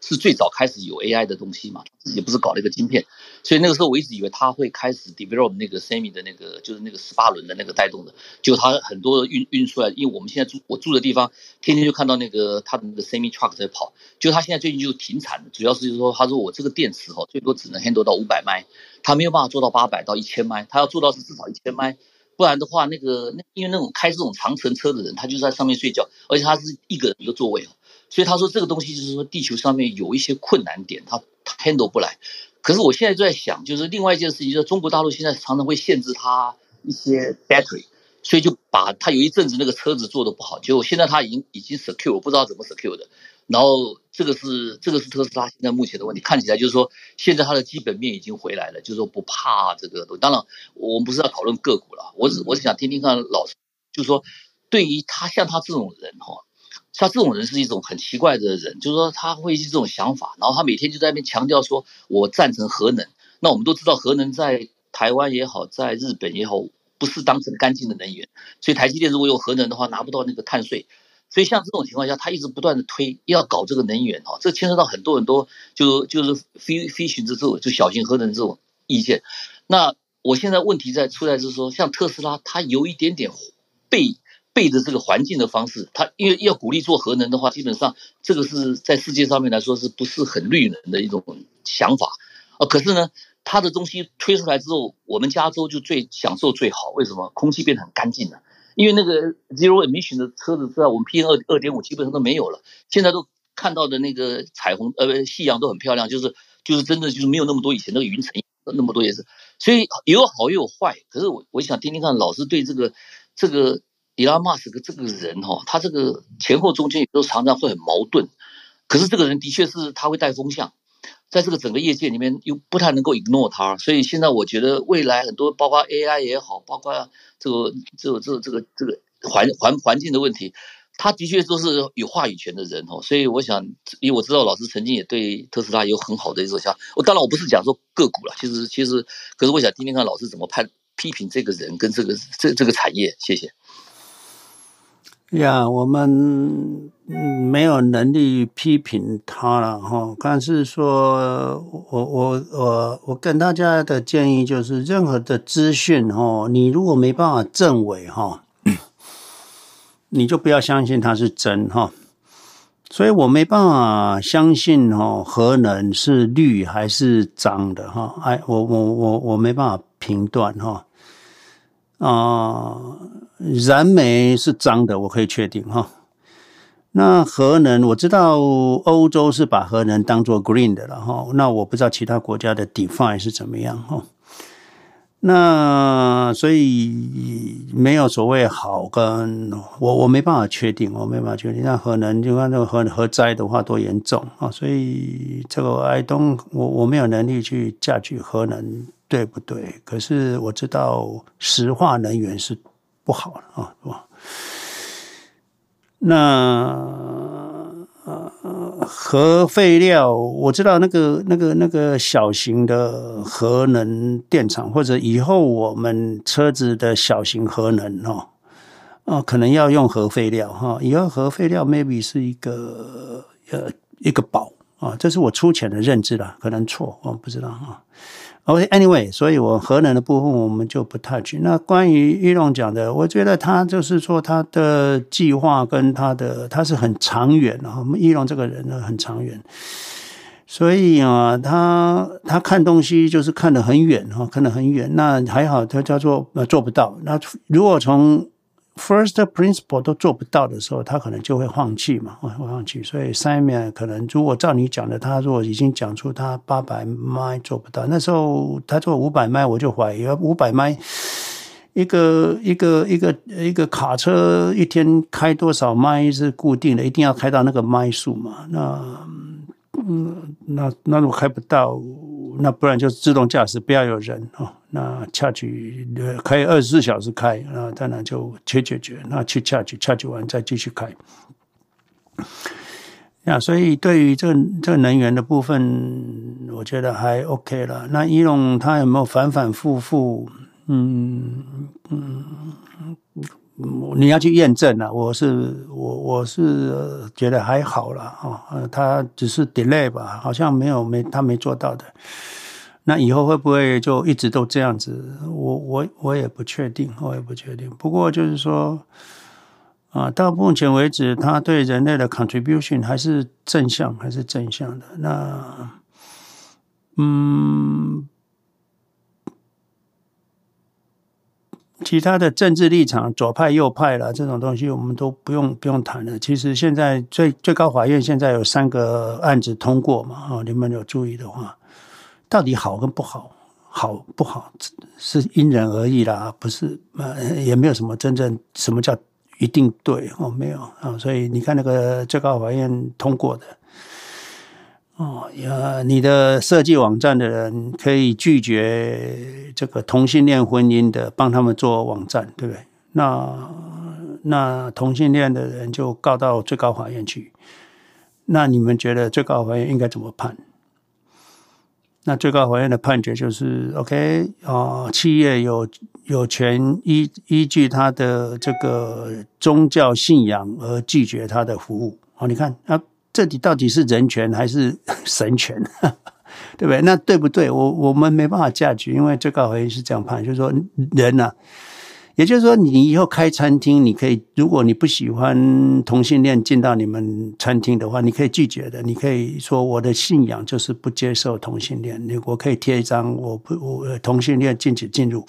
是最早开始有 AI 的东西嘛，自己不是搞了一个晶片，所以那个时候我一直以为他会开始 develop 那个 semi 的那个，就是那个十八轮的那个带动的，就他很多运运出来，因为我们现在住我住的地方，天天就看到那个他的那个 semi truck 在跑，就他现在最近就停产，主要是就是说他说我这个电池哈最多只能 handle 到五百迈，他没有办法做到八百到一千迈，他要做到是至少一千迈，不然的话那个那因为那种开这种长程车的人，他就在上面睡觉，而且他是一个人一个座位。所以他说这个东西就是说地球上面有一些困难点，他他 handle 不来。可是我现在就在想，就是另外一件事情，就是中国大陆现在常常会限制他一些 battery，所以就把他有一阵子那个车子做的不好，结果现在他已经已经 secure，我不知道怎么 secure 的。然后这个是这个是特斯拉现在目前的问题，看起来就是说现在它的基本面已经回来了，就是说不怕这个东西。当然我们不是要讨论个股了，我只我是想听听看老师，就是说对于他像他这种人哈。像这种人是一种很奇怪的人，就是说他会是这种想法，然后他每天就在那边强调说，我赞成核能。那我们都知道，核能在台湾也好，在日本也好，不是当成干净的能源。所以台积电如果有核能的话，拿不到那个碳税。所以像这种情况下，他一直不断的推要搞这个能源哈，这牵涉到很多很多，就就是非非选择这种就小型核能这种意见。那我现在问题在出在是说，像特斯拉，它有一点点背。背着这个环境的方式，它因为要鼓励做核能的话，基本上这个是在世界上面来说是不是很绿能的一种想法啊？可是呢，他的东西推出来之后，我们加州就最享受最好，为什么？空气变得很干净了，因为那个 zero emission 的车子在我们 PM 二二点五基本上都没有了，现在都看到的那个彩虹呃夕阳都很漂亮，就是就是真的就是没有那么多以前那个云层那么多也是，所以有好也有坏。可是我我想听听看老师对这个这个。伊拉马斯克这个人哈，他这个前后中间有时候常常会很矛盾，可是这个人的确是他会带风向，在这个整个业界里面又不太能够 ignore 他，所以现在我觉得未来很多包括 AI 也好，包括这个这个这个这个这个环环环境的问题，他的确都是有话语权的人哦，所以我想，因为我知道老师曾经也对特斯拉有很好的一种想，我当然我不是讲说个股了，其实其实，可是我想听听看老师怎么判批评这个人跟这个这这个产业，谢谢。呀我们没有能力批评他了哈。但是说，我我我我跟大家的建议就是，任何的资讯哈，你如果没办法证伪哈，你就不要相信它是真哈。所以我没办法相信哦，核能是绿还是脏的哈？哎，我我我我没办法评断哈。啊，燃煤是脏的，我可以确定哈。那核能我知道欧洲是把核能当做 green 的了哈。那我不知道其他国家的 define 是怎么样哈。那所以没有所谓好跟我我没办法确定，我没办法确定。那核能就看那个核核灾的话多严重啊！所以这个 I don't 我我没有能力去驾驭核能对不对？可是我知道石化能源是不好的啊，是吧？那。核废料我知道那个那个那个小型的核能电厂，或者以后我们车子的小型核能哦，哦，可能要用核废料哈。以后核废料 maybe 是一个呃一个宝啊，这是我粗浅的认知了，可能错，我不知道 OK，Anyway，所以我核能的部分我们就不 touch。那关于一龙讲的，我觉得他就是说他的计划跟他的他是很长远啊。我们一龙这个人呢很长远，所以啊，他他看东西就是看得很远哈，看得很远。那还好，他叫做做不到。那如果从 First principle 都做不到的时候，他可能就会放弃嘛，会放弃。所以 Simon 可能如果照你讲的，他如果已经讲出他八百迈做不到，那时候他做五百迈，我就怀疑五百迈一个一个一个一个卡车一天开多少迈是固定的，一定要开到那个迈数嘛？那嗯，那那如果开不到。那不然就自动驾驶，不要有人哦。那 charge 开二十四小时开，那当然就去解决。那去恰取，恰取完再继续开。呀，所以对于这个这个能源的部分，我觉得还 OK 了。那伊隆他有没有反反复复？嗯嗯。你要去验证啊，我是我我是觉得还好了啊，他只是 delay 吧，好像没有没他没做到的。那以后会不会就一直都这样子？我我我也不确定，我也不确定。不过就是说啊，到目前为止，他对人类的 contribution 还是正向，还是正向的。那嗯。其他的政治立场，左派右派啦，这种东西我们都不用不用谈了。其实现在最最高法院现在有三个案子通过嘛，啊，你们有注意的话，到底好跟不好，好不好是因人而异啦，不是呃也没有什么真正什么叫一定对哦，没有啊，所以你看那个最高法院通过的。哦，呀，你的设计网站的人可以拒绝这个同性恋婚姻的，帮他们做网站，对不对？那那同性恋的人就告到最高法院去。那你们觉得最高法院应该怎么判？那最高法院的判决就是，OK 啊，企业有有权依依据他的这个宗教信仰而拒绝他的服务。哦，你看啊。这里到底是人权 还是神权，对不对？那对不对？我我们没办法驾驭，因为最高法院是这样判，就是说人呐、啊，也就是说，你以后开餐厅，你可以，如果你不喜欢同性恋进到你们餐厅的话，你可以拒绝的，你可以说我的信仰就是不接受同性恋，你我可以贴一张我不我同性恋禁止进入。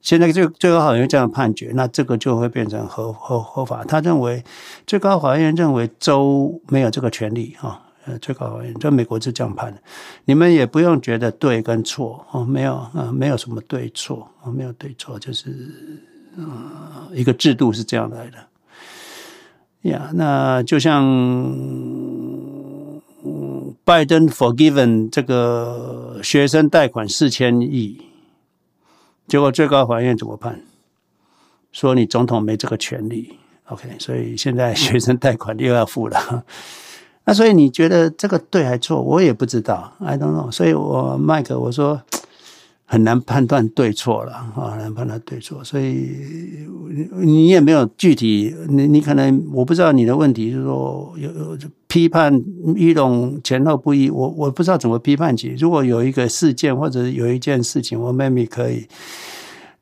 现在最最高法院这样判决，那这个就会变成合合合法。他认为最高法院认为州没有这个权利啊。呃，最高法院在美国是这样判的。你们也不用觉得对跟错哦，没有啊，没有什么对错啊，没有对错，就是呃一个制度是这样来的。呀，那就像嗯，拜登 forgiven 这个学生贷款四千亿。结果最高法院怎么判？说你总统没这个权利。OK，所以现在学生贷款又要付了。那所以你觉得这个对还错？我也不知道，I don't know。所以我麦克我说很难判断对错了啊，很难判断对错。所以你也没有具体，你你可能我不知道你的问题是说有有批判一种前后不一，我我不知道怎么批判起。如果有一个事件或者有一件事情，我妹妹可以。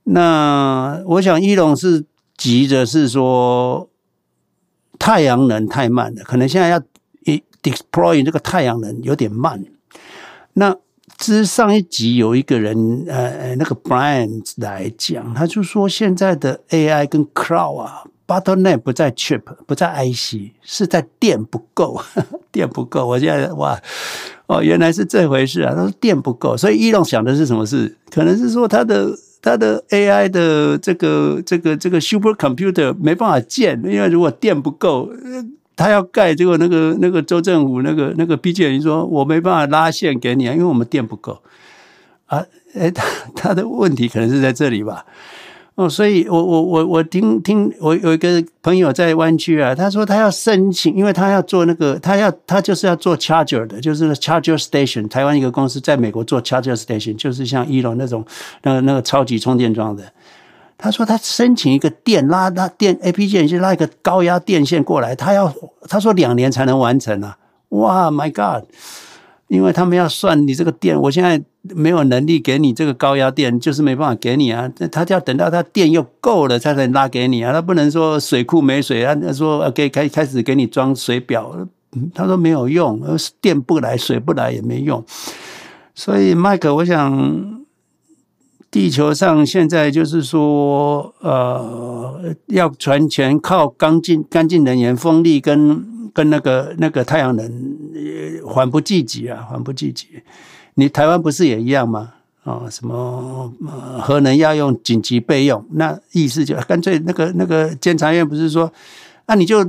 那我想一龙是急着是说太阳能太慢了，可能现在要 deploy 这个太阳能有点慢。那之上一集有一个人，呃，那个 Brian 来讲，他就说现在的 AI 跟 Cloud 啊，bottleneck 不在 chip，不在 IC，是在电不够，电不够。我现在哇，哦，原来是这回事啊！他说电不够，所以 Elon 想的是什么事？可能是说他的他的 AI 的这个这个这个 super computer 没办法建，因为如果电不够。他要盖，结果那个那个州政府那个那个 PG&E 说，我没办法拉线给你啊，因为我们电不够啊。哎，他他的问题可能是在这里吧？哦，所以我我我我听听，我有一个朋友在湾区啊，他说他要申请，因为他要做那个，他要他就是要做 charger 的，就是 charger station。台湾一个公司在美国做 charger station，就是像 Elon 那种那个那个超级充电桩的。他说他申请一个电拉拉电 A P 线，就拉一个高压电线过来，他要他说两年才能完成啊！哇，My God！因为他们要算你这个电，我现在没有能力给你这个高压电，就是没办法给你啊。他就要等到他电又够了，才能拉给你啊。他不能说水库没水啊，他说给开开始给你装水表，他说没有用，电不来水不来也没用。所以麦克，我想。地球上现在就是说，呃，要全全靠干净干净能源，风力跟跟那个那个太阳能，缓不济急啊，缓不济急。你台湾不是也一样吗？啊、什么核能要用紧急备用，那意思就干脆那个那个监察院不是说，那、你就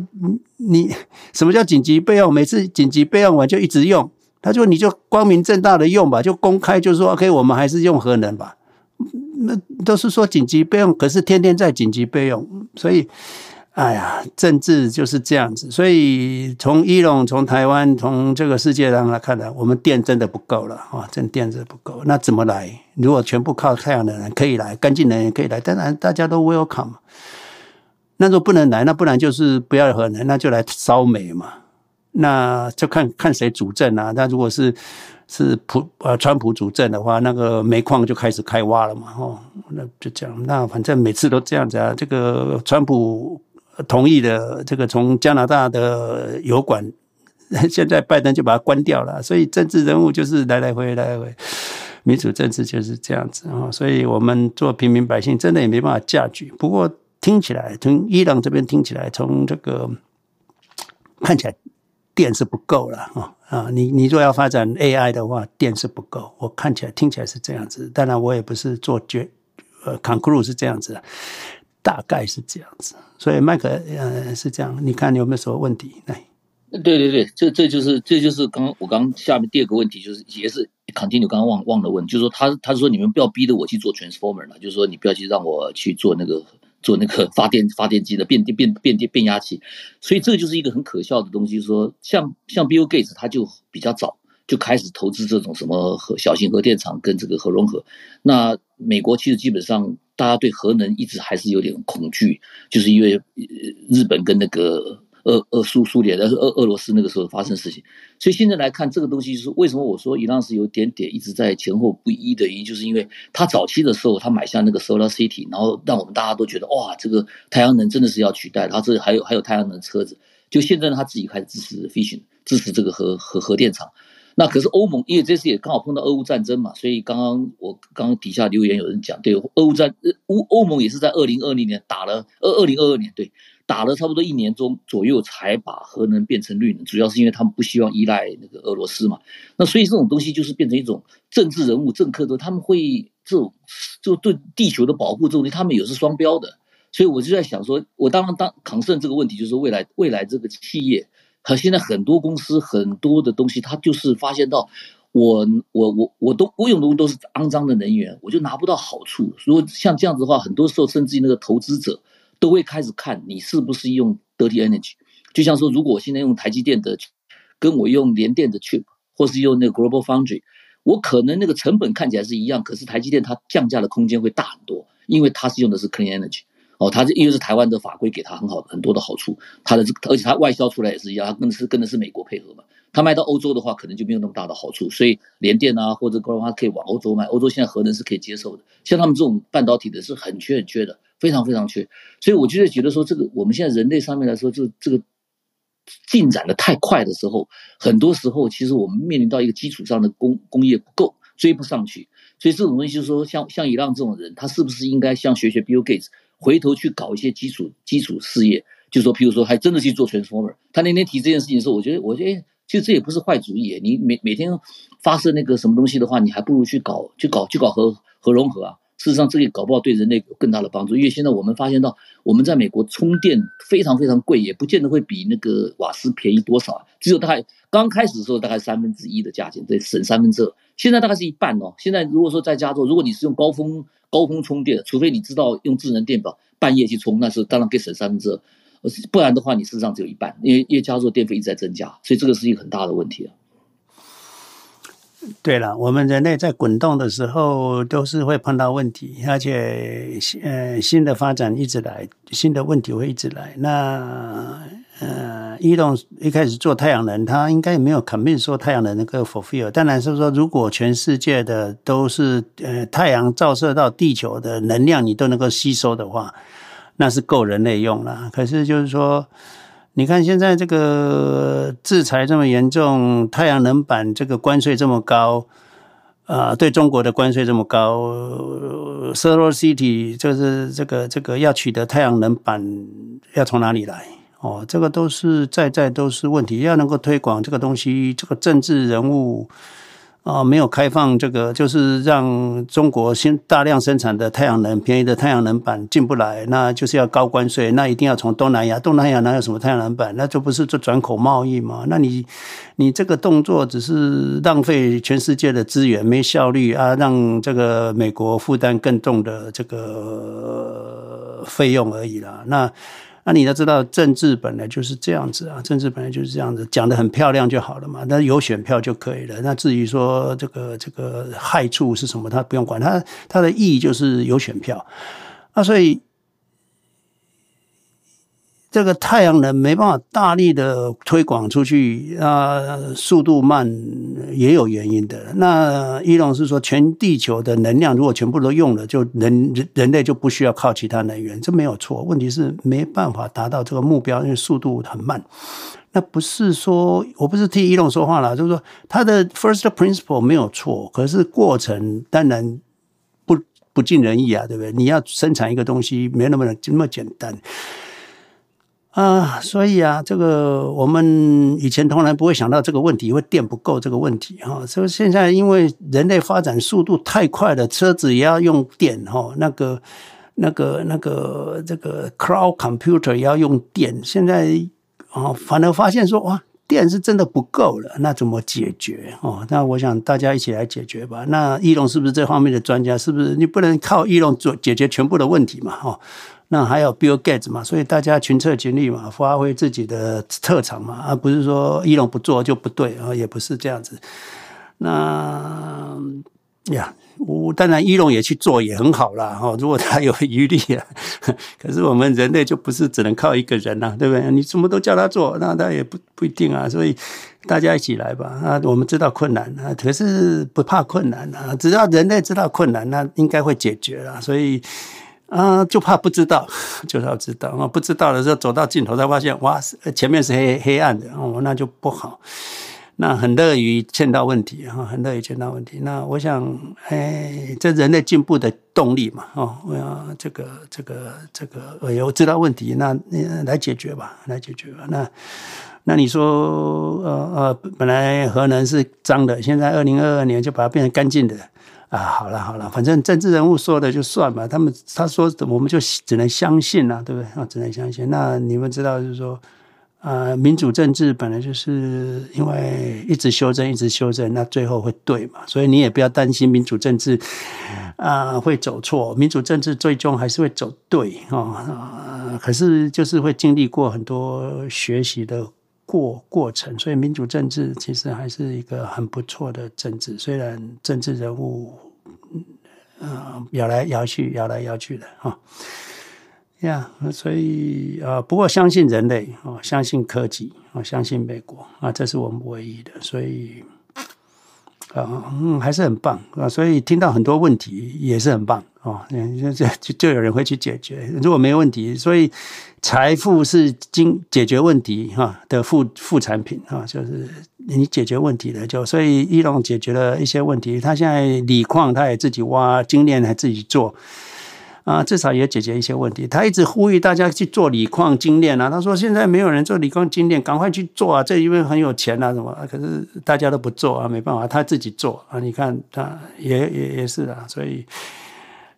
你什么叫紧急备用？每次紧急备用完就一直用，他说你就光明正大的用吧，就公开就说 OK，我们还是用核能吧。那都是说紧急备用，可是天天在紧急备用，所以，哎呀，政治就是这样子。所以从伊隆、从台湾、从这个世界上来看呢，我们电真的不够了啊！真电真的不够，那怎么来？如果全部靠太阳能可以来，干净能源可以来，当然大家都 welcome。那如果不能来，那不然就是不要核能，那就来烧煤嘛。那就看看谁主政啊。那如果是。是普呃，川普主政的话，那个煤矿就开始开挖了嘛，哦，那就这样。那反正每次都这样子啊。这个川普同意的，这个从加拿大的油管，现在拜登就把它关掉了。所以政治人物就是来来回来来回，民主政治就是这样子啊。所以我们做平民百姓，真的也没办法驾驭。不过听起来，从伊朗这边听起来，从这个看起来。电是不够了啊啊！你你若要发展 AI 的话，电是不够。我看起来听起来是这样子，当然我也不是做决呃 conclude 是这样子，大概是这样子。所以麦克呃是这样，你看你有没有什么问题？来，对对对，这这就是这就是刚刚我刚下面第二个问题，就是也是 continue 刚刚忘忘了问，就是说他他说你们不要逼着我去做 transformer 了，就是说你不要去让我去做那个。做那个发电发电机的变电变变电变压器，所以这个就是一个很可笑的东西。说像像 Bill Gates 他就比较早就开始投资这种什么核小型核电厂跟这个核融合。那美国其实基本上大家对核能一直还是有点恐惧，就是因为日本跟那个。俄俄苏苏联，但是俄俄罗斯那个时候发生事情，所以现在来看这个东西，是为什么我说伊朗是有点点一直在前后不一的原因，就是因为他早期的时候他买下那个 Solar City，然后让我们大家都觉得哇，这个太阳能真的是要取代，他这还有还有太阳能车子，就现在他自己开始支持 Fission，支持这个核核核电厂。那可是欧盟，因为这次也刚好碰到俄乌战争嘛，所以刚刚我刚刚底下留言有人讲，对，俄乌战乌欧盟也是在二零二零年打了二二零二二年对。打了差不多一年中左右才把核能变成绿能，主要是因为他们不希望依赖那个俄罗斯嘛。那所以这种东西就是变成一种政治人物、政客的，他们会这种就对地球的保护这种东西，他们也是双标的。所以我就在想说，我当然当扛胜这个问题，就是未来未来这个企业和现在很多公司很多的东西，他就是发现到我我我我都我用的都是肮脏的能源，我就拿不到好处。如果像这样子的话，很多时候甚至于那个投资者。都会开始看你是不是用 dirty energy，就像说，如果我现在用台积电的，跟我用联电的 chip，或是用那个 Global Foundry，我可能那个成本看起来是一样，可是台积电它降价的空间会大很多，因为它是用的是 clean energy，哦，它是因为是台湾的法规给它很好很多的好处，它的这而且它外销出来也是一样，它跟的是跟的是美国配合嘛，它卖到欧洲的话可能就没有那么大的好处，所以联电啊或者 Global 可以往欧洲卖，欧洲现在核能是可以接受的，像他们这种半导体的是很缺很缺的。非常非常缺，所以我就是觉得说，这个我们现在人类上面来说，这这个进展的太快的时候，很多时候其实我们面临到一个基础上的工工业不够，追不上去。所以这种东西就是说，像像伊朗这种人，他是不是应该像学学 Bill Gates，回头去搞一些基础基础事业？就说，譬如说，还真的去做 Transformer。他那天提这件事情的时候，我觉得，我觉得，其实这也不是坏主意。你每每天发射那个什么东西的话，你还不如去搞去搞去搞核核融合啊。事实上，这个搞不好对人类有更大的帮助。因为现在我们发现到，我们在美国充电非常非常贵，也不见得会比那个瓦斯便宜多少。只有大概刚开始的时候，大概三分之一的价钱，对，省三分之二。现在大概是一半哦。现在如果说在加州，如果你是用高峰高峰充电，除非你知道用智能电表半夜去充，那是当然可以省三分之二。不然的话，你事实上只有一半，因为因为加州电费一直在增加，所以这个是一个很大的问题啊。对了，我们人类在滚动的时候都是会碰到问题，而且呃新的发展一直来，新的问题会一直来。那呃，伊隆一开始做太阳能，他应该也没有 commit 说太阳能能够 fulfill。当然是说，如果全世界的都是呃太阳照射到地球的能量，你都能够吸收的话，那是够人类用了。可是就是说。你看现在这个制裁这么严重，太阳能板这个关税这么高，啊、对中国的关税这么高，Solar City 就是这个这个要取得太阳能板要从哪里来？哦，这个都是在在都是问题，要能够推广这个东西，这个政治人物。啊，没有开放这个，就是让中国先大量生产的太阳能、便宜的太阳能板进不来，那就是要高关税，那一定要从东南亚。东南亚哪有什么太阳能板？那这不是做转口贸易吗？那你你这个动作只是浪费全世界的资源，没效率啊，让这个美国负担更重的这个费用而已啦。那。那你要知道，政治本来就是这样子啊，政治本来就是这样子，讲的很漂亮就好了嘛，那有选票就可以了。那至于说这个这个害处是什么，他不用管，他他的意义就是有选票。那所以。这个太阳能没办法大力的推广出去啊，速度慢也有原因的。那伊隆是说，全地球的能量如果全部都用了，就人人类就不需要靠其他能源，这没有错。问题是没办法达到这个目标，因为速度很慢。那不是说我不是替伊隆说话了，就是说他的 first principle 没有错，可是过程当然不不尽人意啊，对不对？你要生产一个东西，没那么那么简单。啊，所以啊，这个我们以前从来不会想到这个问题，会电不够这个问题哈。所以现在因为人类发展速度太快了，车子也要用电哈，那个、那个、那个这个 cloud computer 也要用电。现在啊，反而发现说哇，电是真的不够了，那怎么解决哦？那我想大家一起来解决吧。那易龙是不是这方面的专家？是不是你不能靠易龙做解决全部的问题嘛？哈。那还有 Bill Gates 嘛，所以大家群策群力嘛，发挥自己的特长嘛，而不是说一龙不做就不对啊，也不是这样子。那呀，当然一龙也去做也很好啦。哈。如果他有余力啊，可是我们人类就不是只能靠一个人呐，对不对？你什么都叫他做，那他也不不一定啊。所以大家一起来吧。啊，我们知道困难啊，可是不怕困难啊，只要人类知道困难，那应该会解决了。所以。啊，就怕不知道，就是要知道啊！不知道的时候走到尽头才发现，哇，前面是黑黑暗的哦，那就不好。那很乐于见到问题哈，很乐于见到问题。那我想，哎，这人类进步的动力嘛，哦，我要这个这个这个，我知道问题，那来解决吧，来解决吧。那那你说，呃呃，本来核能是脏的，现在二零二二年就把它变成干净的。啊，好了好了，反正政治人物说的就算吧，他们他说我们就只能相信了，对不对？啊，只能相信。那你们知道，就是说，呃，民主政治本来就是因为一直修正，一直修正，那最后会对嘛？所以你也不要担心民主政治啊、会走错，民主政治最终还是会走对啊、可是就是会经历过很多学习的。过过程，所以民主政治其实还是一个很不错的政治。虽然政治人物，嗯、呃，摇来摇去，摇来摇去的哈，呀、所以啊、呃，不过相信人类啊，相信科技啊，相信美国啊，这是我们唯一的。所以啊，嗯，还是很棒啊。所以听到很多问题也是很棒。哦，这就就有人会去解决。如果没问题，所以财富是经解决问题哈的副副产品哈，就是你解决问题的就。所以一龙解决了一些问题，他现在锂矿他也自己挖，精炼还自己做。啊，至少也解决一些问题。他一直呼吁大家去做锂矿精炼啊。他说现在没有人做锂矿精炼，赶快去做啊！这因为很有钱啊，什么？可是大家都不做啊，没办法，他自己做啊。你看他也也也是啊，所以，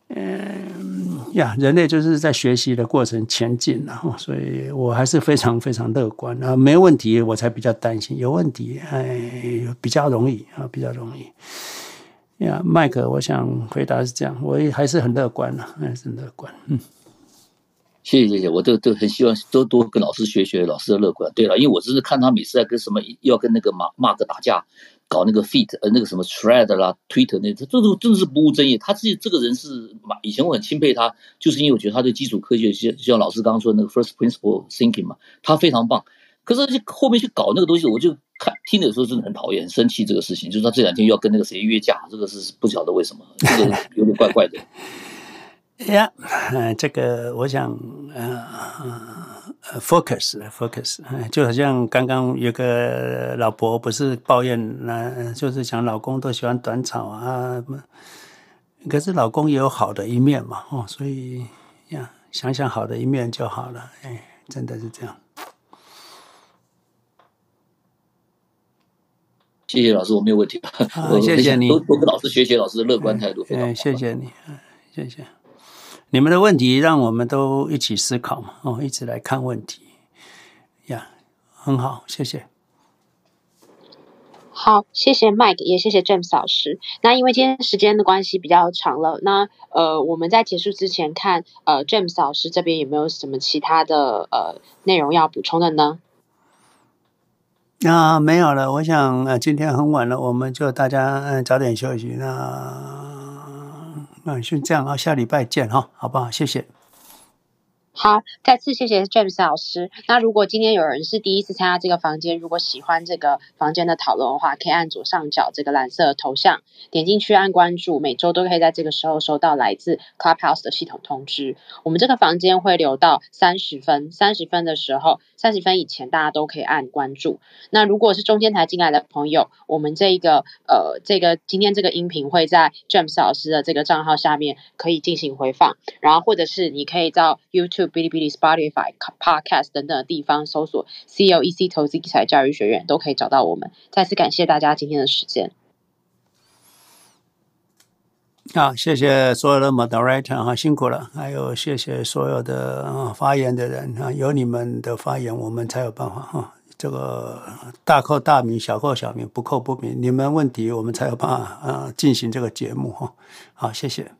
嗯呀，人类就是在学习的过程前进然啊。所以我还是非常非常乐观啊。没问题，我才比较担心。有问题，哎，比较容易啊，比较容易。呀，麦克，我想回答是这样，我也还是很乐观的，还是很乐观。嗯，谢谢谢谢，我都都很希望多多跟老师学学老师的乐观。对了，因为我只是看他每次在跟什么要跟那个马马克打架，搞那个 feed 呃那个什么 thread 啦，Twitter 那他，这都真的是不务正业。他自己这个人是马，以前我很钦佩他，就是因为我觉得他对基础科学，就像老师刚刚说的那个 first principle thinking 嘛，他非常棒。可是后面去搞那个东西，我就看听的时候真的很讨厌、很生气。这个事情就是他这两天又要跟那个谁约架，这个是不晓得为什么，这个有点怪怪的。呀，嗯，这个我想，呃，focus，focus，就好像刚刚有个老婆不是抱怨，那就是讲老公都喜欢短草啊，可是老公也有好的一面嘛，哦，所以呀，想想好的一面就好了，哎，真的是这样。谢谢老师，我没有问题。好，谢谢你。多多跟老师学习老师的乐观态度，非常好。谢谢你，谢谢。你们的问题让我们都一起思考嘛，哦，一起来看问题，呀，很好，谢谢。好，谢谢 Mike，也谢谢 James 老师。那因为今天时间的关系比较长了，那呃，我们在结束之前看呃 James 老师这边有没有什么其他的呃内容要补充的呢？那、啊、没有了，我想呃，今天很晚了，我们就大家嗯早点休息。那那先这样啊，下礼拜见哈，好不好？谢谢。好，再次谢谢 James 老师。那如果今天有人是第一次参加这个房间，如果喜欢这个房间的讨论的话，可以按左上角这个蓝色的头像，点进去按关注，每周都可以在这个时候收到来自 Clubhouse 的系统通知。我们这个房间会留到三十分，三十分的时候，三十分以前大家都可以按关注。那如果是中间才进来的朋友，我们这个呃这个今天这个音频会在 James 老师的这个账号下面可以进行回放，然后或者是你可以到 YouTube。哔哩哔哩、Spotify、Podcast 等等的地方搜索 CLEC 投资理财教育学院，都可以找到我们。再次感谢大家今天的时间。好，谢谢所有的 Moderator 哈，辛苦了。还有谢谢所有的发言的人啊，有你们的发言，我们才有办法哈。这个大扣大名，小扣小名，不扣不名。你们问题，我们才有办法啊进行这个节目哈。好，谢谢。